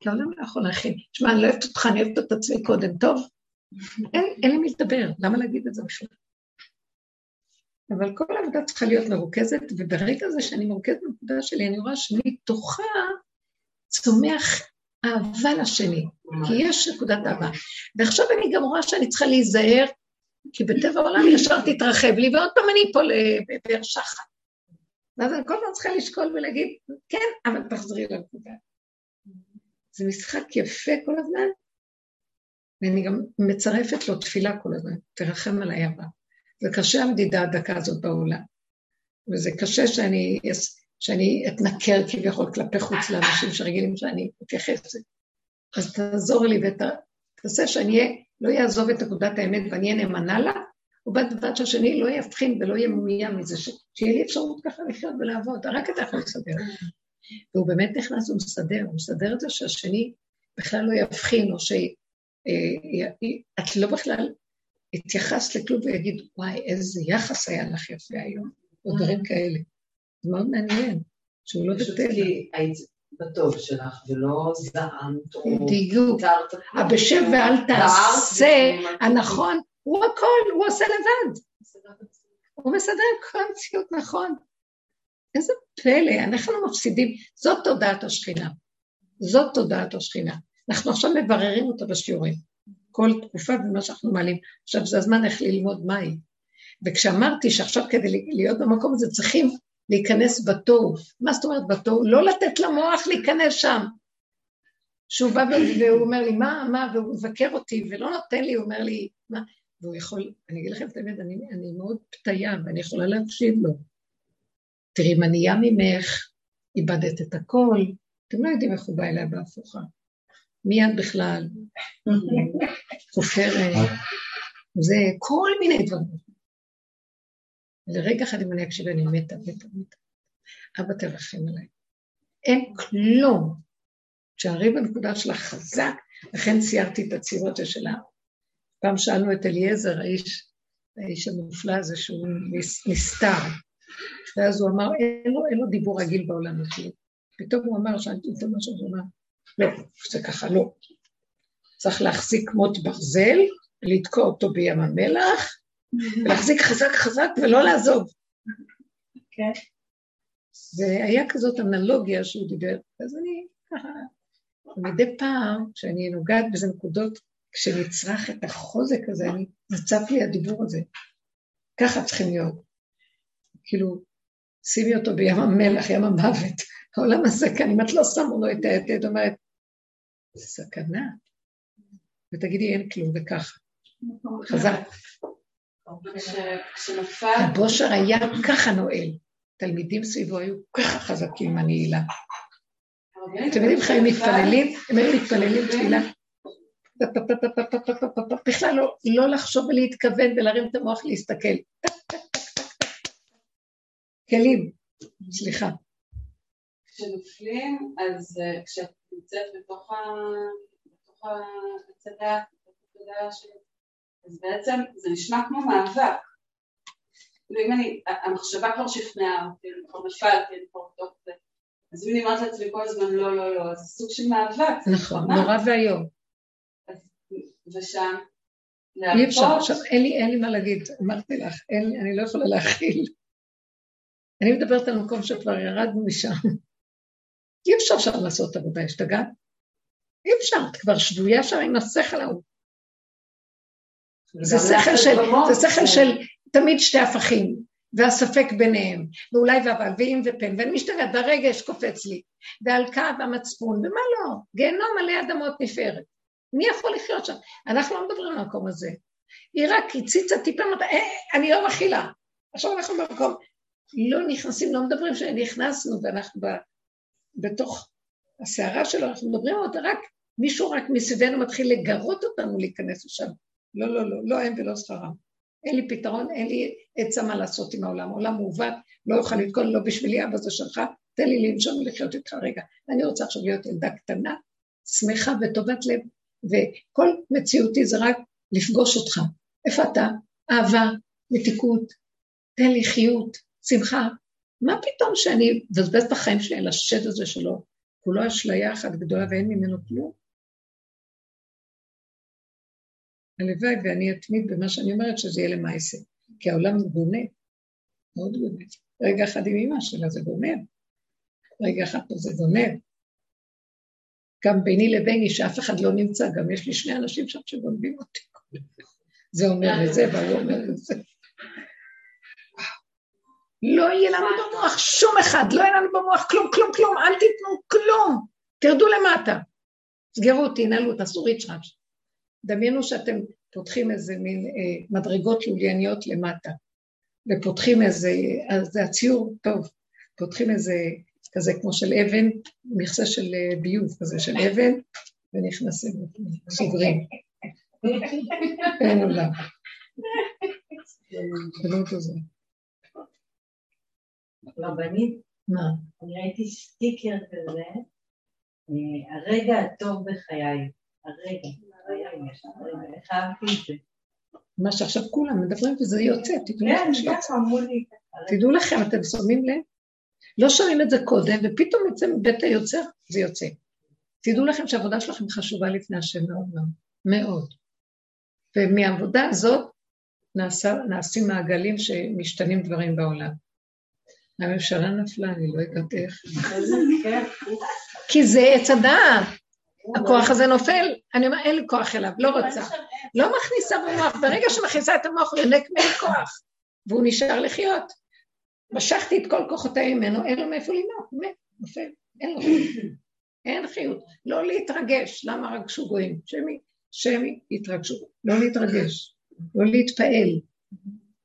כי העולם לא יכול להכין. תשמע, אני לא אוהבת אותך, אני אוהבת את עצמי קודם, טוב? אין לי מי לדבר, למה להגיד את זה בכלל? אבל כל העבודה צריכה להיות מרוכזת, וברגע הזה שאני מרוכזת בנקודה שלי, אני רואה שמתוכה צומח אהבה לשני, כי יש נקודת אהבה. ועכשיו אני גם רואה שאני צריכה להיזהר כי בטבע העולם ישר תתרחב לי, ועוד פעם אני פה לבאר שחר. ואז אני כל הזמן צריכה לשקול ולהגיד, כן, אבל תחזרי לנקודה. זה משחק יפה כל הזמן, ואני גם מצרפת לו תפילה כל הזמן, תרחם עליי הבא. זה קשה המדידה הדקה הזאת בעולם, וזה קשה שאני, שאני אתנכר כביכול כלפי חוץ לאנשים שרגילים שאני אתייחס. אז תעזור לי ותעשה שאני אהיה לא יעזוב את נקודת האמת ואני אהיה נאמנה לה, ובד בבד שהשני לא יבחין ולא יהיה מאוים מזה, שיהיה לי אפשרות ככה לחיות ולעבוד, רק אתה יכול לסדר. והוא באמת נכנס ומסדר, הוא מסדר את זה שהשני בכלל לא יבחין, או שאת אה, לא בכלל התייחסת לכלום ויגיד, וואי, איזה יחס היה לך יפה היום, או דברים כאלה. זה מאוד מעניין, שהוא לא בטבע. בטוב שלך, ולא זעמת או... בדיוק. הבשב ואל תעשה, הנכון, הוא הכל, הוא עושה לבד. הוא מסדר כל המציאות נכון. איזה פלא, אנחנו מפסידים, זאת תודעת השכינה. זאת תודעת השכינה. אנחנו עכשיו מבררים אותה בשיעורים. כל תקופה ומה שאנחנו מעלים. עכשיו זה הזמן איך ללמוד מהי. וכשאמרתי שעכשיו כדי להיות במקום הזה צריכים להיכנס בתוהו. מה זאת אומרת בתוהו? לא לתת למוח להיכנס שם. שהוא בא והוא אומר לי, מה, מה, והוא מבקר אותי, ולא נותן לי, הוא אומר לי, מה, והוא יכול, אני אגיד לכם את האמת, אני, אני מאוד פתיה, ואני יכולה להקשיב לו. תראי, אם ענייה ממך, איבדת את הכל, אתם לא יודעים איך הוא בא אליה בהפוכה. מיד בכלל, חופרת, זה כל מיני דברים. לרגע אחד אם אני אקשיב, אני מתה, מתה, מתה. אבא תרחם עליי. אין כלום כשהרי בנקודה שלה חזק, לכן ציירתי את הצירות שלה. פעם שאלנו את אליעזר, האיש, האיש המופלא הזה שהוא נסתר, ואז הוא אמר, אין לו, אין לו דיבור רגיל בעולם הזה. פתאום הוא אמר, שאלתי אותו משהו, הוא אמר, לא, זה ככה לא. צריך להחזיק מוט ברזל, לתקוע אותו בים המלח, ולהחזיק חזק חזק ולא לעזוב. כן. והיה כזאת אנלוגיה שהוא דיבר, אז אני ככה, מדי פעם, כשאני נוגעת בזה נקודות, כשנצרך את החוזק הזה, אני, נצף לי הדיבור הזה. ככה צריכים להיות. כאילו, שימי אותו בים המלח, ים המוות. העולם הזה כאן, אם את לא שמה לו את היתד, אומרת, סכנה. ותגידי, אין כלום, וככה. חזק. הבושר היה ככה נועל. תלמידים סביבו היו ככה חזקים עם הנעילה. אתם יודעים איך הם מתפללים? הם היו מתפללים תפילה. בכלל לא לחשוב ולהתכוון ולהרים את המוח להסתכל. כלים, סליחה. כשנופלים, אז כשאת נמצאת בתוך ההצגה, אז בעצם זה נשמע כמו מאבק. ואם אני, המחשבה כבר שכנעה אותי, אני כבר נפלתי, אני כבר בתוך זה. אז אם אני אומרת לעצמי כל הזמן לא, לא, לא, זה סוג של מאבק. נכון, נורא ואיום. ושם, אי אפשר, עכשיו אין לי, אין לי מה להגיד, אמרתי לך, אין, אני לא יכולה להכיל. אני מדברת על מקום שכבר ירדנו משם. אי אפשר שם לעשות עבודה, השתגעת? אי אפשר, את כבר שבויה שם עם השכל ההוא. זה שכל של, זה שכל של תמיד שתי הפכים, והספק ביניהם, ואולי ואבל, ואם ופן, ואני משתגעת, והרגש קופץ לי, והלקאה והמצפון, ומה לא, גיהנום מלא אדמות נפארת. מי יכול לחיות שם? אנחנו לא מדברים על המקום הזה. היא רק הציצה טיפה, אה, אני לא מכילה. עכשיו אנחנו במקום, לא נכנסים, לא מדברים שנכנסנו ואנחנו ב, בתוך הסערה שלו, אנחנו מדברים אותה רק, מישהו רק מסביבנו מתחיל לגרות אותנו להיכנס לשם. לא, לא, לא, לא הם ולא שכרם. אין לי פתרון, אין לי עצה מה לעשות עם העולם. העולם מעוות, לא יוכל לתקון, לא בשבילי, אבא זה שלך, תן לי לנשום ולחיות איתך רגע. אני רוצה עכשיו להיות ילדה קטנה, שמחה וטובת לב, וכל מציאותי זה רק לפגוש אותך. איפה אתה? אהבה, מתיקות, תן לי חיות, שמחה. מה פתאום שאני מבזבז את החיים שלי על השד הזה שלו? כולו אשליה אחת גדולה ואין ממנו כלום? הלוואי ואני אתמיד במה שאני אומרת שזה יהיה למעשה, כי העולם בונה, מאוד בונה. רגע אחד עם אמא שלה זה גונב, רגע אחד פה זה גונב. גם ביני לביני שאף אחד לא נמצא, גם יש לי שני אנשים שם שגונבים אותי. זה אומר לזה והוא אומר לזה. לא יהיה לנו במוח שום אחד, לא יהיה לנו במוח כלום, כלום, כלום, אל תיתנו כלום, תרדו למטה. סגרו, תנעלו, תעשו ריצ'ראץ'. דמיינו שאתם פותחים איזה מין אה, מדרגות לולייניות למטה, ופותחים איזה, אז זה הציור, טוב, פותחים איזה, כזה כמו של אבן, מכסה של אה, ביוב כזה של אבן, ונכנסים, סוגרים. אין עולם. רבנית, מה? אני ראיתי סטיקר כזה, אה, הרגע הטוב בחיי, הרגע. מה שעכשיו כולם מדברים וזה יוצא, תדעו לכם כן. תדעו לכם, אתם שמים לב? לא שומעים את זה קודם, ופתאום יוצא מבית היוצר, זה יוצא. תדעו לכם שהעבודה שלכם חשובה לפני השם מאוד מאוד, מאוד. ומהעבודה הזאת נעשה, נעשים מעגלים שמשתנים דברים בעולם. הממשלה נפלה, אני לא יודעת איך. כי זה עץ הדעת. הכוח הזה נופל, אני אומר, אין לי כוח אליו, לא רוצה. לא מכניסה במוח, ברגע שמכניסה את המוח הוא יונק ממני כוח, והוא נשאר לחיות. משכתי את כל כוחותיי ממנו, אין לו מאיפה לנהוג, הוא מת, נופל, אין לו אין חיות. לא להתרגש, למה רגשו גויים? שמי, שמי, התרגשו. לא להתרגש, לא להתפעל,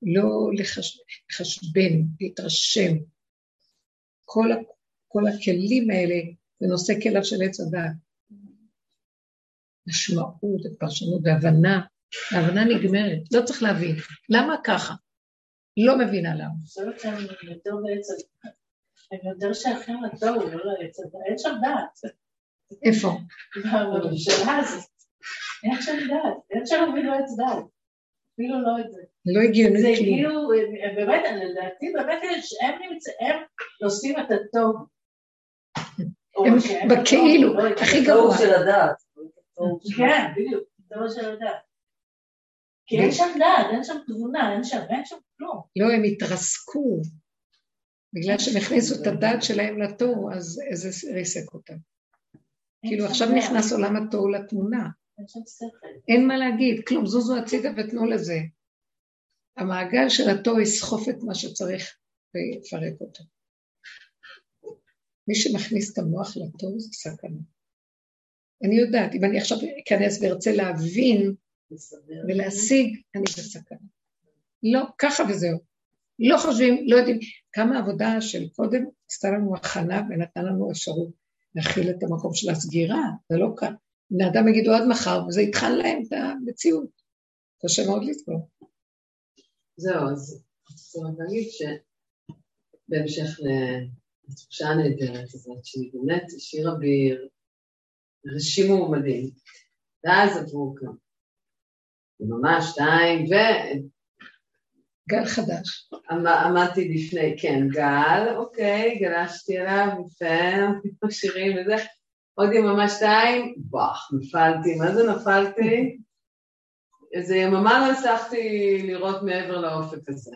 לא לחשבן, להתרשם. כל, כל הכלים האלה זה נושא כליו של עץ הדעת. משמעות ופרשנות והבנה, ההבנה נגמרת, לא צריך להבין. למה ככה? לא מבינה למה. אני חושבת שהם יותר בעצם, הם יותר שייכים לתוהו, לא לעץ, אין שם דעת. איפה? בממשלה הזאת. אין שם דעת, אין שם אפילו עץ דעת. אפילו לא את זה. לא הגיוני זה כלום. כאילו, באמת, לדעתי, באמת, הם נמצאים, עושים את הטוב. בכאילו, לא, הכי גרוע. של הדעת. כן, בדיוק, זה מה שאני יודעת. כי אין שם דעת, אין שם תבונה, אין שם, אין שם כלום. לא, הם התרסקו. בגלל שהם הכניסו את הדעת שלהם לתוהו, אז זה ריסק אותם. כאילו עכשיו נכנס עולם התוהו לתמונה. אין שם שכל. אין מה להגיד, כלום, זוזו הצידה ותנו לזה. המעגל של התוהו יסחוף את מה שצריך ויפרק אותו. מי שמכניס את המוח לתוהו זה סכנה. אני יודעת, אם אני עכשיו אכנס וארצה להבין. ולהשיג, אני בסכנה. לא, ככה וזהו. לא חושבים, לא יודעים. כמה עבודה של קודם עשתה לנו הכנה ונתנה לנו אפשרות להכיל את המקום של הסגירה, זה לא קל. בני אדם יגידו עד מחר, וזה יטחן להם את המציאות. קשה מאוד לסגור. זהו, אז רק להגיד שבהמשך לתחושה הנהדרת הזאת, שהיא באמת השאירה בי אנשים מועמדים, ואז עברו כאן. ממש שתיים, גל חדש. ועמדתי לפני, כן, גל, אוקיי, גלשתי אליו, יפה, שירים וזה, עוד יממה שתיים, וואח, נפלתי, מה זה נפלתי? איזה יממה לא הצלחתי לראות מעבר לאופק הזה.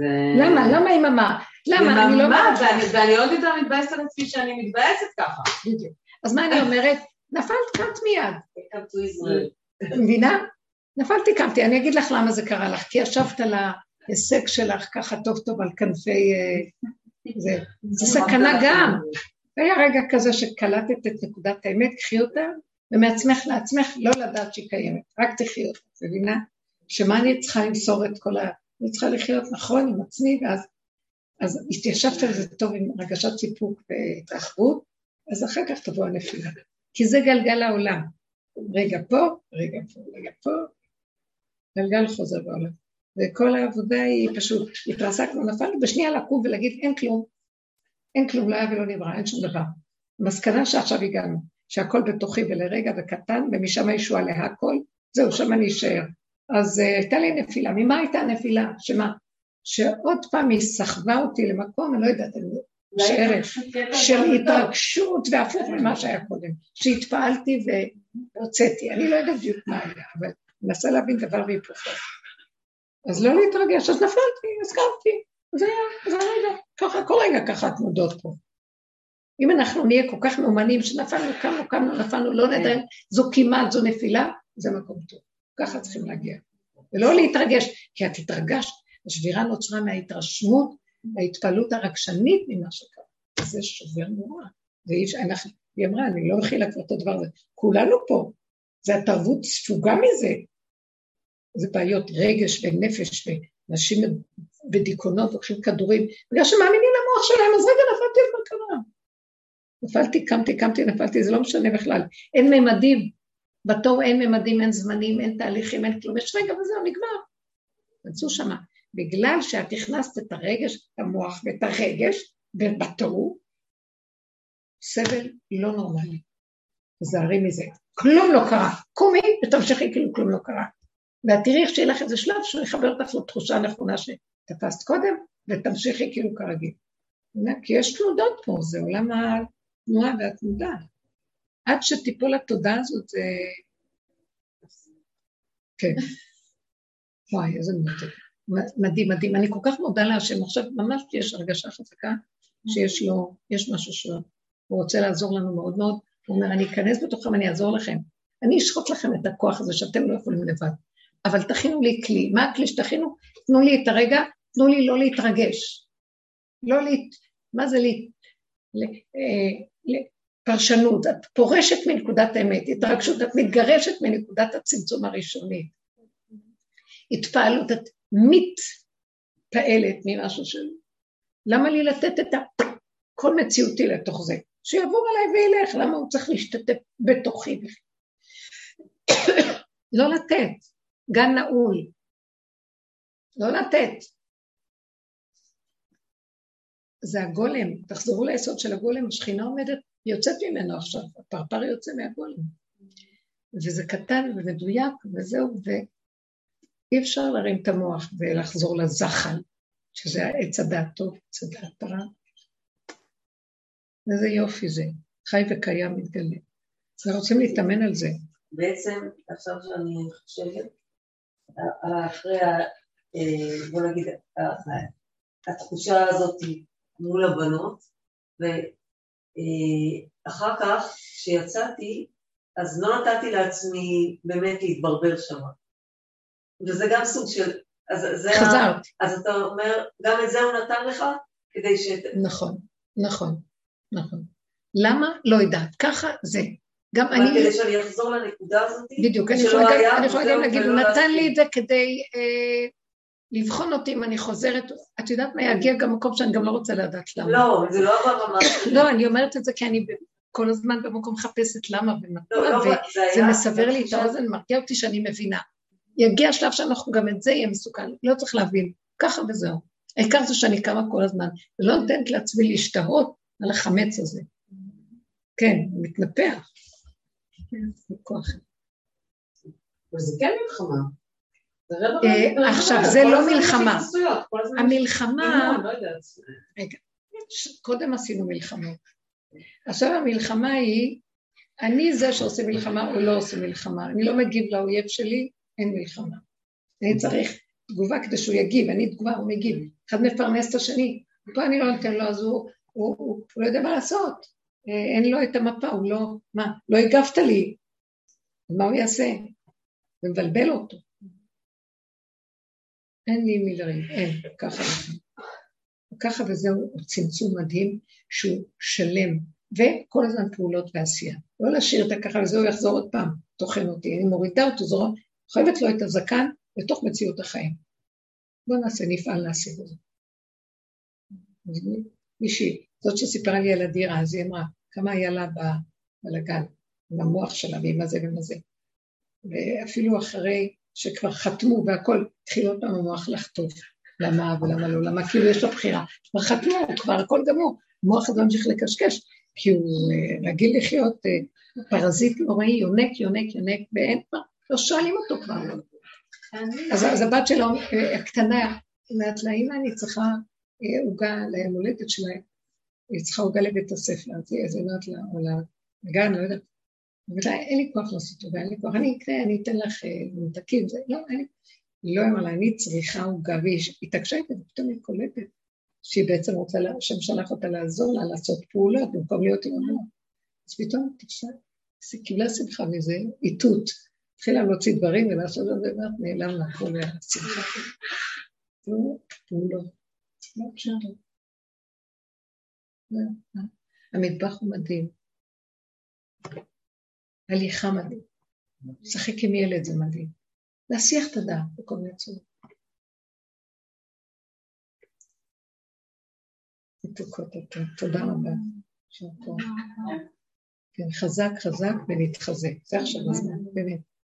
ו- למה? למה יממה? למה? אני לא יממה. ואני עוד יותר מתבאסת על עצמי שאני מתבאסת ככה. בדיוק. אז מה אני אומרת? נפלת, קמת מיד. מבינה? נפלתי, קמתי. אני אגיד לך למה זה קרה לך, כי ישבת על ההישג שלך ככה טוב טוב על כנפי... אה, זה, זה סכנה גם. היה רגע כזה שקלטת את נקודת האמת, קחי אותה, ומעצמך לעצמך לא לדעת שהיא קיימת, רק תחי אותה, את מבינה? שמה אני צריכה למסור את כל ה... אני צריכה לחיות נכון עם עצמי, ואז אז התיישבת על זה טוב עם הרגשת סיפוק והתרחבות, אז אחר כך תבוא הנפילה. כי זה גלגל העולם. רגע פה, רגע פה, רגע פה, גלגל חוזר בעולם. וכל העבודה היא פשוט, התרסקנו, נפלנו, בשנייה לקום ולהגיד אין כלום, אין כלום, לא היה ולא נברא, אין שום דבר. המסקנה שעכשיו הגענו, שהכל בתוכי ולרגע וקטן, ומשם הישועה להכל, זהו, שם אני אשאר. אז uh, הייתה לי נפילה. ממה הייתה הנפילה? שמה? שעוד פעם היא סחבה אותי למקום, אני לא יודעת, אני משערת, של התרגשות והפוך ממה שהיה קודם, שהתפעלתי והוצאתי. אני לא יודעת בדיוק מה היה, אבל מנסה להבין דבר והיפוכו. אז לא להתרגש, אז נפלתי, אז קמתי. זה היה, זה הרגע, ככה, כל רגע ככה התנודות פה. אם אנחנו נהיה כל כך מאומנים שנפלנו, קמנו, קמנו, נפלנו, לא נדע, זו כמעט, זו נפילה, זה מקום טוב. ככה צריכים להגיע. ולא להתרגש, כי את התרגשת, השבירה נוצרה מההתרשמות, מההתפעלות הרגשנית ממה שקרה. זה שובר נורא. ואי אפשר, אנחנו, היא אמרה, אני לא מכילה כבר את הדבר הזה. כולנו פה, זה התרבות ספוגה מזה. זה בעיות רגש ונפש, ונשים בדיכאונות לוקחים כדורים, בגלל שמאמינים למוח שלהם, אז רגע נפלתי, אז מה קרה? נפלתי, קמתי, קמתי, נפלתי, זה לא משנה בכלל. אין ממדים, בתור אין ממדים, אין זמנים, אין תהליכים, אין כלום, יש רגע וזהו, נגמר. תנסו שמה. בגלל שאת הכנסת את הרגש, את המוח ואת הרגש, בתור, סבל לא נורמלי. תזהרי מזה. כלום לא קרה. קומי ותמשיכי כאילו כלום לא קרה. ואת תראי איך שיהיה לך איזה שלב שהוא יחבר אותך לתחושה הנכונה שתפסת קודם, ותמשיכי כאילו כרגיל. כי יש תנודות פה, זה עולם התנועה והתנודה. עד שתיפול התודעה הזאת זה... כן. וואי, איזה מותק. מדהים, מדהים. אני כל כך מודה להשם. עכשיו ממש יש הרגשה חזקה שיש לו, יש משהו שהוא רוצה לעזור לנו מאוד מאוד. הוא אומר, אני אכנס בתוכם, אני אעזור לכם. אני אשחוט לכם את הכוח הזה שאתם לא יכולים לבד. אבל תכינו לי כלי. מה הכלי שתכינו? תנו לי את הרגע, תנו לי לא להתרגש. לא להת... מה זה להת... פרשנות, את פורשת מנקודת האמת, התרגשות, את מתגרשת מנקודת הצמצום הראשונית. התפעלות, את מתפעלת ממשהו של... למה לי לתת את הכל מציאותי לתוך זה? שיעבור עליי וילך, למה הוא צריך להשתתף בתוכי? לא לתת, גן נעול. לא לתת. זה הגולם, תחזרו ליסוד של הגולם, השכינה עומדת היא יוצאת ממנו עכשיו, הפרפר יוצא מהגולם. וזה קטן ומדויק וזהו, ואי אפשר להרים את המוח ולחזור לזחל, שזה העץ הדעת טוב, עץ הדעת רע. איזה יופי זה, חי וקיים מתגלה. אנחנו רוצים להתאמן על זה. בעצם, עכשיו שאני חושבת, אחרי, אה, בוא נגיד, התחושה הזאת מול הבנות, ואחר כך, כשיצאתי, אז לא נתתי לעצמי באמת להתברבר שם. וזה גם סוג של... אז זה חזרת. ה... אז אתה אומר, גם את זה הוא נתן לך? כדי ש... נכון, נכון, נכון. למה? לא יודעת. ככה זה. גם אני... כדי שאני אחזור לנקודה הזאת? בדיוק, אני יכולה גם להגיד, הוא נתן לי את זה כדי אה, לבחון אותי אם אני חוזרת, את יודעת מה יגיע גם מקום שאני גם לא רוצה לדעת למה. לא, זה לא ברמה. לא, אני אומרת את זה כי אני כל הזמן במקום מחפשת למה ומדוע, לא, לא, וזה מסבר לי את האוזן, מרגיע אותי שאני מבינה. יגיע שלב שאנחנו גם את זה יהיה מסוכן, לא צריך להבין, ככה וזהו. העיקר זה שאני קמה כל הזמן, ולא נותנת לעצמי להשתהות על החמץ הזה. כן, מתנפח. כן, כוח. וזה כן מלחמה. אה, עכשיו, זה לא מלחמה. המלחמה... לא רגע, קודם עשינו מלחמות. עכשיו המלחמה היא, אני זה שעושה מלחמה או לא עושה מלחמה. אני לא מגיב לאויב שלי, אין מלחמה. אני צריך תגובה כדי שהוא יגיב, אני תגובה, הוא מגיב. אחד מפרנס את השני. פה אני לא נותן לו, אז הוא, הוא, הוא, הוא לא יודע מה לעשות. אה, אין לו את המפה, הוא לא, מה, לא הגבת לי. מה הוא יעשה? ומבלבל אותו. אין לי מי לריב, אין, ככה. ככה וזהו צמצום מדהים שהוא שלם, וכל הזמן פעולות ועשייה. לא להשאיר את הככה וזהו יחזור עוד פעם, טוחן אותי, אני מורידה אותו, זו חייבת לו את הזקן בתוך מציאות החיים. בואו נעשה, נפעל להשיג את זה. מישהי, זאת שסיפרה לי על הדירה, אז היא אמרה, כמה היה לה בלגן, עם המוח שלה ועם הזה ועם הזה. ואפילו אחרי שכבר חתמו והכל, התחיל עוד פעם המוח לחטוף. למה ולמה לא, למה כאילו יש לו בחירה. כבר חתמו, כבר הכל גמור. המוח הזה ממשיך לקשקש, כי הוא uh, רגיל לחיות uh, פרזיט נוראי, יונק, יונק, יונק, ואין כבר, לא שואלים אותו כבר. אז, אז הבת שלו, uh, הקטנה, אומרת לה, אמא, אני צריכה עוגה uh, ליום הולדת שלהם, היא צריכה עוגה לבית הספר, אז היא אומרת לה, או לגן, לא יודעת. אומרת לה, אין לי כוח לעשות עוגה, אין לי כוח, אני אקנה, אני אתן לך ממתקים, זה, לא, אין לי היא לא אמרה אני צריכה עוגה, והיא התעקשה איתה, ופתאום היא קולטת שהיא בעצם רוצה, השם שלח אותה לעזור לה לעשות פעולות במקום להיות עם המוח. אז פתאום היא קיבלה שמחה מזה, איתות, התחילה להוציא דברים ולעשות את זה, ואת נעלם לה כל השמחה. פעולות, לא אפשר. המטבח הוא מדהים. הליכה מדהים. לשחק עם ילד זה מדהים. להסיח את הדעת בכל מיני צורות. מתוקות אתם, תודה רבה. כן, חזק חזק ונתחזק, זה עכשיו הזמן, באמת.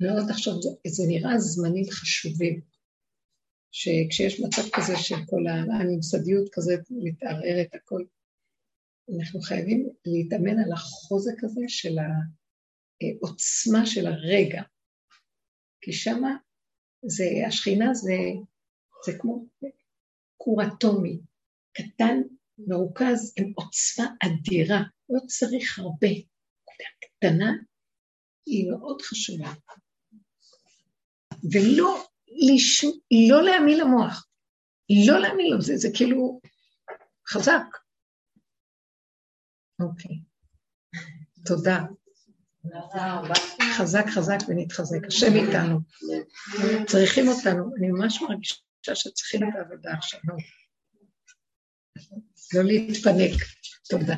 מאוד עכשיו, זה נראה זמנים חשובים, שכשיש מצב כזה של כל הממסדיות כזה מתערערת הכל, אנחנו חייבים להתאמן על החוזק הזה של העוצמה של הרגע. כי שמה זה, השכינה זה, זה כמו כור אטומי, קטן, מרוכז, עם עוצמה אדירה, לא צריך הרבה. קטנה היא מאוד חשובה. ולא לש... לא להאמין למוח, לא להאמין לו, זה, זה כאילו חזק. אוקיי. תודה. חזק חזק ונתחזק. השם איתנו. צריכים אותנו. אני ממש מרגישה שצריכים את העבודה עכשיו. לא להתפנק. תודה.